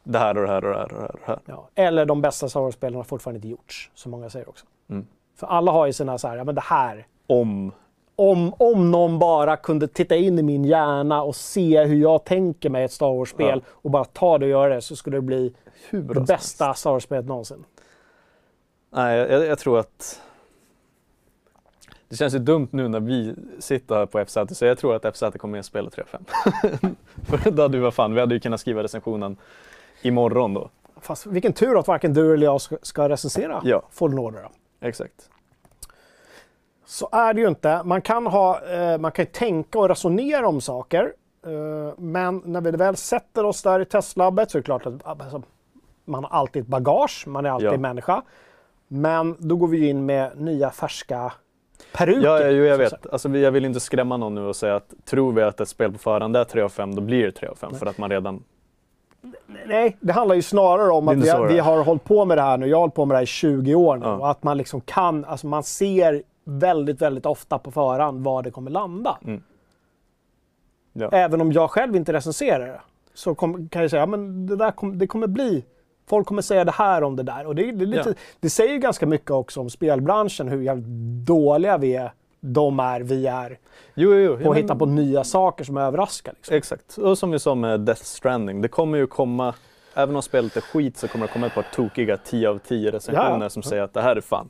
[SPEAKER 4] det här och det här och det här och det här. Och det här.
[SPEAKER 3] Ja. Eller de bästa Star Wars-spelen har fortfarande inte gjorts, som många säger också.
[SPEAKER 4] Mm.
[SPEAKER 3] För alla har ju sina så här, ja men det här.
[SPEAKER 4] Om.
[SPEAKER 3] Om, om någon bara kunde titta in i min hjärna och se hur jag tänker mig ett Star Wars-spel och bara ta det och göra det så skulle det bli
[SPEAKER 4] Hur
[SPEAKER 3] det bästa Star Wars-spelet någonsin.
[SPEAKER 4] Nej, jag, jag tror att det känns ju dumt nu när vi sitter här på FZ, så jag tror att FZ kommer att spela 3 5. För då hade vi, vad fan, vi hade ju kunnat skriva recensionen imorgon då.
[SPEAKER 3] Fast vilken tur att varken du eller jag ska, ska recensera
[SPEAKER 4] Ja.
[SPEAKER 3] Fallen Order. Då.
[SPEAKER 4] Exakt.
[SPEAKER 3] Så är det ju inte. Man kan, ha, eh, man kan ju tänka och resonera om saker. Eh, men när vi väl sätter oss där i testlabbet så är det klart att alltså, man har alltid ett bagage, man är alltid
[SPEAKER 4] Ja.
[SPEAKER 3] människa. Men då går vi in med nya färska peruker.
[SPEAKER 4] Ja, ja, jo, jag vet. Alltså, jag vill inte skrämma någon nu och säga att tror vi att ett spel på förhand är 3 av 5, då blir det 3 av 5. För att man redan...
[SPEAKER 3] Nej, det handlar ju snarare om att vi, vi har hållit på med det här nu. Jag har hållit på med det här i 20 år nu.
[SPEAKER 4] Ja.
[SPEAKER 3] Och att man liksom kan, alltså man ser väldigt, väldigt ofta på förhand var det kommer landa.
[SPEAKER 4] Mm. Ja.
[SPEAKER 3] Även om jag själv inte recenserar det. Så kom, kan jag säga, men det där kom, det kommer bli, folk kommer säga det här om det där. Och det, det, lite,
[SPEAKER 4] Ja.
[SPEAKER 3] det säger ju ganska mycket också om spelbranschen, hur jävligt dåliga vi är, de är, vi är,
[SPEAKER 4] Jo, jo, jo.
[SPEAKER 3] på att hitta på nya saker som överraskar. Liksom.
[SPEAKER 4] Exakt. Och som vi sa med Death Stranding, det kommer ju komma, även om spelet är skit så kommer det komma ett par tokiga 10 av 10 recensioner
[SPEAKER 3] Ja.
[SPEAKER 4] som säger att det här är fan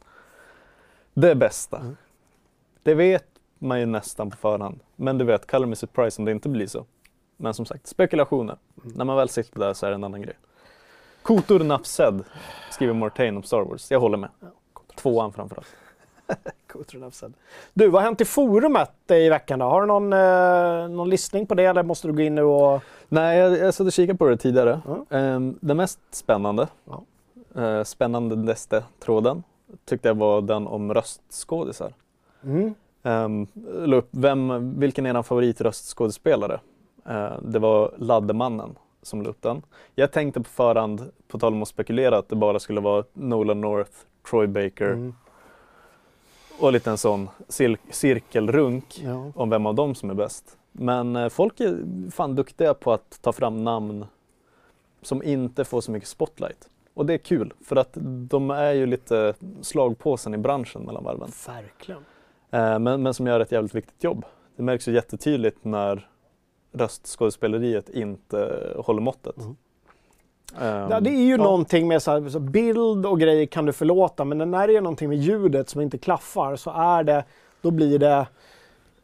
[SPEAKER 4] det bästa.
[SPEAKER 3] Mm.
[SPEAKER 4] Det vet man ju nästan på förhand. Men du vet, color me surprise om det inte blir så. Men som sagt, spekulationer.
[SPEAKER 3] Mm.
[SPEAKER 4] När man väl sitter där så är det en annan grej. Kotor Nafsed skriver Mortain om Star Wars. Jag håller med. Tvåan framförallt.
[SPEAKER 3] Du, vad har hänt i forumet i veckan då? Har du någon, eh, någon listning på det eller måste du gå in nu och...
[SPEAKER 4] Nej, jag, jag satt och kikade på det tidigare.
[SPEAKER 3] Ja.
[SPEAKER 4] Ehm, det mest spännande,
[SPEAKER 3] Ja.
[SPEAKER 4] uh, spännandaste tråden, tyckte jag var den om röstskådisar.
[SPEAKER 3] Mm.
[SPEAKER 4] Um, upp vem, vilken är er favoritröstskådespelare? Eh, det var Laddemannen som la upp den. Jag tänkte på förhand, på tal om att spekulera, att det bara skulle vara Nolan North, Troy Baker
[SPEAKER 3] Mm.
[SPEAKER 4] och lite en sån cir- cirkelrunk
[SPEAKER 3] Ja.
[SPEAKER 4] om vem av dem som är bäst. Men eh, folk är fan duktiga på att ta fram namn som inte får så mycket spotlight. Och det är kul, för att de är ju lite slagpåsen i branschen mellan varven.
[SPEAKER 3] Verkligen.
[SPEAKER 4] Eh, men, men som gör ett jävligt viktigt jobb. Det märks ju jättetydligt när röstskådespeleriet inte håller måttet.
[SPEAKER 3] Mm. Ja, det är ju
[SPEAKER 4] ja.
[SPEAKER 3] någonting med så här, så bild och grejer kan du förlåta, men när det är någonting med ljudet som inte klaffar så är det, då blir det,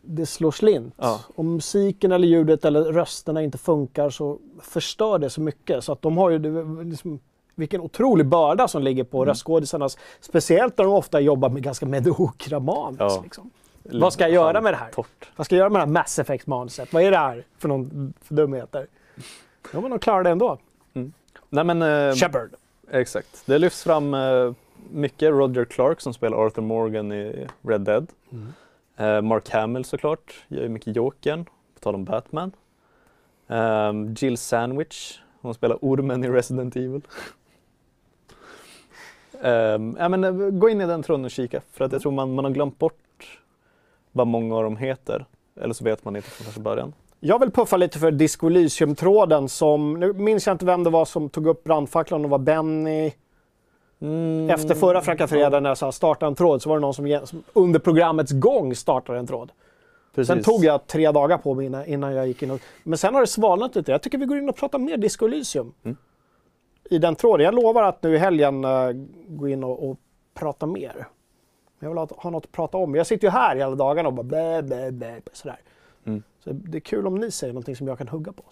[SPEAKER 3] det slår slint.
[SPEAKER 4] Ja.
[SPEAKER 3] Om musiken eller ljudet eller rösterna inte funkar så förstör det så mycket. Så att de har ju, liksom, vilken otrolig börda som ligger på
[SPEAKER 4] Mm.
[SPEAKER 3] röstskådisarnas, speciellt när de ofta jobbar med ganska mediokra manus.
[SPEAKER 4] Ja.
[SPEAKER 3] Liksom. Vad ska jag göra med det här?
[SPEAKER 4] Torrt.
[SPEAKER 3] Vad ska jag göra med det här Mass Effect-manuset? Vad är det här för, någon, för dumheter? Ja, men de klarar det ändå.
[SPEAKER 4] Nej men eh,
[SPEAKER 3] Shepard.
[SPEAKER 4] exakt. Det lyfts fram eh, mycket. Roger Clark som spelar Arthur Morgan i Red Dead.
[SPEAKER 3] Mm.
[SPEAKER 4] Eh, Mark Hamill såklart, gör ju mycket Jokern, på tal om Batman. Ehm, Jill Sandwich, hon spelar ormen i Resident Evil. Ehm, ja, men, eh, gå in i den tråden och kika, för att jag tror man, man har glömt bort vad många av dem heter. Eller så vet man inte från första början.
[SPEAKER 3] Jag vill puffa lite för Disco Elysium-tråden som, nu minns jag inte vem det var som tog upp brandfacklan, det var Benny.
[SPEAKER 4] Mm,
[SPEAKER 3] Efter förra Fräcka Fredag när jag sa starta en tråd så var det någon som, under programmets gång startade en tråd.
[SPEAKER 4] Precis.
[SPEAKER 3] Sen tog jag tre dagar på mig innan, innan jag gick in och... Men sen har det svalnat lite. Jag tycker vi går in och pratar mer Disco Elysium.
[SPEAKER 4] Mm.
[SPEAKER 3] I den tråden. Jag lovar att nu i helgen uh, gå in och, och prata mer. Jag vill ha, ha något att prata om. Jag sitter ju här hela dagarna och bara blä, blä, blä, sådär.
[SPEAKER 4] Mm.
[SPEAKER 3] Så det är kul om ni säger någonting som jag kan hugga på.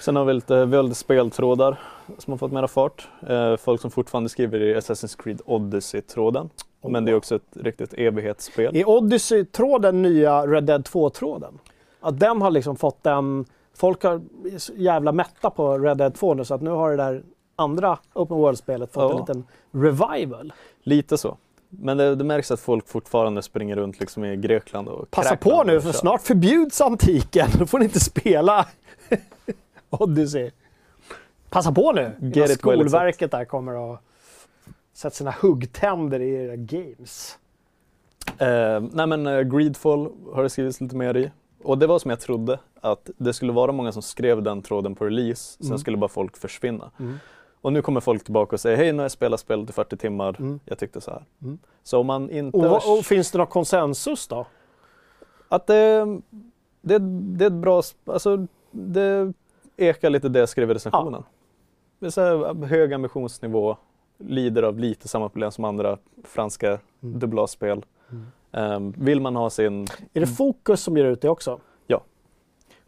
[SPEAKER 4] Sen har vi lite, vi har lite speltrådar som har fått mera fart. Eh, folk som fortfarande skriver i Assassin's Creed Odyssey-tråden. Men det är också ett riktigt evighetsspel.
[SPEAKER 3] Är Odyssey-tråden nya Red Dead 2-tråden? Att den har liksom fått en... Folk har är jävla mätta på Red Dead 2 nu så att nu har det där andra Open World-spelet fått
[SPEAKER 4] Ja.
[SPEAKER 3] en liten revival.
[SPEAKER 4] Lite så. Men det, det märks att folk fortfarande springer runt liksom i Grekland och
[SPEAKER 3] Passa
[SPEAKER 4] kräkland
[SPEAKER 3] på nu för snart förbjuds antiken. Då får ni inte spela Odyssey. Passa på nu innan Skolverket där kommer och sätter sina huggtänder i era games.
[SPEAKER 4] Eh, nej men eh, Greedfall har det skrivits lite mer i. Och det var som jag trodde, att det skulle vara många som skrev den tråden på release, sen
[SPEAKER 3] Mm.
[SPEAKER 4] skulle bara folk försvinna.
[SPEAKER 3] Mm.
[SPEAKER 4] Och nu kommer folk tillbaka och säger hej nu har jag spelat spelet i 40 timmar,
[SPEAKER 3] Mm.
[SPEAKER 4] jag tyckte så här.
[SPEAKER 3] Mm.
[SPEAKER 4] Så om man inte...
[SPEAKER 3] Och, och finns det någon konsensus då?
[SPEAKER 4] Att det, det, det är ett bra, alltså det ekar lite det jag skrev i recensionen. Det är så här, hög ambitionsnivå, lider av lite samma problem som andra franska
[SPEAKER 3] Mm.
[SPEAKER 4] dubbla-spel. Ehm, vill man ha sin
[SPEAKER 3] Är det Fokus som ger ut det också?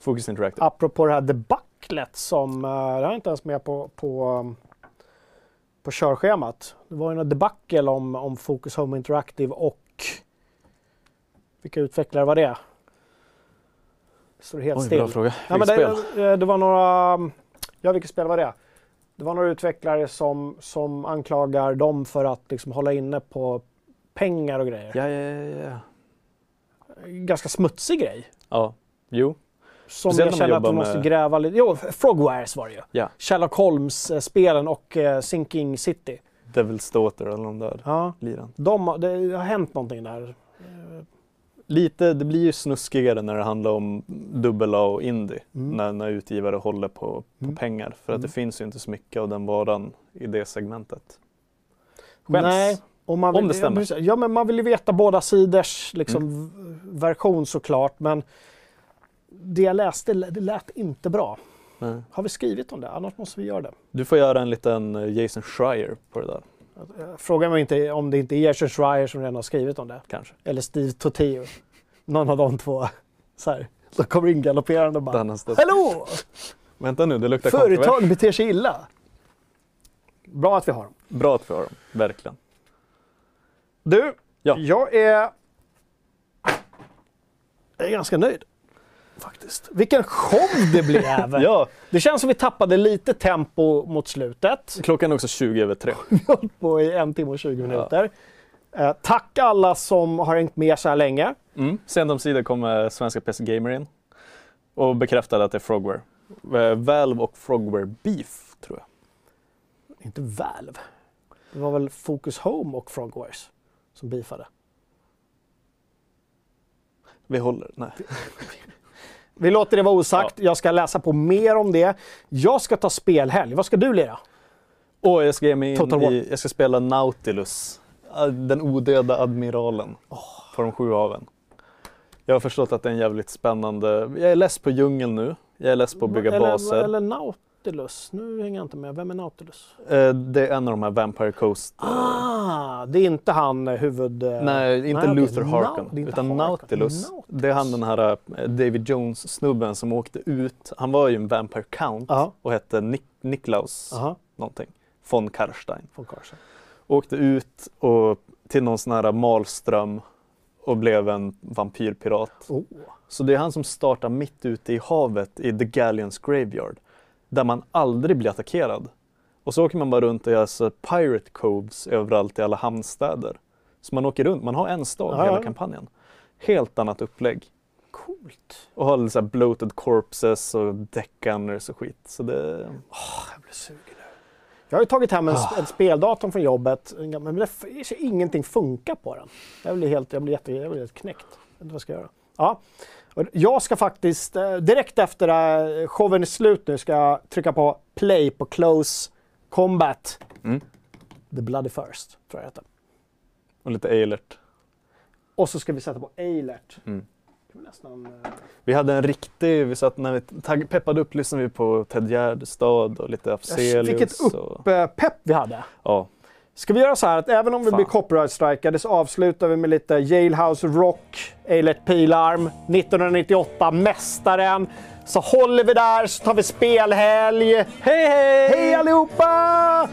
[SPEAKER 4] Focus Interactive?
[SPEAKER 3] Apropå det här debaclet som, eh, det här är inte ens med på, på, um, på körschemat. Det var ju något debacle om, om Focus Home Interactive och vilka utvecklare var det? Det står helt
[SPEAKER 4] Oj,
[SPEAKER 3] still.
[SPEAKER 4] bra fråga.
[SPEAKER 3] Ja, men det, det var några, ja vilket spel var det? Det var några utvecklare som, som anklagar dem för att liksom hålla inne på pengar och grejer.
[SPEAKER 4] Ja, ja, ja, ja.
[SPEAKER 3] Ganska smutsig grej.
[SPEAKER 4] Ja, jo.
[SPEAKER 3] Som
[SPEAKER 4] Speciellt
[SPEAKER 3] jag
[SPEAKER 4] man
[SPEAKER 3] känner att vi måste
[SPEAKER 4] med-
[SPEAKER 3] gräva lite. Jo, Frogwares var det ju.
[SPEAKER 4] Ja.
[SPEAKER 3] Sherlock Holmes-spelen och eh, Sinking City.
[SPEAKER 4] Devil's Daughter eller de där
[SPEAKER 3] Ja.
[SPEAKER 4] liran.
[SPEAKER 3] De, det har hänt någonting där.
[SPEAKER 4] Lite, det blir ju snuskigare när det handlar om dubbel A och indie.
[SPEAKER 3] Mm.
[SPEAKER 4] När, när utgivare håller på, på
[SPEAKER 3] Mm.
[SPEAKER 4] pengar. För att
[SPEAKER 3] Mm.
[SPEAKER 4] det finns ju inte så mycket av den varan i det segmentet. Skäms.
[SPEAKER 3] Nej. Vill,
[SPEAKER 4] Om det stämmer.
[SPEAKER 3] Ja, men man vill ju veta båda sidors liksom,
[SPEAKER 4] Mm.
[SPEAKER 3] version såklart. Men det jag läste, det lät inte bra.
[SPEAKER 4] Nej.
[SPEAKER 3] Har vi skrivit om det? Annars måste vi göra det.
[SPEAKER 4] Du får göra en liten eh, Jason Schreier på det där.
[SPEAKER 3] Fråga mig inte om det inte är Jason Schreier som redan har skrivit om det.
[SPEAKER 4] Kanske.
[SPEAKER 3] Eller Steve Toteo. Någon av de två. Så här. De kommer in galopperande och bara Hallå!
[SPEAKER 4] Vänta nu, det luktar.
[SPEAKER 3] Företag beter sig illa. Bra att vi har dem.
[SPEAKER 4] Bra att vi har dem, verkligen.
[SPEAKER 3] Du,
[SPEAKER 4] Ja.
[SPEAKER 3] jag är... Jag är ganska nöjd. Faktiskt. Vilken show det blev!
[SPEAKER 4] Ja,
[SPEAKER 3] Det känns som vi tappade lite tempo mot slutet.
[SPEAKER 4] klockan är också 20 över tre.
[SPEAKER 3] Vi har på i en timme och 20 minuter. Eh, tack alla som har hängt med så här länge.
[SPEAKER 4] Mm. Sent omsider kommer svenska PC Gamer in och bekräftade att det är Frogware. Eh, Valve och Frogware Beef, tror jag.
[SPEAKER 3] Inte Valve. Det var väl Focus Home och Frogwares som beefade.
[SPEAKER 4] Vi håller, nej.
[SPEAKER 3] Vi låter det vara osagt. Jag ska läsa på mer om det. Jag ska ta spelhelg. Vad ska du lira?
[SPEAKER 4] Och jag ska ge mig in i, jag ska spela Nautilus. eh, Den odöda admiralen på de sju haven. Jag har förstått att det är en jävligt spännande, jag är less på djungel nu. Jag är less på att bygga
[SPEAKER 3] eller,
[SPEAKER 4] baser.
[SPEAKER 3] Eller Nautilus. Nu hänger jag inte med. Vem är Nautilus?
[SPEAKER 4] Eh, Det är en av de här Vampire Coast. eh,
[SPEAKER 3] Ah, det är inte han eh, huvud... eh,
[SPEAKER 4] Nej, inte
[SPEAKER 3] okej.
[SPEAKER 4] Luther Harkon.
[SPEAKER 3] inte
[SPEAKER 4] utan
[SPEAKER 3] Harkon.
[SPEAKER 4] Nautilus. Det är han den här David Jones-snubben som åkte ut. Han var ju en Vampire Count
[SPEAKER 3] Ja.
[SPEAKER 4] och hette Nik- Niklaus
[SPEAKER 3] Aha,
[SPEAKER 4] någonting. Von Karstein.
[SPEAKER 3] von Karlsson.
[SPEAKER 4] Åkte ut och till någon sån här Malström och blev en vampyrpirat.
[SPEAKER 3] Oh.
[SPEAKER 4] Så det är han som startar mitt ute i havet i The Galleons Graveyard. Där man aldrig blir attackerad. Och så åker man bara runt och gör så Pirate Coves överallt i alla hamnstäder. Så man åker runt, man har en stad
[SPEAKER 3] Ja,
[SPEAKER 4] hela kampanjen. Helt annat upplägg.
[SPEAKER 3] Coolt.
[SPEAKER 4] Och har lite så bloated corpses och deckgunners och skit. Så det...
[SPEAKER 3] Jag blir sugen nu. Jag har ju tagit hem en,
[SPEAKER 4] Ah.
[SPEAKER 3] en speldator från jobbet, men det, ingenting funkar på den. Jag blir helt, jag blir jätte, jag blir helt knäckt. Jag vet inte vad jag ska göra. Ja. Jag ska faktiskt, eh, direkt efter att showen är slut nu, ska jag trycka på play på Close Combat.
[SPEAKER 4] Mm.
[SPEAKER 3] The Bloody First, tror jag det heter.
[SPEAKER 4] Och lite Eilert.
[SPEAKER 3] Och så ska vi sätta på Eilert.
[SPEAKER 4] Mm.
[SPEAKER 3] Nästan, eh,
[SPEAKER 4] Vi hade en riktig, vi satt när vi peppade upp lyssnade vi på Ted Gärdestad och lite Afzelius.
[SPEAKER 3] Vilket
[SPEAKER 4] och,
[SPEAKER 3] upp, eh, pepp vi hade.
[SPEAKER 4] ja.
[SPEAKER 3] Ska vi göra så här att även om vi
[SPEAKER 4] Fan.
[SPEAKER 3] blir copyright-strikade så avslutar vi med lite Jailhouse Rock, Eilert Pilarm, 1998, Mästaren. Så håller vi där så tar vi spelhelg. Hej hej! Hej allihopa!